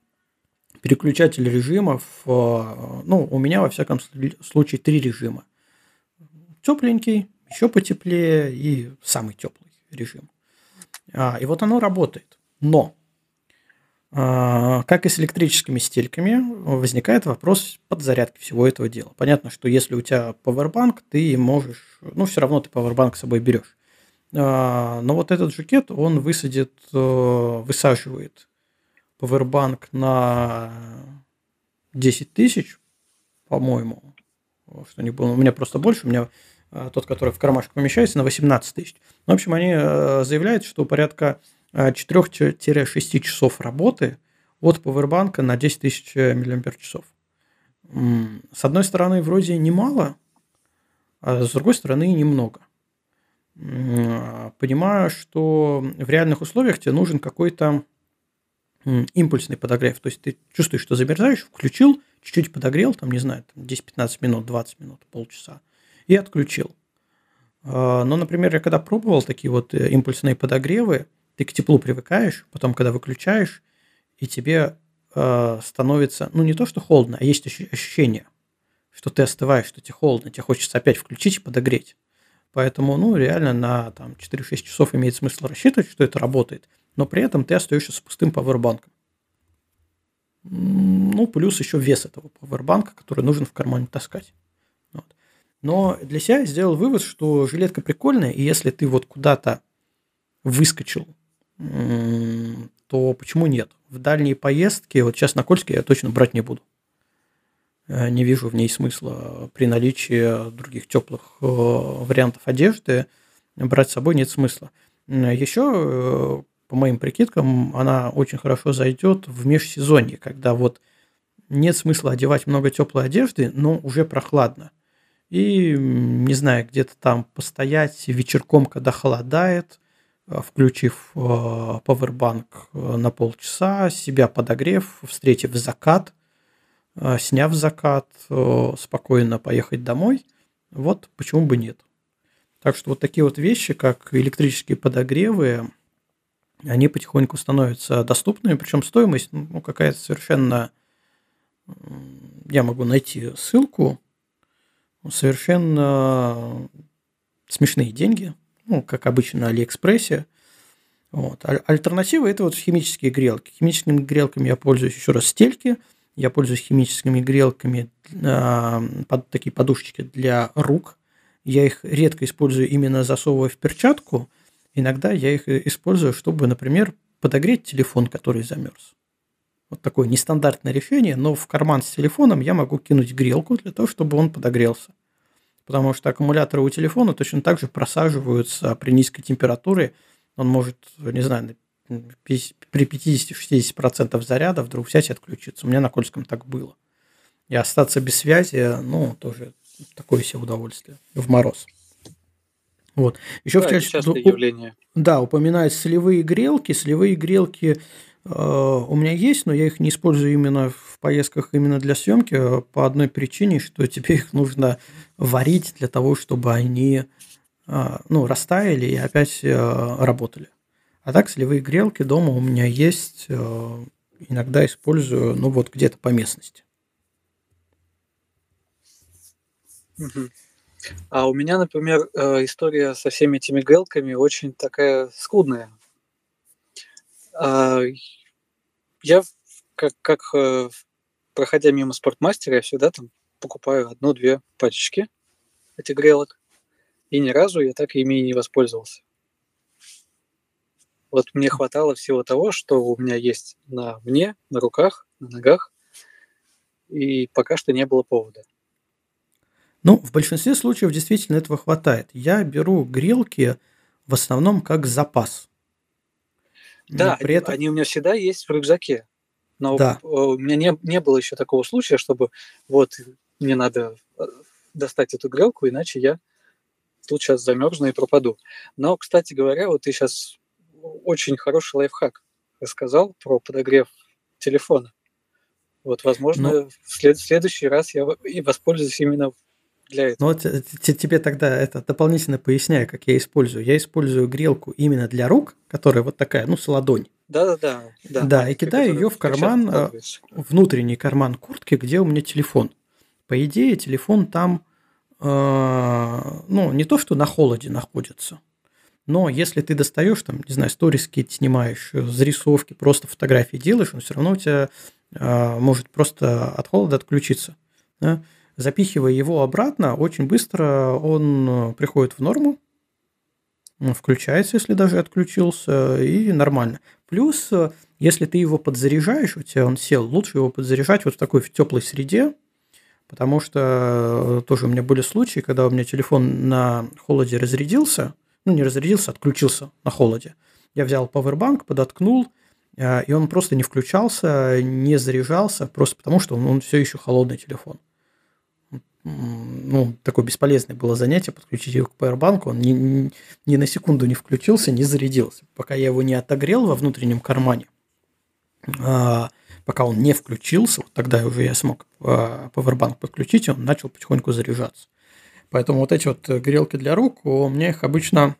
переключатель режимов, ну, у меня, во всяком случае, три режима тепленький, еще потеплее и самый теплый режим. А, и вот оно работает. Но, как и с электрическими стельками, возникает вопрос подзарядки всего этого дела. Понятно, что если у тебя пауэрбанк, ты можешь, ну, все равно ты пауэрбанк с собой берешь. А, но вот этот жакет, он высадит, э, высаживает пауэрбанк на 10 тысяч, по-моему, что не было. У меня просто больше, у меня э, тот, который в кармашек помещается, на 18 тысяч. В общем, они э, заявляют, что порядка 4-6 э, часов работы от пауэрбанка на 10 тысяч мАч. С одной стороны, вроде немало, а с другой стороны, немного. Понимаю, что в реальных условиях тебе нужен какой-то импульсный подогрев. То есть ты чувствуешь, что замерзаешь, включил, чуть-чуть подогрел, там, не знаю, 10-15 минут, 20 минут, полчаса, и отключил. А, но, например, я когда пробовал такие вот э, импульсные подогревы, ты к теплу привыкаешь, потом, когда выключаешь, и тебе а, становится, ну, не то, что холодно, а есть ощущение, что ты остываешь, что тебе холодно, тебе хочется опять включить и подогреть. Поэтому, ну, реально на там, 4-6 часов имеет смысл рассчитывать, что это работает, но при этом ты остаешься с пустым пауэрбанком. Ну, плюс еще вес этого пауэрбанка, который нужно в кармане таскать. Вот. Но для себя я сделал вывод, что жилетка прикольная, и если ты вот куда-то выскочил, то почему нет? В дальние поездки, вот сейчас на Кольске я точно брать не буду. Э, не вижу в ней смысла при наличии других теплых э, вариантов одежды. Брать с собой нет смысла. Еще э, по моим прикидкам, она очень хорошо зайдет в межсезонье, когда вот нет смысла одевать много теплой одежды, но уже прохладно. И, не знаю, где-то там постоять вечерком, когда холодает, включив э, пауэрбанк э, на полчаса, себя подогрев, встретив закат, сняв закат, спокойно поехать домой. Вот почему бы нет. Так что вот такие вот вещи, как электрические подогревы, они потихоньку становятся доступными, причем стоимость ну, какая-то совершенно... Я могу найти ссылку. Совершенно смешные деньги, ну, как обычно на Алиэкспрессе. Вот. Альтернатива – это вот химические грелки. Химическими грелками я пользуюсь еще раз стельки, я пользуюсь химическими грелками, э, под, такие подушечки для рук. Я их редко использую именно засовывая в перчатку – Иногда я их использую, чтобы, например, подогреть телефон, который замерз. Вот такое нестандартное решение, но в карман с телефоном я могу кинуть грелку для того, чтобы он подогрелся. Потому что аккумуляторы у телефона точно так же просаживаются при низкой температуре. Он может, не знаю, при 50-60% заряда вдруг взять и отключиться. У меня на Кольском так было. И остаться без связи, ну, тоже такое себе удовольствие в мороз. Вот. Еще Да, в у- явление. да, упоминают солевые грелки. Солевые грелки у меня есть, но я их не использую именно в поездках именно для съемки э, по одной причине, что тебе их нужно варить для того, чтобы они э, ну, растаяли и опять э, работали. А так солевые грелки дома у меня есть, э, иногда использую, ну вот где-то по местности. А у меня, например, э, история со всеми этими грелками очень такая скудная. Я, как, как э, проходя мимо спортмастера, я всегда там покупаю одну-две пачечки этих грелок. И ни разу я так ими и не воспользовался. Вот мне хватало всего того, что у меня есть на мне, на руках, на ногах. И пока что не было повода. Ну, в большинстве случаев действительно этого хватает. Я беру грелки в основном как запас. Да, при они, этом... они у меня всегда есть в рюкзаке. Но Да. у меня не, не было еще такого случая, чтобы вот мне надо э, достать эту грелку, иначе я тут сейчас замерзну и пропаду. Но, кстати говоря, вот ты сейчас очень хороший лайфхак рассказал про подогрев телефона. Вот, возможно, Ну. в, след- в следующий раз я и воспользуюсь именно для этого. Ну вот э, тебе тогда это дополнительно поясняю, как я использую. Я использую грелку именно для рук, которая вот такая, ну, с ладонь. Да-да-да. Да, Да, и кидаю её в карман, вкладывается. Внутренний карман куртки, где у меня телефон. По идее, телефон там, э, ну, не то, что на холоде находится, но если ты достаешь, там, не знаю, сторис какие-то снимаешь, э, зарисовки, просто фотографии делаешь, он все равно у тебя э, может просто от холода отключиться. да. Запихивая его обратно, очень быстро он э, приходит в норму, включается, если даже отключился, и нормально. Плюс, э, если ты его подзаряжаешь, у тебя он сел, лучше его подзаряжать вот в такой в теплой среде, потому что э, тоже у меня были случаи, когда у меня телефон на холоде разрядился, ну не разрядился, отключился на холоде. Я взял пауэрбанк, подоткнул, и он просто не включался, не заряжался, просто потому что он, он все еще холодный телефон. Ну, такое бесполезное было занятие, подключить его к пауэрбанку, он ни, ни- ни на секунду не включился, не зарядился. Пока я его не отогрел во внутреннем кармане, а, пока он не включился, вот тогда уже я смог а, пауэрбанк подключить, и он начал потихоньку заряжаться. Поэтому вот эти вот э, грелки для рук, у меня их обычно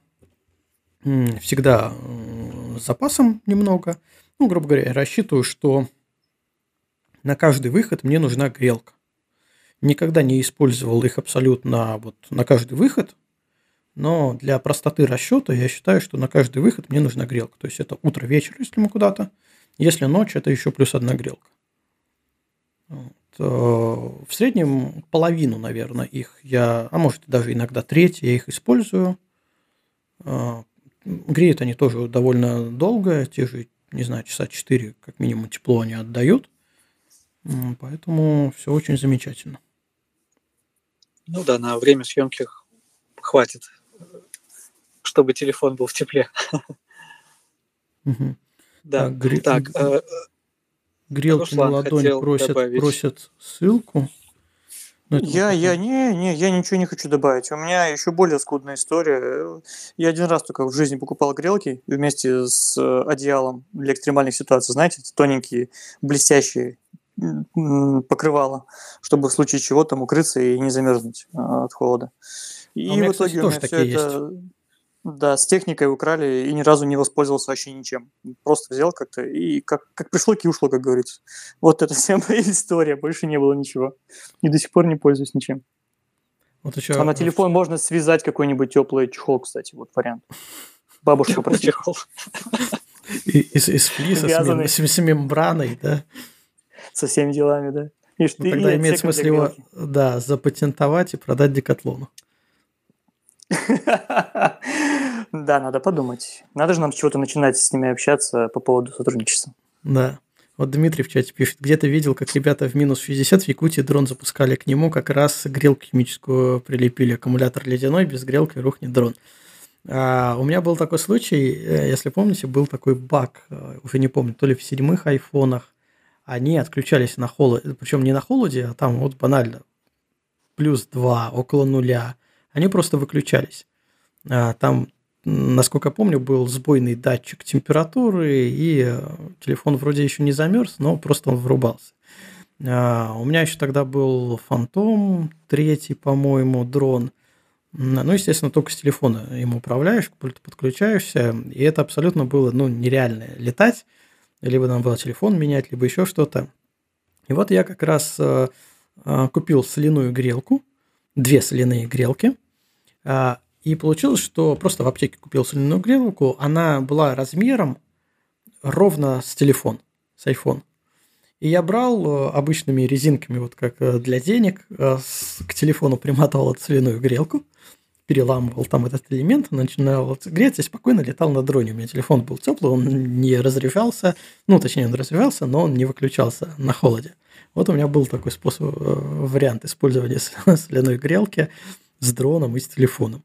всегда с запасом немного. Ну, грубо говоря, я рассчитываю, что на каждый выход мне нужна грелка. Никогда не использовал их абсолютно вот на каждый выход, но для простоты расчета я считаю, что на каждый выход мне нужна грелка. То есть это утро-вечер, если мы куда-то. Если ночь, это еще плюс одна грелка. Вот. Э, В среднем половину, наверное, их я, а может даже иногда треть, я их использую. Э, Греют они тоже довольно долго, те же, не знаю, часа 4 как минимум тепло они отдают. Поэтому все очень замечательно. Ну да, на время съемки хватит, чтобы телефон был в тепле. Да. Так, гре- Так, э, Грелки на ладонь просят, добавить. просят ссылку. Ну, Я, я, не, не, я ничего не хочу добавить. У меня еще более скудная история. Я один раз только в жизни покупал грелки вместе с э, одеялом для экстремальных ситуаций. Знаете, тоненькие, блестящие м, покрывала, чтобы в случае чего там укрыться и не замерзнуть э, от холода. И А у меня, в итоге кстати, у меня все это да, с техникой украли и ни разу не воспользовался вообще ничем. Просто взял как-то и как, как пришло, и ушло, как говорится. Вот это вся моя история, больше не было ничего. И до сих пор не пользуюсь ничем. Вот еще А на телефон можно связать какой-нибудь теплый чехол, кстати, вот вариант. Бабушка просила. чехол. из, флиса с мембраной, да. Со всеми делами, да. И, что- Ну, тогда имеет смысл его, да, запатентовать и продать Декатлону. Да, надо подумать. Надо же нам с чего-то начинать с ними общаться по поводу сотрудничества. Да. Вот Дмитрий в чате пишет, где-то видел, как ребята в минус 60 в Якутии дрон запускали к нему, как раз грелку химическую прилепили, аккумулятор ледяной, без грелки рухнет дрон. А, у меня был такой случай, э, если помните, был такой баг, э, уже не помню, то ли в седьмых айфонах, они отключались на холоде, причем не на холоде, а там вот банально плюс 2, около нуля. Они просто выключались. А, там, насколько помню, был сбойный датчик температуры, и э, телефон вроде еще не замерз, но просто он врубался. А, у меня еще тогда был Фантом, третий, по-моему, дрон. Ну, естественно, только с телефона им управляешь, к пульту подключаешься, и это абсолютно было ну, нереально летать. Либо нам было телефон менять, либо еще что-то. И вот я как раз э, э, купил соляную грелку, две соляные грелки, э, и получилось, что просто в аптеке купил соляную грелку, она была размером ровно с телефон, с iPhone. И я брал обычными резинками, вот как для денег, к телефону примотал эту соляную грелку, переламывал там этот элемент, начинал греться спокойно летал на дроне. У меня телефон был теплый, он не разряжался, ну, точнее, он разряжался, но он не выключался на холоде. Вот у меня был такой способ, вариант использования соляной грелки с дроном и с телефоном.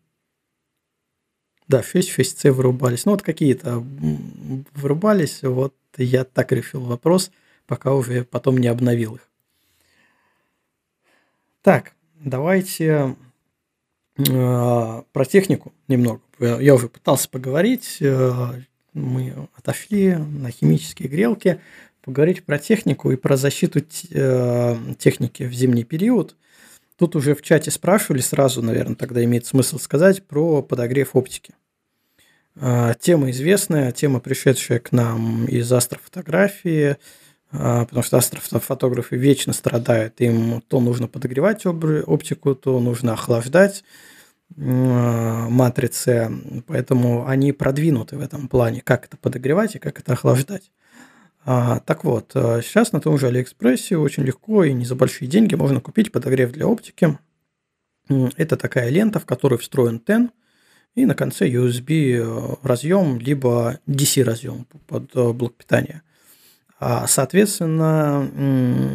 Да, фейс, фейс-C вырубались. Ну, вот какие-то вырубались, вот я так решил вопрос – пока уже потом не обновил их. Так, давайте э, про технику немного. Я уже пытался поговорить, э, мы отошли на химические грелки, поговорить про технику и про защиту э, техники в зимний период. Тут уже в чате спрашивали сразу, наверное, тогда имеет смысл сказать про подогрев оптики. Э, тема известная, тема, пришедшая к нам из астрофотографии, а, потому что астрофотографы вечно страдают. Им то нужно подогревать оптику, то нужно охлаждать а, матрицы, поэтому они продвинуты в этом плане, как это подогревать и как это охлаждать. А, так вот, сейчас на том же Алиэкспрессе очень легко и не за большие деньги можно купить подогрев для оптики. Это такая лента, в которой встроен TEN, и на конце USB э, разъем, либо DC разъем под э, блок питания – а, соответственно,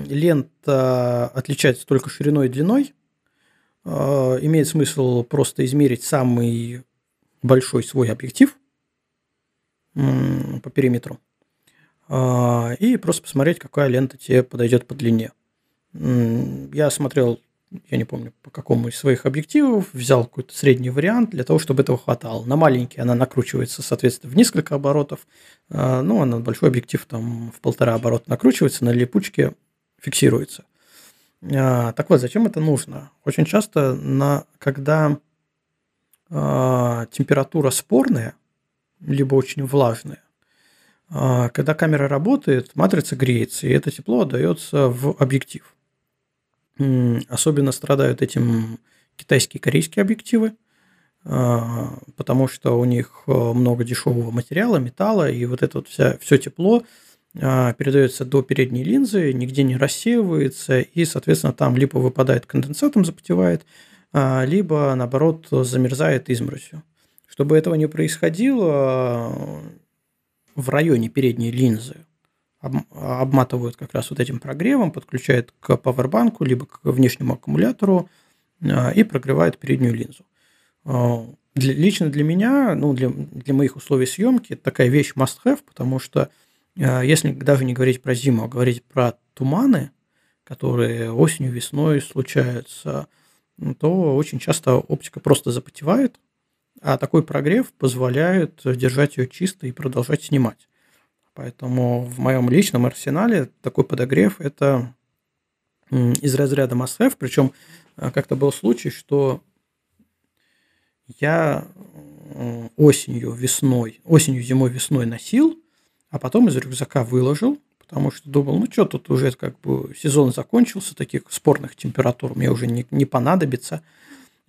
лента отличается только шириной и длиной. А, имеет смысл просто измерить самый большой свой объектив по периметру а, и просто посмотреть, какая лента тебе подойдет по длине. Я смотрел я не помню, по какому из своих объективов, взял какой-то средний вариант для того, чтобы этого хватало. На маленький она накручивается, соответственно, в несколько оборотов, а, ну, а на большой объектив там в полтора оборота накручивается, на липучке фиксируется. А, так вот, зачем это нужно? Очень часто, на, когда а, температура спорная, либо очень влажная, когда камера работает, матрица греется, и это тепло отдается в объектив. Особенно страдают этим китайские и корейские объективы, а, потому что у них э, много дешевого материала, металла, и вот это вот вся, все тепло а, передается до передней линзы, нигде не рассеивается, и, соответственно, там либо выпадает конденсатом, запотевает, а, либо, наоборот, замерзает изморозью. Чтобы этого не происходило, в районе передней линзы обматывают как раз вот этим прогревом, подключают к пауэрбанку, либо к внешнему аккумулятору а, и прогревают переднюю линзу. А, для, лично для меня, ну, для, для моих условий съемки, это такая вещь must-have, потому что а, если даже не говорить про зиму, а говорить про туманы, которые осенью, весной случаются, то очень часто оптика просто запотевает, а такой прогрев позволяет держать ее чисто и продолжать снимать. Поэтому в моем личном арсенале такой подогрев – это из разряда must Причем э, как-то был случай, что я осенью, весной, осенью, зимой, весной носил, а потом из рюкзака выложил, потому что думал, ну что тут уже как бы сезон закончился, таких спорных температур мне уже не, не понадобится –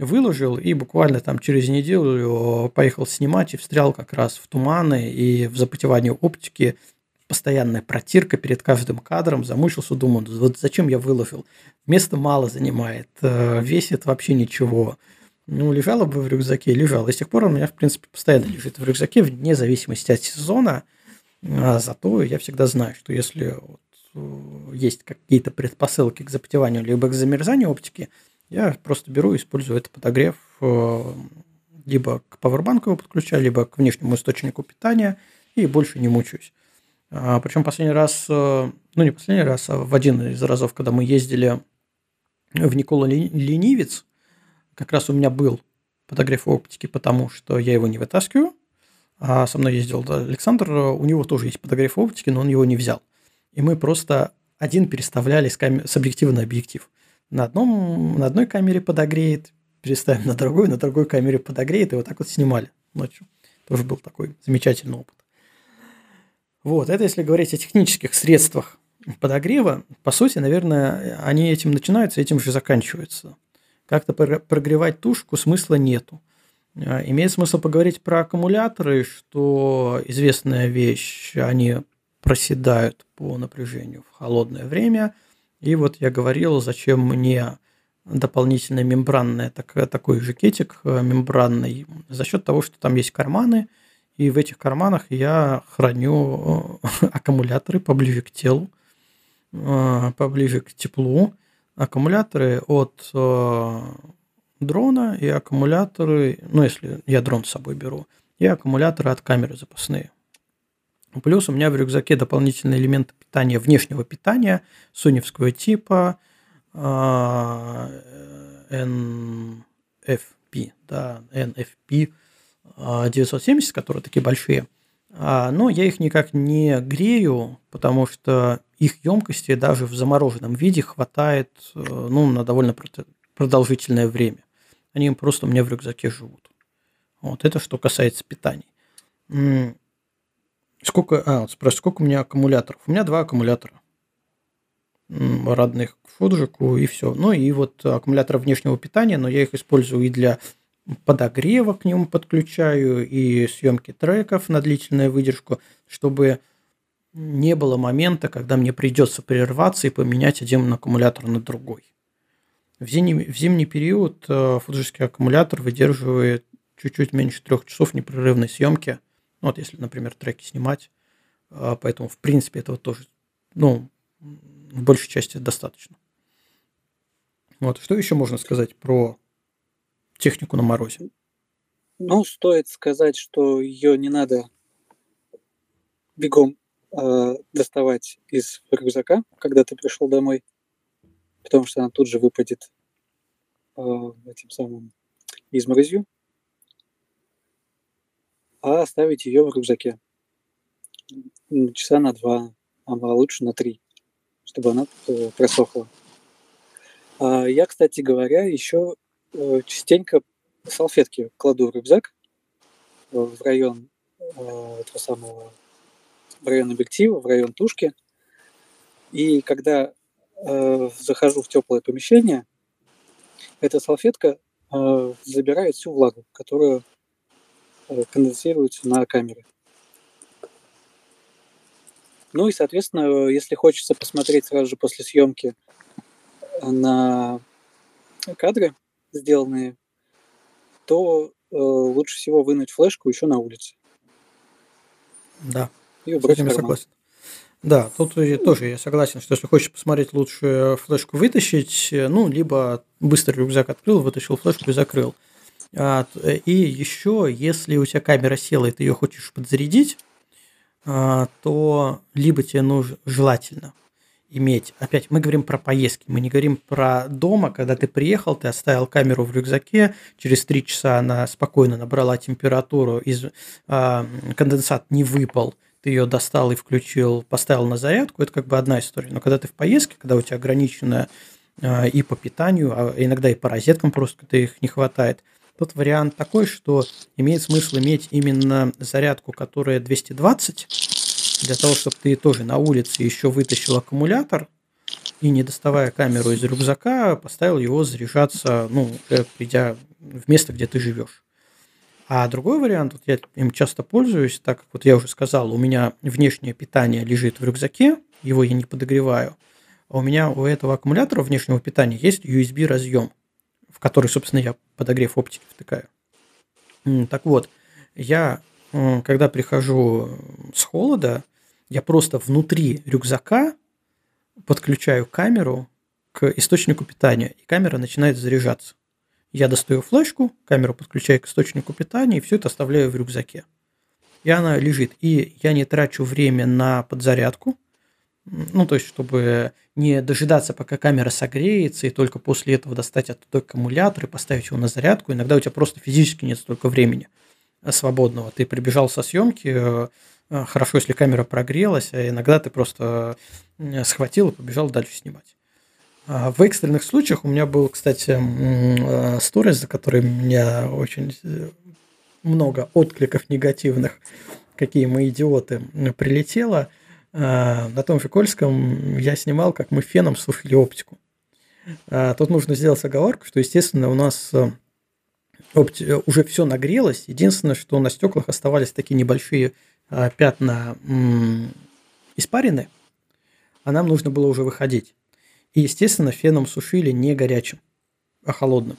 выложил и буквально там через неделю поехал снимать и встрял как раз в туманы и в запотевании оптики, постоянная протирка перед каждым кадром, замучился, думал, вот зачем я выложил, места мало занимает, э, весит вообще ничего. Ну, лежало бы в рюкзаке, лежал. И с тех пор у меня, в принципе, постоянно лежит в рюкзаке, вне зависимости от сезона. А зато я всегда знаю, что если вот э, есть какие-то предпосылки к запотеванию либо к замерзанию оптики – я просто беру и использую этот подогрев э, либо к пауэрбанку его подключаю, либо к внешнему источнику питания и больше не мучаюсь. А, причем последний раз, э, ну не последний раз, а в один из разов, когда мы ездили в Никола Ленивец, как раз у меня был подогрев оптики, потому что я его не вытаскиваю, а со мной ездил Александр, у него тоже есть подогрев оптики, но он его не взял. И мы просто один переставляли с, кам... с объектива на объектив. На, одном, на одной камере подогреет, переставим на другой, на другой камере подогреет, и вот так вот снимали ночью. Тоже был такой замечательный опыт. Вот, это если говорить о технических средствах подогрева, по сути, наверное, они этим начинаются, этим же заканчиваются. Как-то прогревать тушку смысла нету. А, имеет смысл поговорить про аккумуляторы, что известная вещь, они проседают по напряжению в холодное время. И вот я говорил, зачем мне дополнительный мембранный, так, такой жакетик э, мембранный, за счет того, что там есть карманы, и в этих карманах я храню э, аккумуляторы поближе к телу, э, поближе к теплу, аккумуляторы от дрона и аккумуляторы, ну если я дрон с собой беру, и аккумуляторы от камеры запасные. Плюс у меня в рюкзаке дополнительные элементы питания, внешнего питания, соневского типа, а, NFP, да, NFP 970, которые такие большие. А, но я их никак не грею, потому что их емкости даже в замороженном виде хватает э, ну, на довольно продолжительное время. Они просто у меня в рюкзаке живут. Вот это что касается питания. Сколько, а, вот спрашиваю, сколько у меня аккумуляторов? У меня два аккумулятора родных к фуджику и все. Ну и вот аккумуляторы внешнего питания, но я их использую и для подогрева к нему подключаю, и съемки треков на длительную выдержку, чтобы не было момента, когда мне придется прерваться и поменять один аккумулятор на другой. В зимний, в зимний период э, фуджийский аккумулятор выдерживает чуть-чуть меньше трех часов непрерывной съемки – ну, вот если, например, треки снимать. А, поэтому, в принципе, этого тоже, ну, в большей части достаточно. Вот. Что еще можно сказать про технику на морозе? Ну, стоит сказать, что ее не надо бегом э, доставать из рюкзака, когда ты пришел домой, потому что она тут же выпадет э, этим самым изморозью а оставить ее в рюкзаке часа на два, а лучше на три, чтобы она э, просохла. А я, кстати говоря, еще э, частенько салфетки кладу в рюкзак э, в район этого самого в район объектива, в район тушки. И когда захожу в теплое помещение, эта салфетка забирает всю влагу, которую Э, конденсируются на камере. Ну и, соответственно, если хочется посмотреть сразу же после съемки на кадры, сделанные, то э, лучше всего вынуть флешку еще на улице. Да. И убрать С этим согласен. Да, тут тоже я согласен, что если хочешь посмотреть, лучше флешку вытащить, э, ну, либо быстро рюкзак открыл, вытащил флешку и закрыл. А, и еще, если у тебя камера села, и ты ее хочешь подзарядить, а, то либо тебе нужно желательно иметь, опять мы говорим про поездки, мы не говорим про дома, когда ты приехал, ты оставил камеру в рюкзаке, через три часа она спокойно набрала температуру, из, а, конденсат не выпал, ты ее достал и включил, поставил на зарядку, это как бы одна история. Но когда ты в поездке, когда у тебя ограниченная и по питанию, а иногда и по розеткам просто ты их не хватает – Тут вариант такой, что имеет смысл иметь именно зарядку, которая 220, для того, чтобы ты тоже на улице еще вытащил аккумулятор и, не доставая камеру из рюкзака, поставил его заряжаться, ну, уже придя в место, где ты живешь. А другой вариант, вот я им часто пользуюсь, так как вот я уже сказал, у меня внешнее питание лежит в рюкзаке, его я не подогреваю, а у меня у этого аккумулятора внешнего питания есть USB разъем в который, собственно, я подогрев оптики втыкаю. Так вот, я, когда прихожу с холода, я просто внутри рюкзака подключаю камеру к источнику питания, и камера начинает заряжаться. Я достаю флешку, камеру подключаю к источнику питания, и все это оставляю в рюкзаке. и она лежит. И я не трачу время на подзарядку, ну, то есть, чтобы не дожидаться, пока камера согреется, и только после этого достать оттуда аккумулятор и поставить его на зарядку. Иногда у тебя просто физически нет столько времени свободного. Ты прибежал со съемки, э, э, хорошо, если камера прогрелась, а иногда ты просто схватил и побежал дальше снимать. А в экстренных случаях у меня был, кстати, э, сторис, за который у меня очень много откликов негативных, какие мы идиоты, прилетело. А, на том же Кольском я снимал, как мы феном сушили оптику. А, тут нужно сделать оговорку, что, естественно, у нас опти- уже все нагрелось. Единственное, что на стеклах оставались такие небольшие пятна испарины, а нам нужно было уже выходить. И, естественно, феном сушили не горячим, а холодным,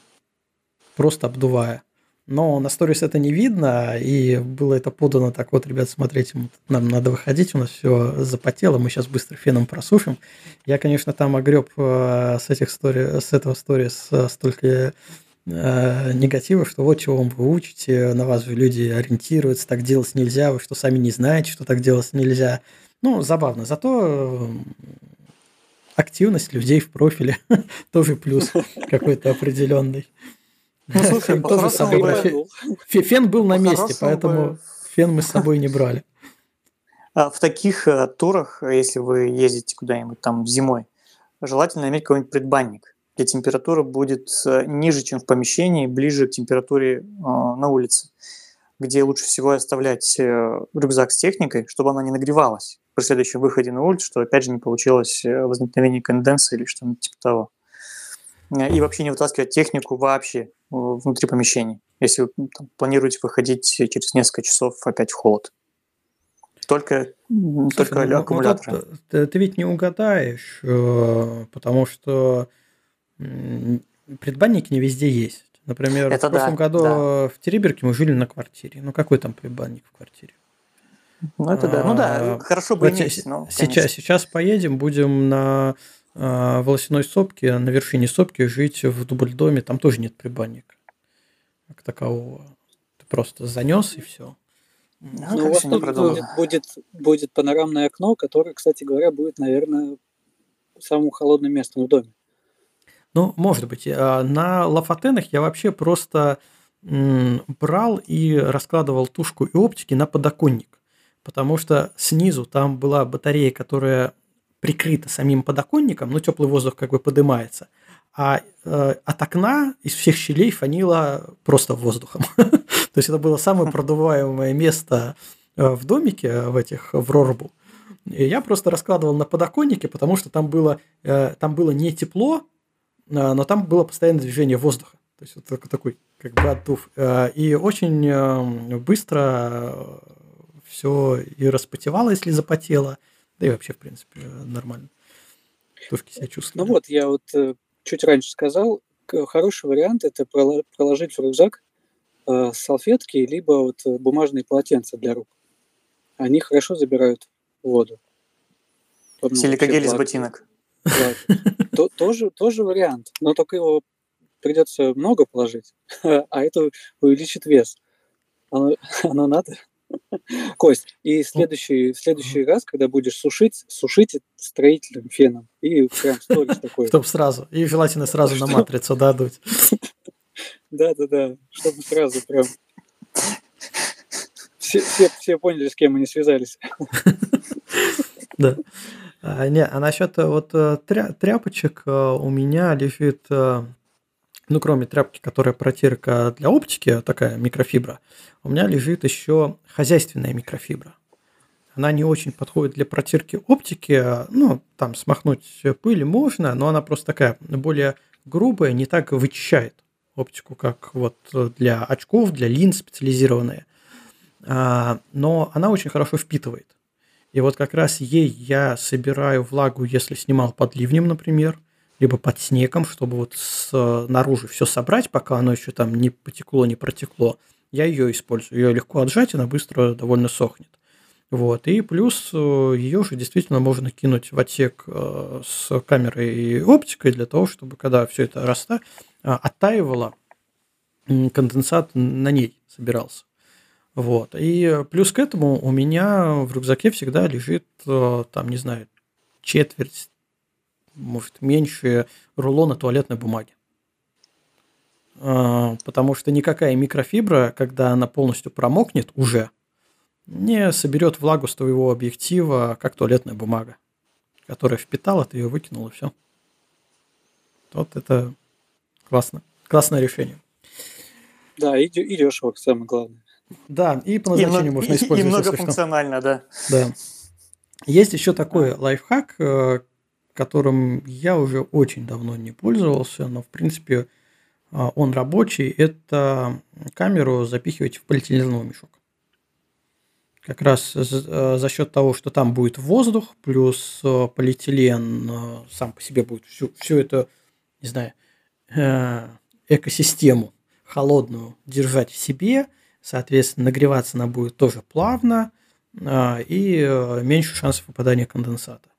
просто обдувая. Но на сторис это не видно, и было это подано так, вот, ребят, смотрите, нам надо выходить, у нас все запотело, мы сейчас быстро феном просушим. Я, конечно, там огреб э, с, этих стори, с этого сторис э, столько э, негатива, что вот чего вы учите, на вас же люди ориентируются, так делать нельзя, вы что сами не знаете, что так делать нельзя. Ну, забавно. Зато активность людей в профиле тоже плюс какой-то определенный. Ну, слушай, тоже с собой бы... Фен был на месте, поэтому фен мы с собой не брали. А в таких э, турах, если вы ездите куда-нибудь там зимой, желательно иметь какой-нибудь предбанник, где температура будет э, ниже, чем в помещении, ближе к температуре э, на улице, где лучше всего оставлять рюкзак с техникой, чтобы она не нагревалась при следующем выходе на улицу, что опять же не получилось э, возникновение конденса или что-нибудь типа того. Э, и вообще не вытаскивать технику вообще э, внутри помещений, если вы там, планируете выходить через несколько часов опять в холод. Только, Слушай, только ну, аккумуляторы. Вот ты, ты ведь не угадаешь, потому что предбанники не везде есть. Например, Это в прошлом да, году да. в Териберке мы жили на квартире. Ну, какой там предбанник в квартире? Ну, это да. Ну да, а, хорошо бы иметь, но, сейчас, сейчас поедем, будем на э, волосяной сопке, на вершине сопки жить в дубльдоме, там тоже нет прибанника как такового. Ты просто занес и все. Ну, ну у вас тут будет, будет, будет панорамное окно, которое, кстати говоря, будет, наверное, самым холодным местом в доме. Ну, может быть. А на лафатенах я вообще просто брал и раскладывал тушку и оптики на подоконник потому что снизу там была батарея, которая прикрыта самим подоконником, но теплый воздух как бы поднимается, а э, от окна из всех щелей фанило просто воздухом. То есть это было самое продуваемое место э, в домике, в этих, в Рорбу. И я просто раскладывал на подоконнике, потому что там было, э, там было не тепло, э, но там было постоянное движение воздуха. То есть вот такой как бы отдув. Э, и очень э, быстро все и распотевало, если запотело, да и вообще, в принципе, нормально. Тушки себя чувствуют. Ну вот, я вот э, чуть раньше сказал, хороший вариант – это проложить в рюкзак э, салфетки, либо вот бумажные полотенца для рук. Они хорошо забирают воду. Силикогель из ботинок. Да. То, тоже, тоже вариант, но только его придется много положить, а это увеличит вес. Оно, оно надо? Кость, и следующий, следующий раз, когда будешь сушить, сушите строительным феном. И прям сторис такой. Чтобы сразу. И желательно сразу на матрицу дадуть. Да-да-да. Чтобы сразу прям... Все, все, все поняли, с кем они связались. Да. А, не, а насчет э, вот э, тря, тряпочек э, у меня лежит ну, кроме тряпки, которая протирка для оптики, такая микрофибра, у меня лежит еще хозяйственная микрофибра. Она не очень подходит для протирки оптики, ну, там смахнуть пыль можно, но она просто такая более грубая, не так вычищает оптику, как вот для очков, для линз специализированные. А, но она очень хорошо впитывает. И вот как раз ей я собираю влагу, если снимал под ливнем, например – либо под снегом, чтобы вот снаружи все собрать, пока оно еще там не потекло, не протекло. Я ее использую. Ее легко отжать, она быстро довольно сохнет. Вот. И плюс э, ее же действительно можно кинуть в отсек э, с камерой и оптикой для того, чтобы когда все это раста, оттаивало, конденсат на ней собирался. Вот. И плюс к этому у меня в рюкзаке всегда лежит, э, там, не знаю, четверть, может, меньше рулона туалетной бумаги. А, потому что никакая микрофибра, когда она полностью промокнет уже, не соберет влагу с твоего объектива, как туалетная бумага, которая впитала, ты ее выкинул и все. Вот это классно. Классное решение. Да, и, и дешево, самое главное. Да, и по назначению и, можно использовать. И многофункционально, да. Да. Есть еще такой лайфхак, э, которым я уже очень давно не пользовался, но в принципе а, он рабочий. Это камеру запихивать в полиэтиленовый мешок. Как раз э, за счет того, что там будет воздух, плюс э, полиэтилен сам по себе будет всю, всю эту, не знаю, экосистему холодную держать в себе, соответственно, нагреваться она будет тоже плавно а, и э, меньше шансов попадания конденсата.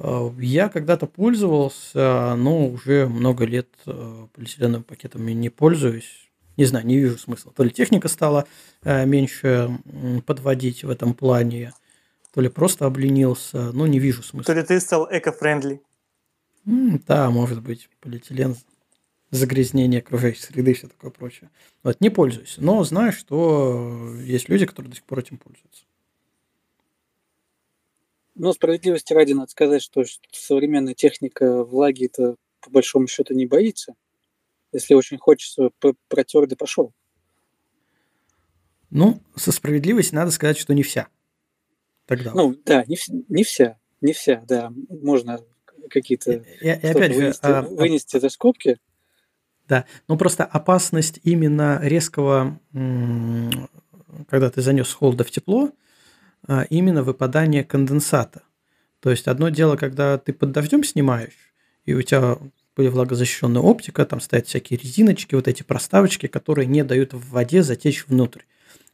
А, я когда-то пользовался, но уже много лет э, полиэтиленовым пакетами не пользуюсь. Не знаю, не вижу смысла. То ли техника стала э, меньше подводить в этом плане, то ли просто обленился, но не вижу смысла. То ли ты стал эко-френдли. Да, может быть, полиэтилен загрязнение окружающей среды и все такое прочее. Вот, не пользуюсь, но знаю, что есть люди, которые до сих пор этим пользуются. Но справедливости ради надо сказать, что современная техника влаги это по большому счету не боится. Если очень хочется, протер да пошел. Ну, со справедливостью надо сказать, что не вся. Тогда. Ну, да, не, не вся, не вся, да. Можно какие-то вынести, а, вынести за скобки. Да, но просто опасность именно резкого, когда ты занес холода в тепло, а, именно выпадание конденсата. То есть одно дело, когда ты под дождем снимаешь, и у тебя были влагозащищенная оптика, там стоят всякие резиночки, вот эти проставочки, которые не дают в воде затечь внутрь.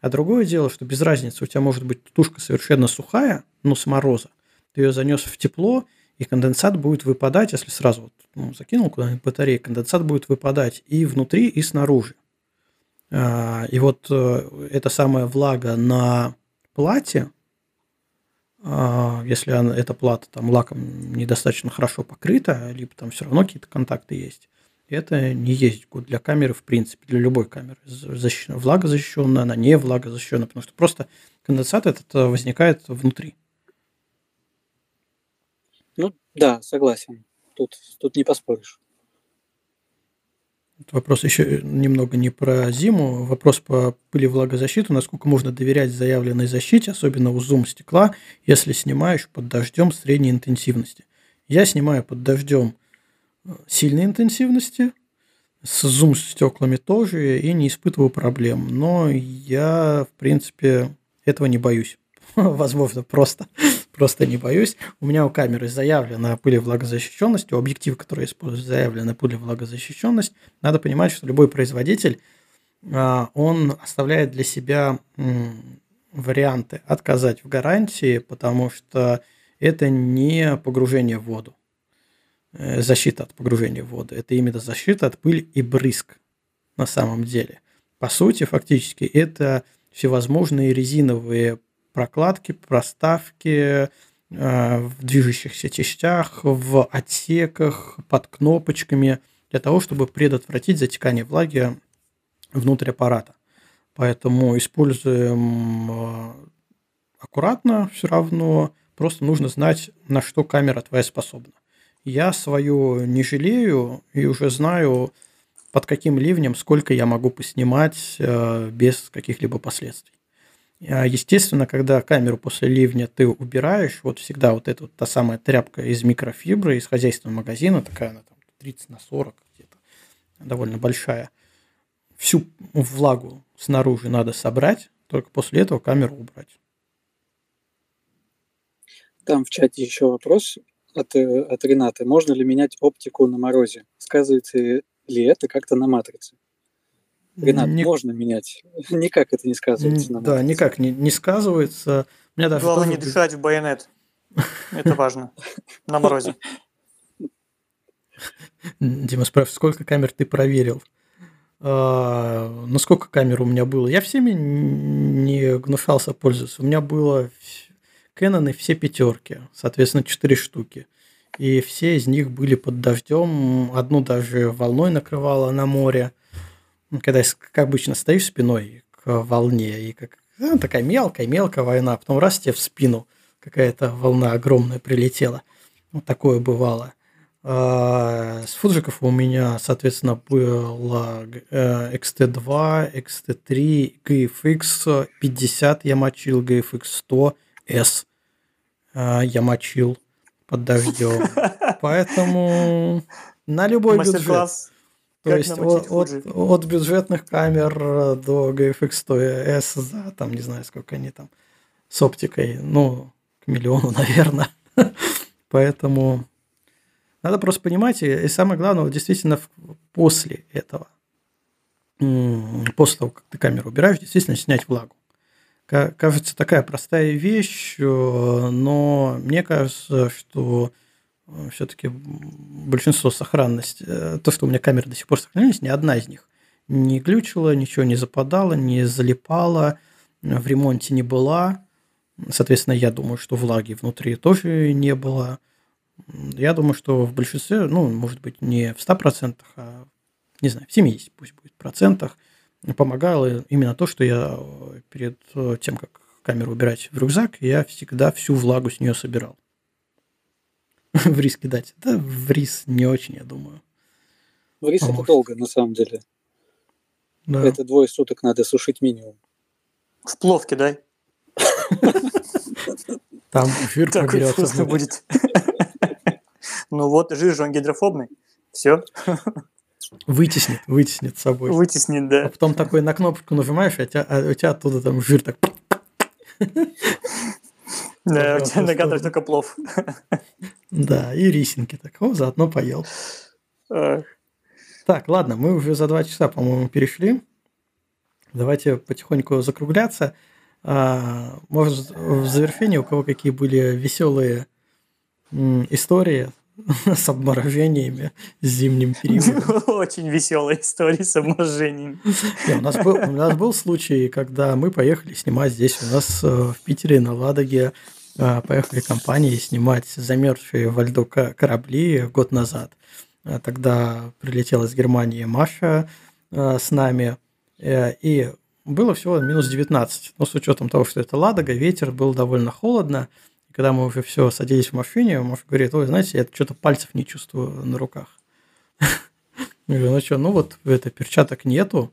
А другое дело, что без разницы, у тебя может быть тушка совершенно сухая, но с мороза. Ты ее занес в тепло, и конденсат будет выпадать, если сразу вот, ну, закинул куда-нибудь батарею, конденсат будет выпадать и внутри, и снаружи. А, и вот э, эта самая влага на плате, а, если она, эта плата там лаком недостаточно хорошо покрыта, либо там все равно какие-то контакты есть, это не есть для камеры в принципе, для любой камеры. Защищена, влага защищенная, она не влага защищенная, потому что просто конденсат этот э, возникает внутри. Ну да, согласен. Тут, тут не поспоришь. Вопрос еще немного не про зиму, вопрос по пыли влагозащиту. Насколько можно доверять заявленной защите, особенно у зум стекла, если снимаешь под дождем средней интенсивности. Я снимаю под дождем э, сильной интенсивности, с зум стеклами тоже, и не испытываю проблем. Но я, в принципе, этого не боюсь. Возможно, просто просто не боюсь. У меня у камеры заявлена пылевлагозащищенность, у объектива, который я использую, заявлена пылевлагозащищенность. Надо понимать, что любой производитель, а, он оставляет для себя варианты отказать в гарантии, потому что это не погружение в воду, э, защита от погружения в воду. Это именно защита от пыли и брызг на самом деле. По сути, фактически, это всевозможные резиновые прокладки, проставки э, в движущихся частях, в отсеках, под кнопочками, для того, чтобы предотвратить затекание влаги внутрь аппарата. Поэтому используем э, аккуратно все равно, просто нужно знать, на что камера твоя способна. Я свою не жалею и уже знаю, под каким ливнем сколько я могу поснимать э, без каких-либо последствий. А, естественно, когда камеру после ливня ты убираешь, вот всегда вот эта вот та самая тряпка из микрофибры, из хозяйственного магазина, такая она там 30 на 40 где-то, довольно большая, всю влагу снаружи надо собрать, только после этого камеру убрать. Там в чате еще вопрос от, э, от Ренаты. Можно ли менять оптику на морозе? Сказывается ли это как-то на матрице? Ренат, не... можно менять. Никак это не сказывается. На да, никак не, не сказывается. У меня даже Главное тоже... не дышать в байонет. Это важно. На морозе. Дима спрашивает, сколько камер ты проверил? э, насколько камер у меня было. Я всеми не гнушался пользоваться. У меня было Canon все пятерки, соответственно, четыре штуки. И все из них были под дождем. Одну даже волной накрывало на море. Когда, как обычно, стоишь спиной к волне, и как ну, такая мелкая-мелкая война, а потом раз тебе в спину какая-то волна огромная прилетела. Вот такое бывало. А, с фуджиков у меня, соответственно, было XT2, XT3, GFX 50 я мочил, GFX 100, S я мочил под дождем. Поэтому на любой бюджет. То есть от, от, от бюджетных камер до GFX 100S за, там, не знаю, сколько они там, с оптикой, ну, к миллиону, наверное. Поэтому надо просто понимать, и самое главное, вот действительно после этого, после того, как ты камеру убираешь, действительно снять влагу. Кажется, такая простая вещь, э, но мне кажется, что все-таки большинство сохранность, э, то, что у меня камеры до сих пор сохранились, ни одна из них не глючила, ничего не западало, не залипала, в ремонте не была. Соответственно, я думаю, что влаги внутри тоже не было. Я думаю, что в большинстве, ну, может быть, не в 100%, а, не знаю, в 70 пусть будет процентах, помогало именно то, что я э, перед э, тем, как камеру убирать в рюкзак, я всегда всю влагу с нее собирал. в рис кидать. Да, в рис не очень, я думаю. В рис Поможет. это долго, на самом деле. Да. Это двое суток надо сушить минимум. В плов кидай. Там жир проберется. будет. Ну вот, жир же он гидрофобный. Все. Вытеснит, вытеснит с собой. Вытеснит, да. А потом такой на кнопочку нажимаешь, а, тебя, а у тебя оттуда там жир так... Да, у тебя накатывает только плов. Да, и рисинки так. О, заодно поел. Так, ладно, мы уже за два часа, по-моему, перешли. Давайте потихоньку закругляться. А, может, в завершении у кого какие были веселые истории с обморожениями с зимним периодом. Очень веселая история с обморожениями. у, нас был, у нас был случай, когда мы поехали снимать здесь у нас э, в Питере на Ладоге э, поехали компании снимать замерзшие во льду корабли год назад. Э, тогда прилетела из Германии Маша с нами, и было всего минус 19. Но с учетом того, что это Ладога, ветер, было довольно холодно когда мы уже все садились в машине, Маша говорит, ой, знаете, я что-то пальцев не чувствую на руках. Я говорю, ну что, ну вот это перчаток нету.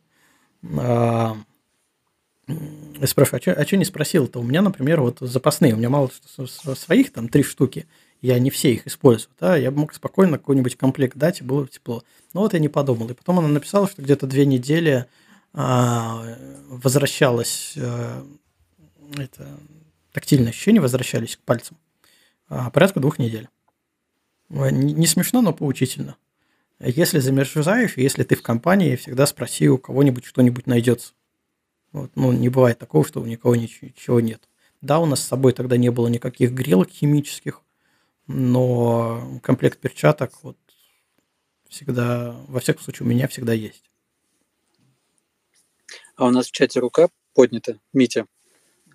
Я спрашиваю, а что а не спросил-то? У меня, например, вот запасные, у меня мало своих, там три штуки, я не все их использую, да, я мог спокойно какой-нибудь комплект дать, и было бы тепло. Но вот я не подумал. И потом она написала, что где-то две недели а, возвращалась а, это, тактильные ощущения возвращались к пальцам а, порядка двух недель. Не, не смешно, но поучительно. Если замерзаешь, если ты в компании, всегда спроси у кого-нибудь что-нибудь найдется. Вот, ну, не бывает такого, что у никого ничего, ничего нет. Да, у нас с собой тогда не было никаких грелок химических, но комплект перчаток вот всегда, во всяком случае, у меня всегда есть. А у нас в чате рука поднята, Митя.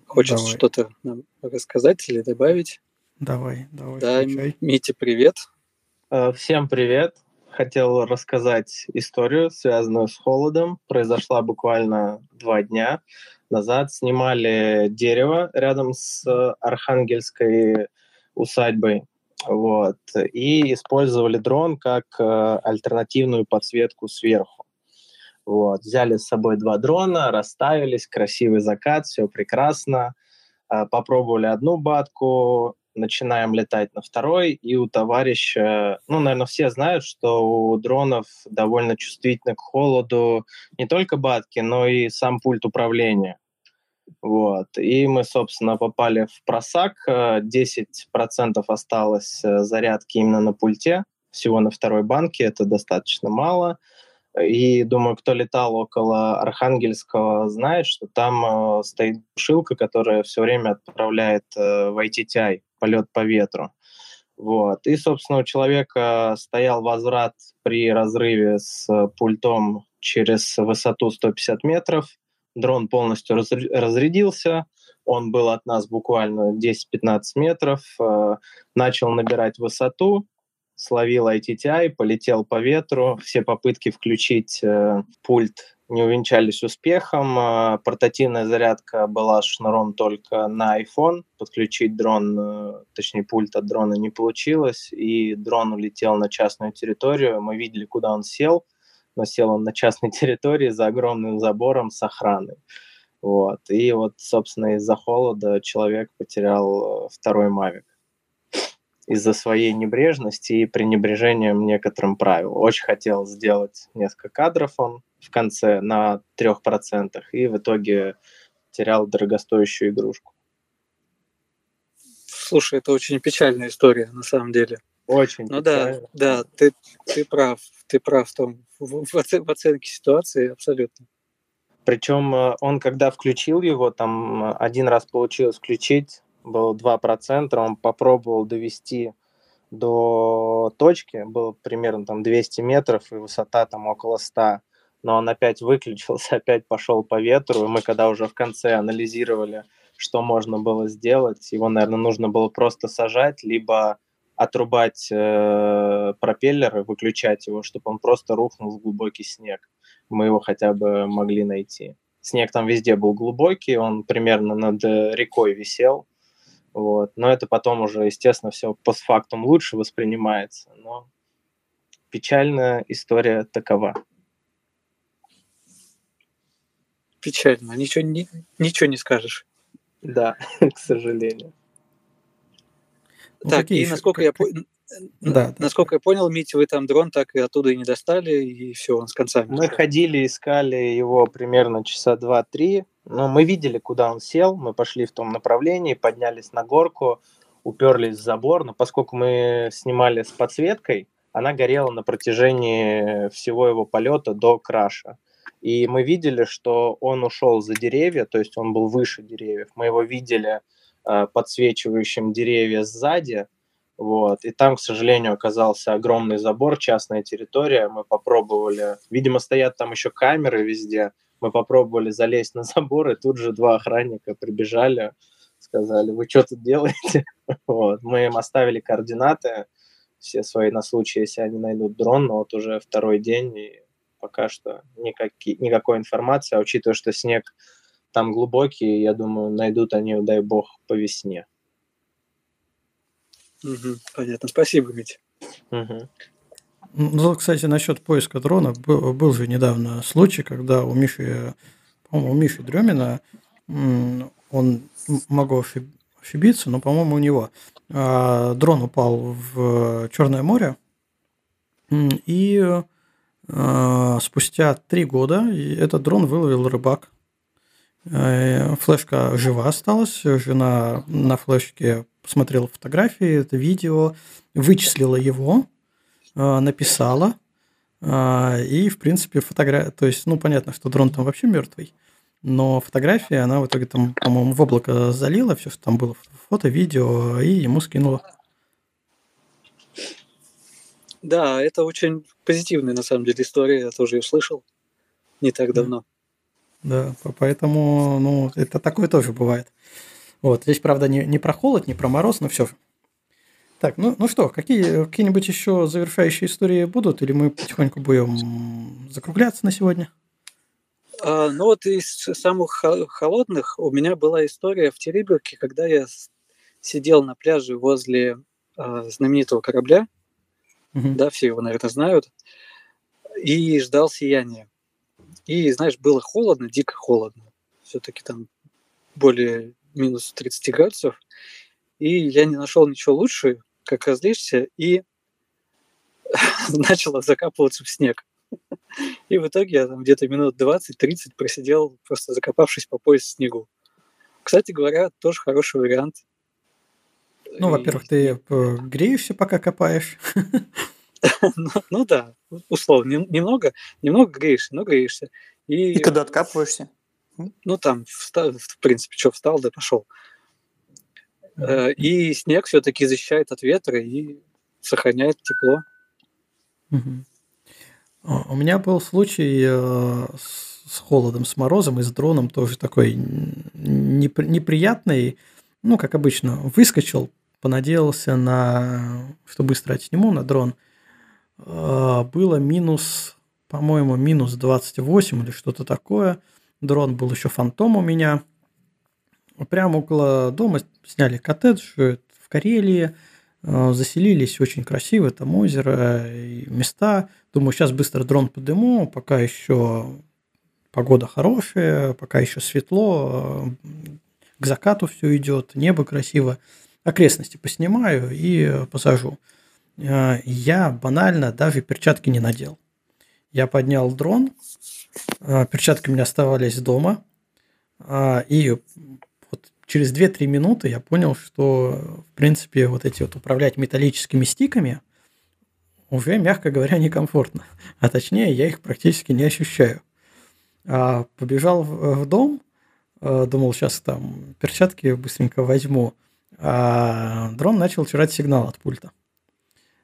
Хочешь давай. что-то нам рассказать или добавить? Давай, давай. Да, включай. Митя, привет. Э, всем привет. Хотел рассказать историю, связанную с холодом. Произошла буквально два дня назад. Снимали дерево рядом с Архангельской усадьбой. Вот. И использовали дрон как э, альтернативную подсветку сверху. Вот. Взяли с собой два дрона, расставились, красивый закат, все прекрасно. А, попробовали одну батку, начинаем летать на второй, и у товарища, ну, наверное, все знают, что у дронов довольно чувствительны к холоду не только батки, но и сам пульт управления. Вот. И мы, собственно, попали в просак. 10% осталось э, зарядки именно на пульте, всего на второй банке, это достаточно мало. И думаю, кто летал около Архангельского, знает, что там э, стоит шилка, которая все время отправляет э, в ITTI, полет по ветру. Вот. И, собственно, у человека стоял возврат при разрыве с пультом через высоту 150 метров. Дрон полностью разрядился, он был от нас буквально 10-15 метров, э, начал набирать высоту, словил ITTI, полетел по ветру. Все попытки включить э, пульт не увенчались успехом. Э, портативная зарядка была с шнуром только на iPhone. Подключить дрон, э, точнее пульт от дрона не получилось, и дрон улетел на частную территорию. Мы видели, куда он сел, но сел он на частной территории за огромным забором с охраной. Вот. И вот, собственно, из-за холода человек потерял второй Мавик из-за своей небрежности и пренебрежения некоторым правилам. Очень хотел сделать несколько кадров он в конце на трех процентах и в итоге терял дорогостоящую игрушку. Слушай, это очень печальная история на самом деле. Очень. Ну да, да, ты, ты прав, ты прав в том, в, в, оцен, в оценке ситуации абсолютно. Причем э, он, когда включил его, там один раз получилось включить, было 2%, он попробовал довести до точки, было примерно там 200 метров и высота там около 100, но он опять выключился, опять пошел по ветру, и мы когда уже в конце анализировали, что можно было сделать, его, наверное, нужно было просто сажать, либо отрубать э, пропеллер выключать его, чтобы он просто рухнул в глубокий снег. Мы его хотя бы могли найти. Снег там везде был глубокий, он примерно над рекой висел, вот. Но это потом уже, естественно, все постфактум лучше воспринимается. Но печальная история такова. Печально. Ничего не, ничего не скажешь. Да, к сожалению. Ну, так, и насколько я понял, да, Насколько да. я понял, Митя, вы там дрон так и оттуда и не достали, и все, он с концами. Мы ходили, искали его примерно часа два-три, но мы видели, куда он сел, мы пошли в том направлении, поднялись на горку, уперлись в забор, но поскольку мы снимали с подсветкой, она горела на протяжении всего его полета до краша. И мы видели, что он ушел за деревья, то есть он был выше деревьев. Мы его видели э, подсвечивающим деревья сзади, вот. И там, к сожалению, оказался огромный забор, частная территория. Мы попробовали, видимо, стоят там еще камеры везде, мы попробовали залезть на забор, и тут же два охранника прибежали, сказали, вы что тут делаете? вот. Мы им оставили координаты, все свои на случай, если они найдут дрон, но вот уже второй день, и пока что никаки, никакой информации, а учитывая, что снег там глубокий, я думаю, найдут они, дай бог, по весне. Угу, понятно. Спасибо, Митя. Угу. Ну, кстати, насчет поиска дрона. Был, был же недавно случай, когда у Миши, по-моему, у Миши Дремина, он могу ошибиться, но, по-моему, у него а, дрон упал в Черное море, и спустя три года этот дрон выловил рыбак. Э, флешка жива осталась, жена на флешке посмотрела фотографии, это видео, вычислила его, а, написала, а, и, в принципе, фотография... То есть, ну, понятно, что дрон там вообще мертвый, но фотография, она в итоге там, по-моему, в облако залила все, что там было, фото, видео, и ему скинула. Да, это очень позитивная, на самом деле, история. Я тоже ее слышал не так давно. Да, поэтому, ну, это такое тоже бывает. Вот, здесь, правда, не, не про холод, не про мороз, но все же. Так, ну, ну что, какие, какие-нибудь еще завершающие истории будут, или мы потихоньку будем закругляться на сегодня? А, ну вот из самых холодных у меня была история в Териберке, когда я сидел на пляже возле а, знаменитого корабля, угу. да, все его, наверное, знают, и ждал сияния. И, знаешь, было холодно, дико холодно. Все-таки там более минус 30 градусов. И я не нашел ничего лучше, как развлечься, и начала закапываться в снег. И в итоге я там где-то минут 20-30 просидел, просто закопавшись по пояс в снегу. Кстати говоря, тоже хороший вариант. Ну, во-первых, ты э, греешься, пока копаешь. ну, ну да, условно. Немного, немного греешься, но греешься. И, когда откапываешься? Ну, там, в принципе, что, встал, да пошел. Э, и снег все-таки защищает от ветра и сохраняет тепло. У меня был случай э, с холодом, с морозом и с дроном тоже такой неприятный. Ну, как обычно, выскочил, понадеялся на, что быстро отсниму на дрон. Э, Было минус, по-моему, минус 28 или что-то такое. Дрон был еще фантом у меня. Прямо около дома сняли коттедж э, в Карелии. Э, Заселились очень красиво, там озеро и места. Думаю, сейчас быстро дрон подыму, пока еще погода хорошая, пока еще светло, э, к закату все идет, небо красиво. Окрестности поснимаю и э, посажу. Э, Я банально даже перчатки не надел. Я поднял дрон, э, перчатки у меня оставались дома, и вот через 2-3 минуты я понял, что, в принципе, вот эти вот управлять металлическими стиками уже, мягко говоря, некомфортно. А точнее, я их практически не ощущаю. А, побежал в, дом, думал, сейчас там перчатки быстренько возьму, а дрон начал чирать сигнал от пульта.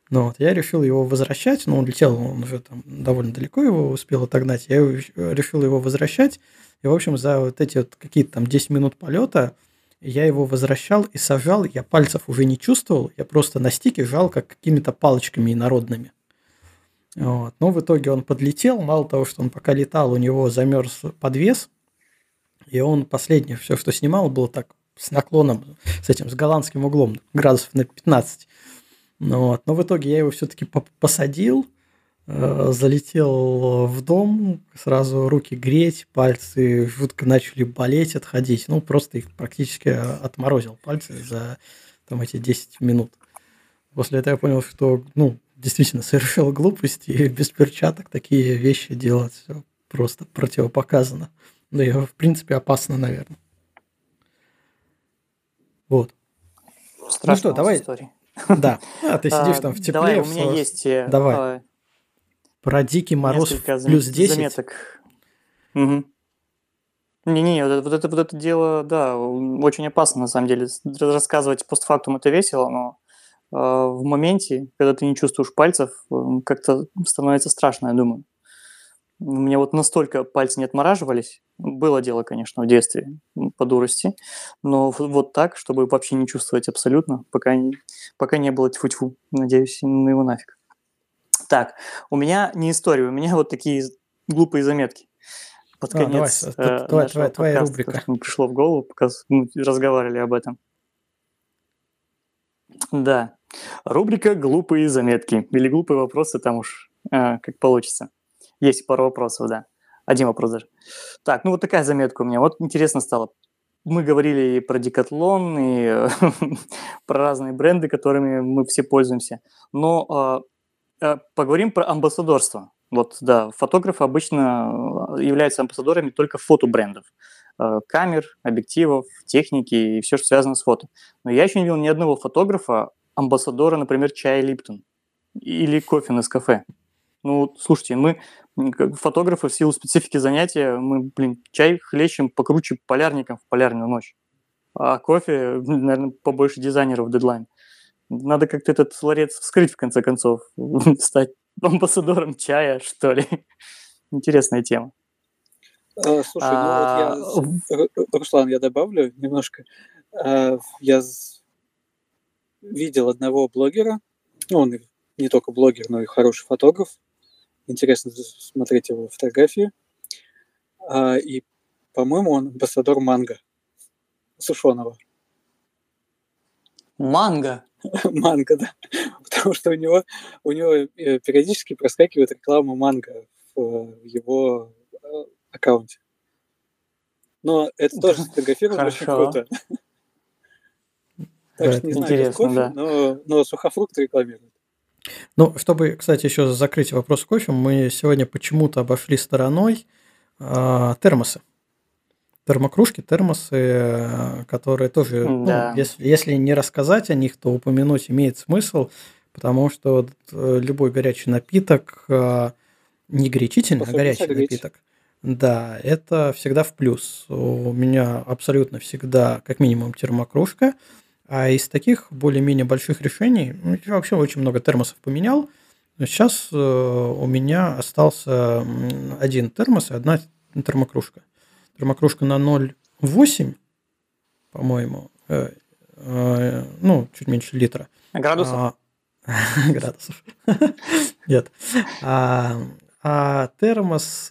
Ну вот, я решил его возвращать, но он летел, он уже там довольно далеко его успел отогнать, я его- решил его возвращать, и, в общем, за вот эти вот какие-то там 10 минут полета я его возвращал и сажал, я пальцев уже не чувствовал, я просто на стике жал как какими-то палочками инородными. Вот. Но в итоге он подлетел, мало того, что он пока летал, у него замерз подвес, и он последнее все, что снимал, было так с наклоном, с этим, с голландским углом, градусов на 15. Ну вот. Но в итоге я его все-таки посадил, э, залетел в дом, сразу руки греть, пальцы жутко начали болеть, отходить. Ну, просто их практически отморозил пальцы за там эти 10 минут. После этого я понял, что, ну, действительно совершил глупости, и без перчаток такие вещи делать просто противопоказано. Да и, в принципе, опасно, наверное. Вот. Страшно Ну что, давай- истории. Да. А, ты сидишь А, там в тепле. Давай, у меня есть э, Давай. э, Про дикий мороз плюс 10. заметок. Мгм. Не-не, вот это, вот, это, вот это дело, да, очень опасно на самом деле. Рассказывать постфактум это весело, но э, в моменте, когда ты не чувствуешь пальцев, как-то становится страшно, я думаю. У меня вот настолько пальцы не отмораживались. Было дело, конечно, в детстве, по дурости. Но вот так, чтобы вообще не чувствовать абсолютно, пока, не- пока не было тьфу-тьфу. Надеюсь, ну его нафиг. Так, у меня не история, у меня вот такие глупые заметки. Под А, давай, конец с- э, твоя- твоя- твоя рубрика. пришло в голову, пока мы разговаривали об этом. Да. Рубрика «Глупые заметки» или «Глупые вопросы», там уж э, как получится. Есть пару вопросов, да. Один вопрос даже. Так, ну вот такая заметка у меня. Вот интересно стало. Мы говорили и про Декатлон, и про разные бренды, которыми мы все пользуемся. Но э, поговорим про амбассадорство. Вот, да, фотографы обычно э, являются амбассадорами только фотобрендов. Э, камер, объективов, техники и все, что связано с фото. Но я еще не видел ни одного фотографа, амбассадора, например, чая Липтон или кофе на кафе. Ну, слушайте, мы, как фотографы, в силу специфики занятия, мы, блин, чай хлещем покруче полярником в полярную ночь. А кофе, наверное, побольше дизайнеров в дедлайн. Надо как-то этот ларец вскрыть, в конце концов, стать амбассадором чая, что ли. Интересная тема. А, Слушай, ну А, вот я, Ру- Руслан, я добавлю немножко. А, Я видел одного блогера, ну, он не только блогер, но и хороший фотограф. Интересно смотреть его фотографии. А, И, по-моему, он амбассадор манго сушеного. Манго. Манго, да. Потому что у него, у него э, периодически проскакивает реклама манго в его э, аккаунте. Но это тоже сфотографировано очень круто. Так что не знаю, кофе, но сухофрукты рекламируют. Ну, чтобы, кстати, еще закрыть вопрос кофе, мы сегодня почему-то обошли стороной а, термосы. Термокружки, термосы, э, которые тоже, ну, Да. если, если не рассказать о них, то упомянуть имеет смысл, потому что э, любой горячий напиток, э, не горячительный, а Особенно горячий согреть. напиток, да, это всегда в плюс. У меня абсолютно всегда как минимум термокружка, А из таких более-менее больших решений, ну, я вообще очень много термосов поменял. Сейчас э, у меня остался один термос и одна термокружка. Термокружка на 0,8, по-моему, э, э, ну, чуть меньше литра. Градусов? А, градусов. Нет. А, а термос...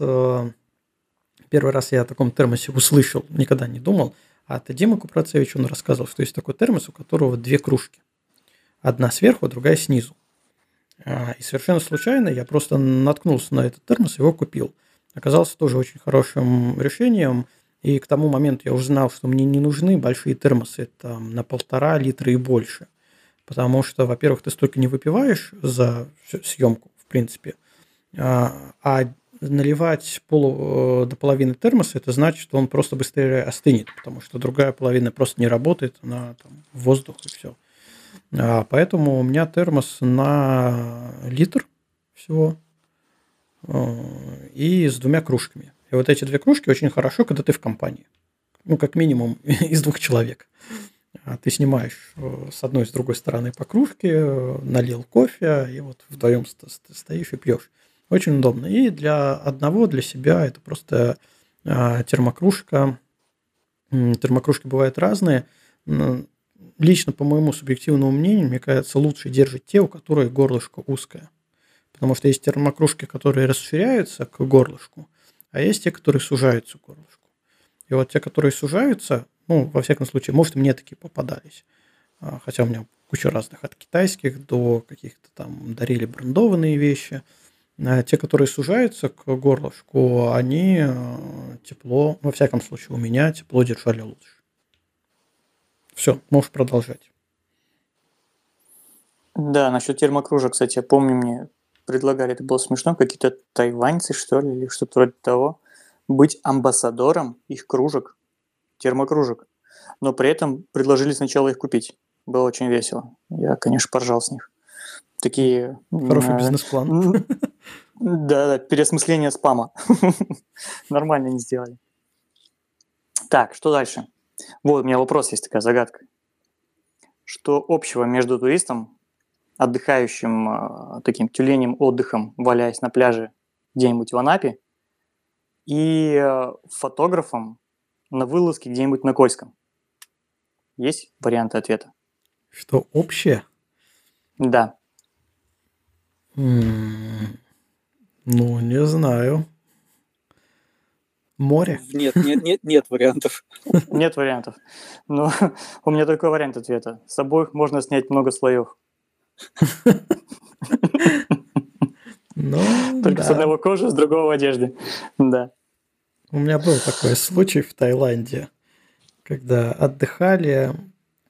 Первый раз я о таком термосе услышал, никогда не думал. А от Димы Купрацевич он рассказывал, что есть такой термос, у которого две кружки. Одна сверху, другая снизу. А, и совершенно случайно я просто наткнулся на этот термос, его купил. Оказался тоже очень хорошим решением. И к тому моменту я уже знал, что мне не нужны большие термосы там, на полтора литра и больше. Потому что, во-первых, ты столько не выпиваешь за съемку, в принципе. А, а наливать полу, э, до половины термоса, это значит, что он просто быстрее остынет, потому что другая половина просто не работает, она там воздух и все. А, поэтому у меня термос на литр всего э, и с двумя кружками. И вот эти две кружки очень хорошо, когда ты в компании. Ну, как минимум из двух человек. А ты снимаешь э, с одной и с другой стороны по кружке, налил кофе, и вот вдвоем стоишь и пьешь. Очень удобно. И для одного, для себя это просто а, термокружка. Термокружки бывают разные. Лично, по моему субъективному мнению, мне кажется, лучше держать те, у которых горлышко узкое. Потому что есть термокружки, которые расширяются к горлышку, а есть те, которые сужаются к горлышку. И вот те, которые сужаются, ну, во всяком случае, может, мне такие попадались. А, хотя у меня куча разных, от китайских до каких-то там дарили брендованные вещи – те, которые сужаются к горлышку, они э, тепло, во всяком случае у меня тепло держали лучше. Все, можешь продолжать. Да, насчет термокружек, кстати, я помню, мне предлагали, это было смешно, какие-то тайваньцы, что ли, или что-то вроде того, быть амбассадором их кружек, термокружек. Но при этом предложили сначала их купить. Было очень весело. Я, конечно, поржал с них такие... Хороший бизнес-план. Да, да, переосмысление спама. Нормально не сделали. Так, что дальше? Вот, у меня вопрос есть, такая загадка. Что общего между туристом, отдыхающим э, таким тюленем отдыхом, валяясь на пляже где-нибудь в Анапе, и э, фотографом на вылазке где-нибудь на Кольском? Есть варианты ответа? Что общее? Да. Ну, не знаю. Море? Нет, нет, нет, нет вариантов. Нет вариантов. Но у меня только вариант ответа. С обоих можно снять много слоев. Ну, Только да. с одного кожи, с другого одежды. Да. У меня был такой случай в Таиланде, когда отдыхали,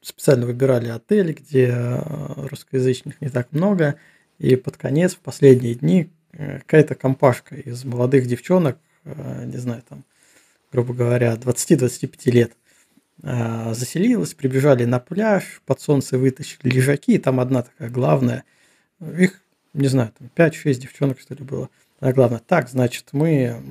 специально выбирали отель, где э, русскоязычных не так много – и под конец, в последние дни, какая-то компашка из молодых девчонок, э, не знаю, там, грубо говоря, 20-25 лет, э, заселилась, прибежали на пляж, под солнце вытащили лежаки, и там одна такая главная, их, не знаю, там 5-6 девчонок, что ли, было. А главное, так, значит, мы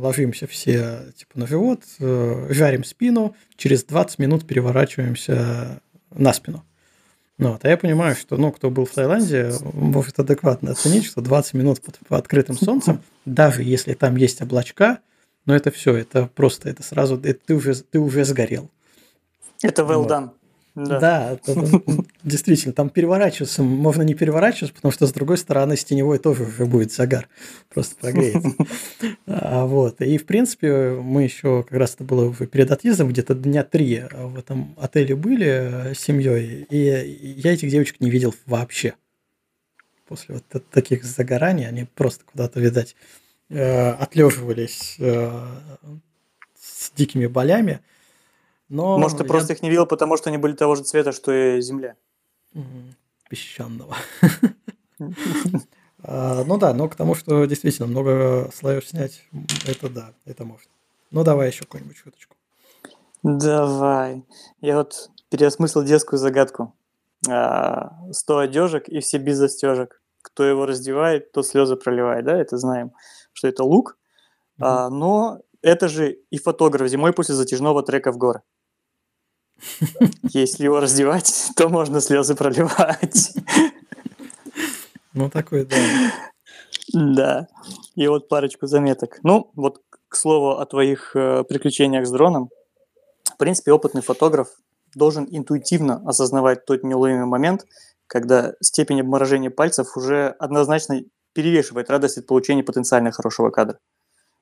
ложимся все типа на живот, жарим спину, через 20 минут переворачиваемся на спину. Ну, вот, а я понимаю, что, ну, кто был в Таиланде, может адекватно оценить, что 20 минут под, под открытым солнцем, даже если там есть облачка, но это все, это просто, это сразу, это ты уже, ты уже сгорел. Это well вот. done. Да, действительно, там переворачиваться можно не переворачиваться, потому что с другой стороны с теневой тоже уже будет загар, просто прогреется. А, вот. И в принципе мы еще как раз это было перед отъездом, где-то дня три в этом отеле были э, с семьей, и я этих девочек не видел вообще. После вот таких загораний они просто куда-то, видать, э, отлеживались э, с дикими болями. Но Может, ты я... просто их не видел, потому что они были того же цвета, что и Земля. Песчаного. А, ну да, но к тому, что действительно много слоев снять, это да, это можно. Ну давай еще какую-нибудь шуточку. Давай. Я вот переосмыслил детскую загадку. А, сто одежек и все без застежек. Кто его раздевает, тот слезы проливает, да, это знаем, что это лук. А, но это же и фотограф зимой после затяжного трека в горы. Если его раздевать, то можно слезы проливать. Ну, такой, да. Да. И вот парочку заметок. Ну, вот к слову о твоих э, приключениях с дроном. В принципе, опытный фотограф должен интуитивно осознавать тот неуловимый момент, когда степень обморожения пальцев уже однозначно перевешивает радость от получения потенциально хорошего кадра.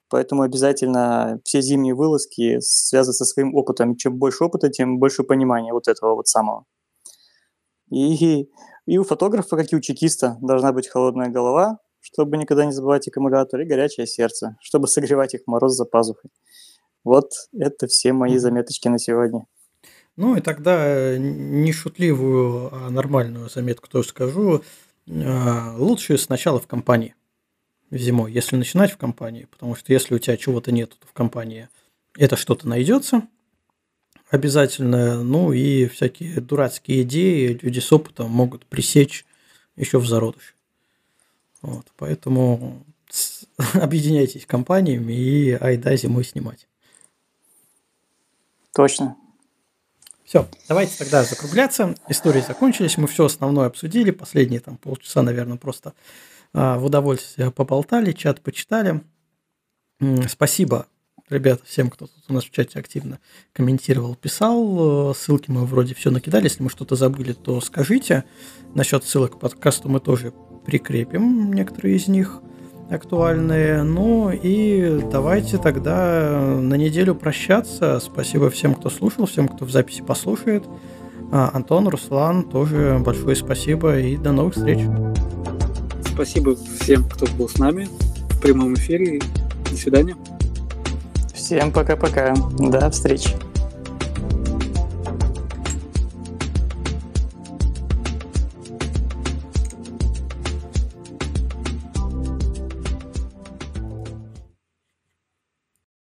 Поэтому обязательно все зимние вылазки связаны со своим опытом. Чем больше опыта, тем больше понимания вот этого вот самого. И, и у фотографа, как и у чекиста, должна быть холодная голова, чтобы никогда не забывать аккумулятор, и горячее сердце, чтобы согревать их мороз за пазухой. Вот это все мои заметочки на сегодня. Ну и тогда не шутливую, а нормальную заметку тоже скажу. А, лучше сначала в компании зимой, если начинать в компании, потому что если у тебя чего-то нет в компании, это что-то найдется обязательно, ну и всякие дурацкие идеи люди с опытом могут пресечь еще в зародыше. Вот, поэтому объединяйтесь компаниями и айда зимой снимать. Точно. Все, давайте тогда закругляться. Истории закончились, мы все основное обсудили. Последние там полчаса, наверное, просто в удовольствие поболтали, чат почитали. Спасибо, ребята, всем, кто тут у нас в чате активно комментировал, писал. Ссылки мы вроде все накидали. Если мы что-то забыли, то скажите. Насчет ссылок к подкасту мы тоже прикрепим некоторые из них актуальные. Ну и давайте тогда на неделю прощаться. Спасибо всем, кто слушал, всем, кто в записи послушает. А, Антон, Руслан, тоже большое спасибо и до новых встреч. Спасибо всем, кто был с нами в прямом эфире. До свидания. Всем пока-пока. До встречи.